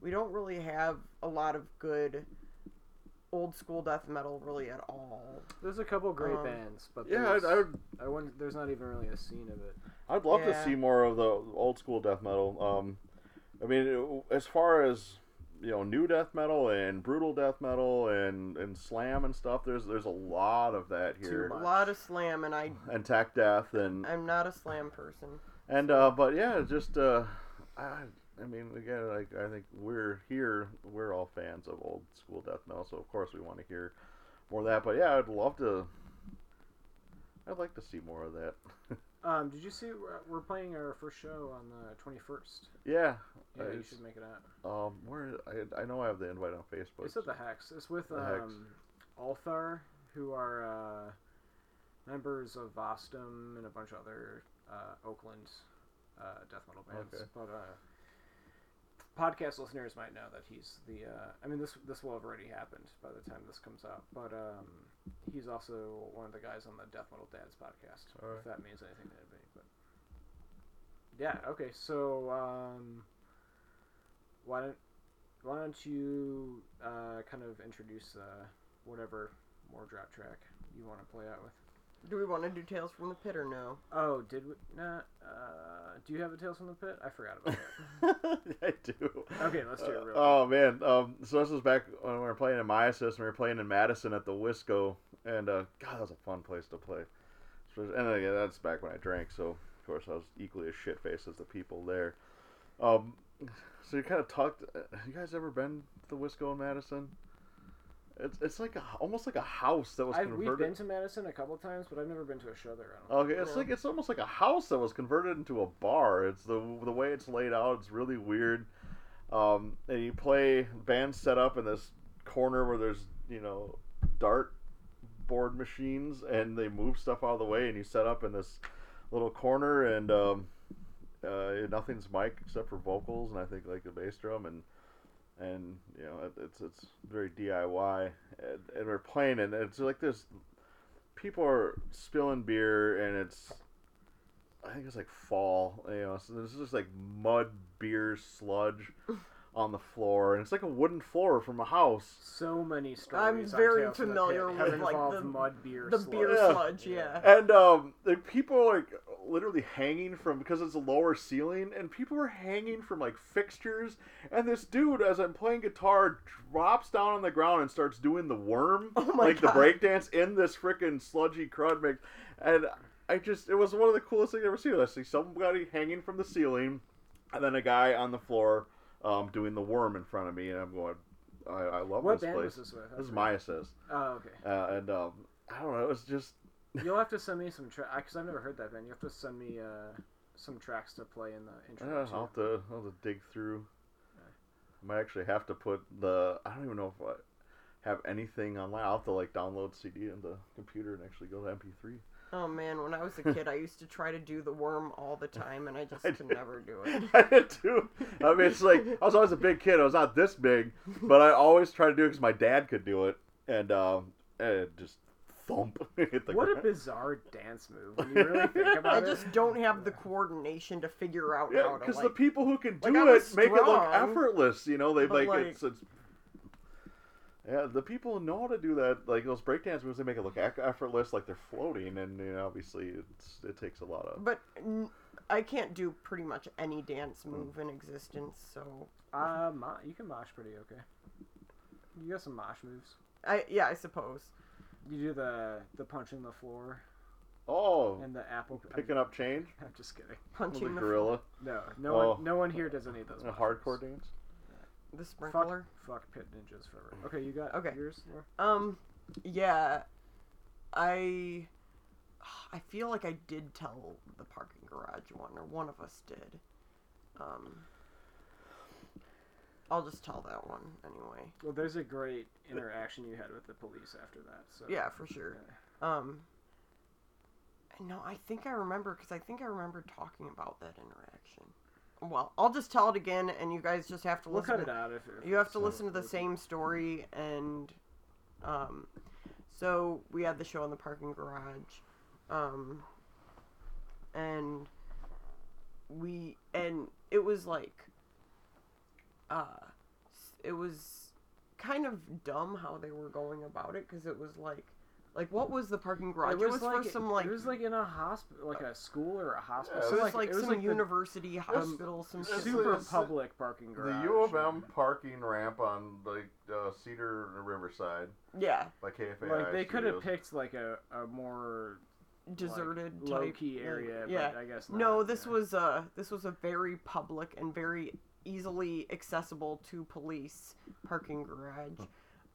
we don't really have a lot of good old school death metal really at all. there's a couple great Um, bands, but yeah, there's, I, I would I wouldn't, there's not even really a scene of it. I'd love to see more of the old school death metal. Um, I mean, as far as you know, new death metal and brutal death metal and, and slam and stuff. There's there's a lot of that here, A lot of slam, and I and tech death and I'm not a slam person. and uh, but yeah, just uh, I I mean again, like I think we're here, we're all fans of old school death metal, so of course we want to hear more of that. But yeah, I'd love to. I'd like to see more of that. Um, did you see we're, we're playing our first show on the 21st? yeah, Yeah, I you should make it out. Um, where I, I know I have the invite on Facebook. It's at the Hex. It's with The Hex. um, Ulthar, who are uh, members of Vastum and a bunch of other uh, Oakland uh, death metal bands. Okay. But uh, podcast listeners might know that he's the. Uh, I mean, this this will have already happened by the time this comes out, but um, he's also one of the guys on the Death Metal Dads podcast. If that means anything to anybody, but yeah, okay. So um, why don't why don't you uh, kind of introduce uh, whatever Mordrot track you want to play out with? Do we want to do Tales from the Pit or no? Oh, did we? not? Uh, do you have a Tales from the Pit? I forgot about that. I do. Okay, let's do it real oh man, um, so this was back when we were playing in my assist, and we were playing in Madison at the Wisco, and uh, God, that was a fun place to play. So- And again, that's back when I drank, so of course I was equally as shit faced as the people there. Um, so you kind of talked. uh, You guys ever been to the Wisco in Madison? It's it's like a, almost like a house that was I've, converted. we've been to Madison a couple times, but I've never been to a show there. Okay, it's like it's almost like a house that was converted into a bar. It's the the way it's laid out. It's really weird. Um, and you play bands set up in this corner where there's you know dart board machines, and they move stuff out of the way, and you set up in this little corner, and um, uh, nothing's mic except for vocals, and I think like the bass drum, and and you know it, it's it's very DIY, and, and we're playing, and it's like this people are spilling beer and it's I think it's like fall, you know, so there's just like mud, beer, sludge on the floor, and it's like a wooden floor from a house. So many stories. I'm very Tales from the familiar with, like, the- mud beer. The sludge. beer Yeah. sludge, yeah. And um, the people are like literally hanging from because it's a lower ceiling, and people are hanging from like fixtures. And this dude, as I'm playing guitar, drops down on the ground and starts doing the worm, Oh like God. the breakdance in this freaking sludgy crud mix. And I just, it was one of the coolest things I've ever seen. I see somebody hanging from the ceiling, and then a guy on the floor um, doing the worm in front of me, and I'm going. I, I love What this band place. was this with? This is my assist, Oh, okay. uh, and um, I don't know. It was just You'll have to send me some tracks because I've never heard that band. You have to send me uh, some tracks to play in the intro. Yeah. I'll have to, I'll have to dig through. I might actually have to put the. I don't even know if I have anything online. I'll have to like download CD on the computer and actually go to MP3. Oh man, when I was a kid, I used to try to do the worm all the time, and I just I could did. never do it. I did too. I mean, it's like I was always a big kid. I was not this big, but I always tried to do it because my dad could do it, and um, and it just thump hit the What a bizarre dance move when you really think I about it. just don't have the coordination to figure out Yeah, how to because like. the people who can do Like, I'm it make it look effortless. You know, they make like, like- it's, it's. Yeah, the people who know how to do that, like those breakdance moves, they make it look effortless, like they're floating, and you know, obviously, it's it takes a lot of. But n- I can't do pretty much any dance move in existence, so Uh, mo- you can mosh pretty okay. You got some mosh moves. I yeah, I suppose. You do the the punching the floor Oh, and the apple. picking up change, I'm just kidding. Punching the the, gorilla, No, no Oh. one, no one here does any of those. a mosh hardcore moves. dance. the Fuck, sprinkler. fuck pit ninjas forever. Okay, you got Okay. yours. Laura? Um, yeah, I I feel like I did tell the parking garage one, or one of us did. Um, I'll just tell that one anyway. Well, there's a great interaction you had with the police after that. So Yeah, for sure. yeah. Um, no, I think I remember because I think I remember talking about that interaction. Well, I'll just tell it again, and you guys just have to We'll listen. cut to- it out if, if you have to listen to the same story and um so we had the show in the parking garage um and we and it was like uh it was kind of dumb how they were going about it because it was like like what was the parking garage It was, like for some like it was like in a hospital, like a school or a hospital. Yeah, it was like, it was some like the university hospital some the shit super like- It's- public parking garage. The U of M parking ramp on like uh, Cedar Riverside yeah by KFAI. Like they could have picked like a, a more deserted like, low type, key area. yeah but I guess No, this yeah. was uh this was a very public and very easily accessible to police parking garage.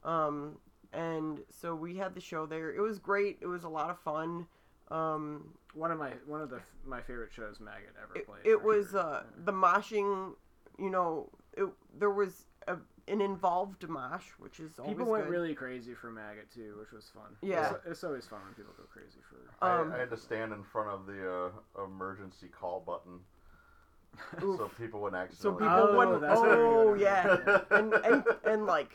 Um and so we had the show there. It was great. It was a lot of fun. Um one of my one of the my favorite shows Maggot ever it, played. it for was sure. uh Yeah. the moshing, you know, it there was a, an involved mosh, which is always People went good. really crazy for Maggot too, which was fun. Yeah. it's, it's always fun when people go crazy for. I, um, I had to stand in front of the uh, emergency call button Oof. so people wouldn't So accidentally. people Oh, wouldn't. that's Oh doing. yeah, and and and like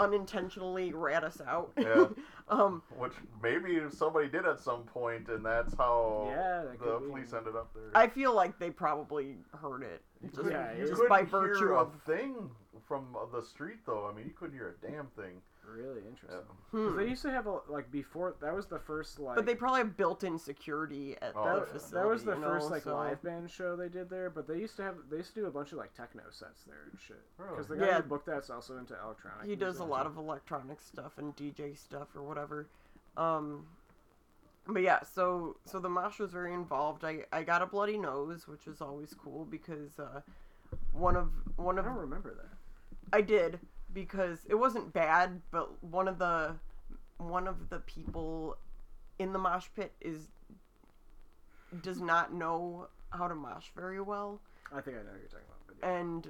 unintentionally rat us out. Yeah. um. Which maybe somebody did at some point, and that's how Yeah, that the could be. police ended up there. I feel like they probably heard it just, Yeah, you just couldn't by hear virtue a of. thing from the street, though. I mean, you couldn't hear a damn thing. Really interesting. Yeah. 'Cause Hmm. they used to have a like before. That was the first like. But they probably have built-in security at Oh, the yeah. that, facility. that was the you first know, like so- live band show they did there, but they used to have they used to do a bunch of like techno sets there and shit. Because the Really? guy Yeah. who booked that's also into electronic. He does a music. lot of electronic stuff and DJ stuff or whatever. Um, but yeah, so so the mosh was very involved. I I got a bloody nose, which was always cool because uh, one of one I of don't remember that. I did because it wasn't bad, but one of the one of the people in the mosh pit is does not know how to mosh very well, I think I know who you're talking about. But yeah, and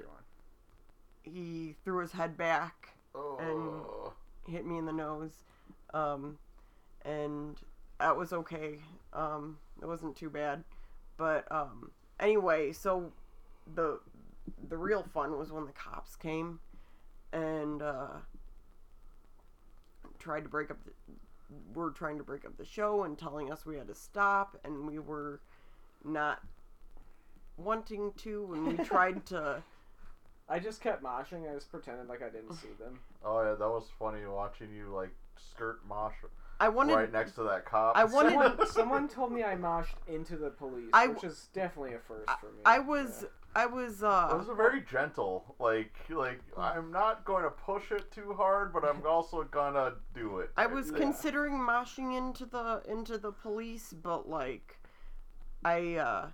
he threw his head back Oh. hit me in the nose, um, and that was okay. Um, it wasn't too bad, but um, anyway, so the the real fun was when the cops came and uh, tried to break up. The, were trying to break up the show and telling us we had to stop, and we were not wanting to, and we tried to. I just kept moshing. I just pretended like I didn't see them. Oh yeah, that was funny watching you like skirt mosh I wanted. right next to that cop. I wanted- Someone, someone told me I moshed into the police, I which is definitely a first for me. I was. Yeah. I was. It uh was a very gentle, like like I'm not going to push it too hard, but I'm also gonna do it. I was Yeah. considering moshing into the into the police, but like, I uh,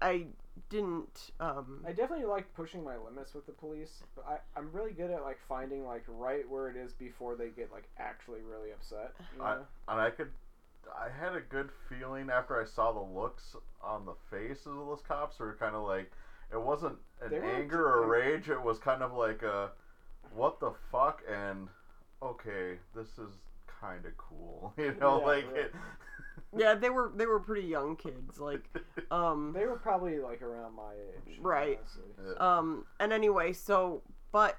I didn't. Um, I definitely like pushing my limits with the police, but I, I'm really good at like finding like right where it is before they get like actually really upset. You I, and I could, I had a good feeling after I saw the looks on the faces of those cops. Were kind of like, it wasn't an They were anger or rage. It was kind of like a, what the fuck, and okay, this is kind of cool. You know, Yeah, like right. it. yeah, they were they were pretty young kids, like, um, They were probably like around my age, Right. Yeah. um, and anyway, so but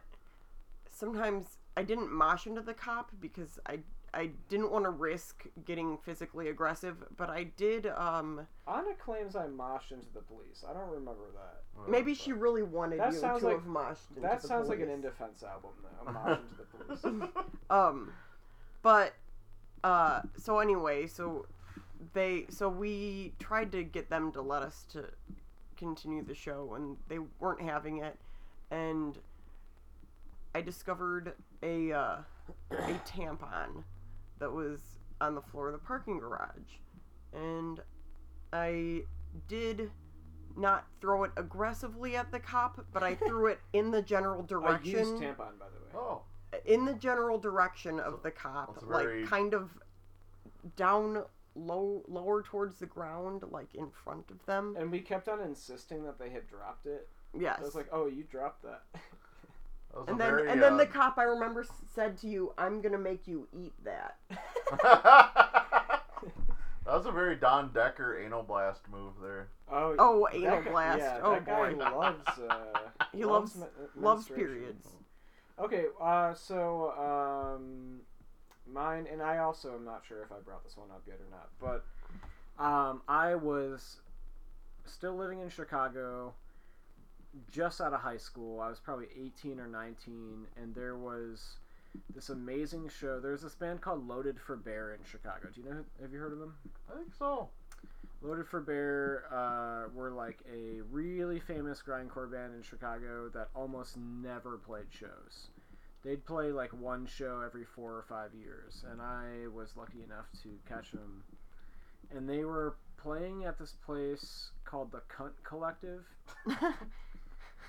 sometimes I didn't mosh into the cop because I I didn't want to risk getting physically aggressive, but I did. Um, Anna claims I moshed into the police. I don't remember that. maybe she really wanted That you to like- have moshed. Into That the sounds like an. In Defense album, though. A mosh into the police. Um, but uh, so anyway, so they so we tried to get them to let us to continue the show, and they weren't having it, and I discovered a uh, a tampon that was on the floor of the parking garage, and I did not throw it aggressively at the cop, but I threw it in the general direction. I direction used tampon, by the way. Oh, in the general direction of So, the cop, that's like very- kind of down low lower towards the ground, like in front of them. And we kept on insisting that they had dropped it. Yes. I was like, "Oh, you dropped that." that was and a then very, and then the uh, cop I remember s- said to you, "I'm gonna make you eat that." that was a very Don Decker anal blast move there. oh, Oh, that anal guy- blast. Yeah, oh that guy boy. loves. Uh, He loves- men- Loves menstruation. periods. Okay, uh, so um, mine, and I also am not sure if I brought this one up yet or not, but um, I was still living in Chicago, just out of high school. I was probably 18 or 19, and there was this amazing show. There's this band called Loaded for Bear in Chicago. Do you know? Have you heard of them? I think so. Loaded for Bear uh, were like a really famous grindcore band in Chicago that almost never played shows. They'd play like one show every four or five years, and I was lucky enough to catch them. And they were playing at this place called the Cunt Collective.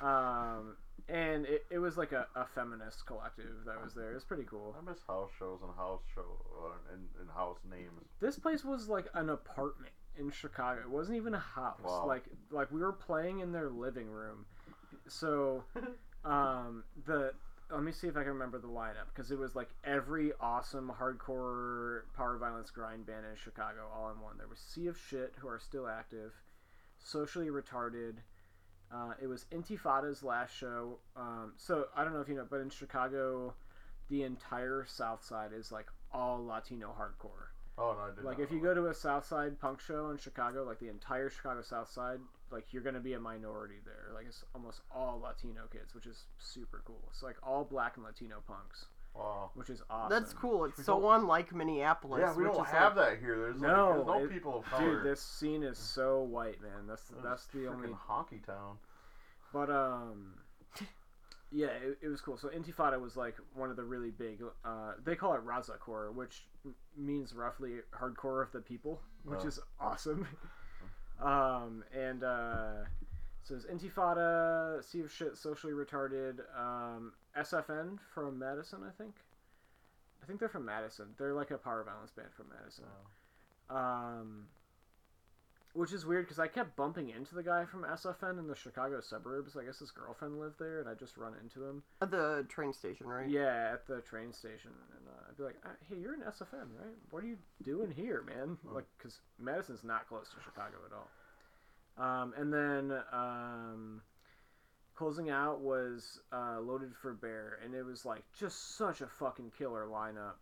Um, and it, it was like a, a feminist collective that was there. It was pretty cool. I miss house shows and house show uh, and, and house names. This place was like an apartment in Chicago. It wasn't even a house. Wow. Like like we were playing in their living room. So um the let me see if I can remember the lineup because it was like every awesome hardcore power violence grind band in Chicago all in one. There was Sea of Shit who are still active. socially retarded. Uh, it was Intifada's last show. Um, so I don't know if you know, but in Chicago, the entire South Side is like all Latino hardcore. Oh no, I did Like if you go to a South Side punk show in Chicago, like the entire Chicago South Side, like you're gonna be a minority there. Like it's almost all Latino kids, which is super cool. It's like all black and Latino punks. Wow. which is awesome. That's cool. It's We so unlike Minneapolis. Yeah, we which don't is have like, that here. There's like, No, there's no it- people of color. Dude, this scene is so white, man. That's It's that's the only. hockey town. But um, yeah, it, it was cool. So Intifada was like one of the really big. Uh, they call it Razacore, which m- means roughly hardcore of the people, which Oh. is awesome. um, and uh, so it's Intifada, Sea of Shit, Socially Retarded, um, SFN from Madison, I think. I think they're from Madison. They're like a power violence band from Madison. Um, which is weird because I kept bumping into the guy from SFN in the Chicago suburbs. I guess his girlfriend lived there, and I just run into him. At the train station, right? Yeah, at the train station, and uh, I'd be like, uh, "Hey, you're in SFN, right? What are you doing here, man?" Hmm. Like, because Madison's not close to Chicago at all. Um, and then um, closing out was uh, Loaded for Bear, and it was like just such a fucking killer lineup.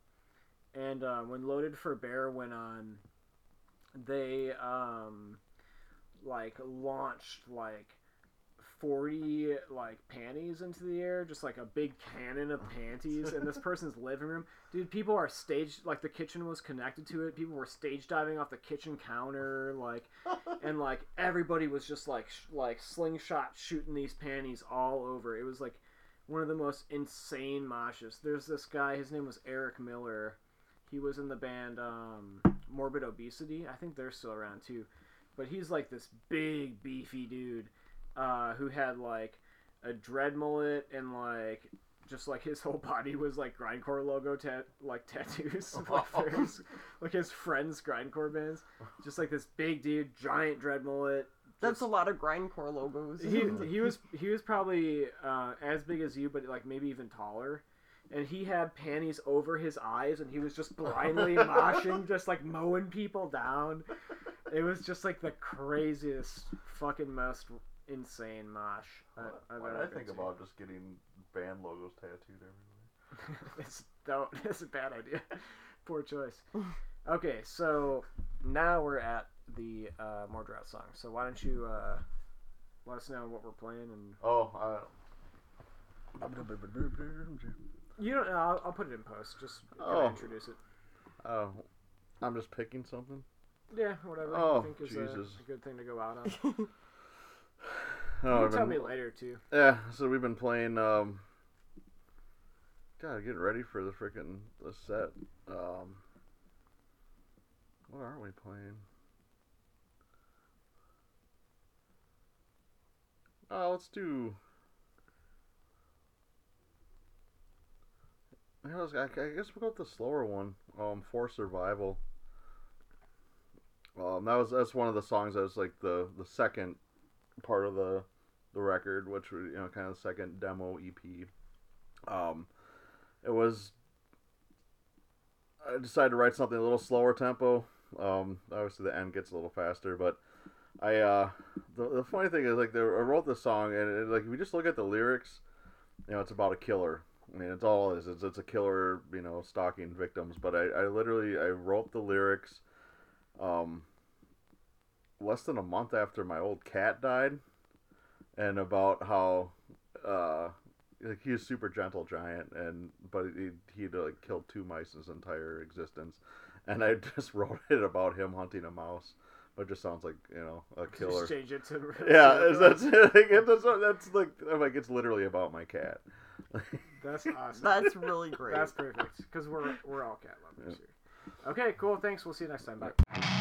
And uh, when Loaded for Bear went on, they um, like launched like 40 like panties into the air just like a big cannon of panties in this person's living room. Dude people are stage like the kitchen was connected to it. People were stage diving off the kitchen counter like and like everybody was just like sh- like slingshot shooting these panties all over. It was like one of the most insane moshes. There's this guy his name was eric miller. He was in the band um, morbid obesity. I think they're still around too. But he's like this big beefy dude uh, who had like a dread mullet and like just like his whole body was like grindcore logo tat like tattoos like, his, like his friends grindcore bands. Just like this big dude giant dread mullet That's just- a lot of grindcore logos. he, he was he was probably uh, as big as you but like maybe even taller. And he had panties over his eyes and he was just blindly moshing just like mowing people down. It was just like the craziest fucking most insane mosh I- Why did I think about just getting band logos tattooed everywhere? it's don't it's a bad idea poor choice okay so now we're at the uh, Mordrot song so why don't you uh, let us know what we're playing and Oh, I... You don't. I'll, I'll put it in post. Just Oh. introduce it. oh, I'm just picking something. Yeah, whatever Oh, I think is a, a good thing to go out on. You Oh, I've tell me later too. Yeah, so we've been playing. Um, God, getting ready for the freaking the set. Um, what are we playing? Oh, let's do. I, I guess we'll go with the slower one. Um, for survival. Um, that was that's one of the songs that was like the the second part of the the record, which was you know kind of second demo EP. Um, it was. I decided to write something a little slower tempo. Um, obviously the end gets a little faster, but I uh, the, the funny thing is like the, I wrote this song and it, like if you just look at the lyrics, you know it's about a killer. I mean it's all it is. It's, it's a killer, you know, stalking victims. But I, I literally I wrote the lyrics, um, less than a month after my old cat died and about how uh like he was super gentle giant and but he he'd like killed two mice in his entire existence and i just wrote it about him hunting a mouse but just sounds like you know a killer Just change it to. yeah it's- that's like, it's, that's like I'm like it's literally about my cat That's awesome. That's really great. That's perfect because we're we're all cat lovers here. Okay, cool. Thanks. We'll see you next time. Bye.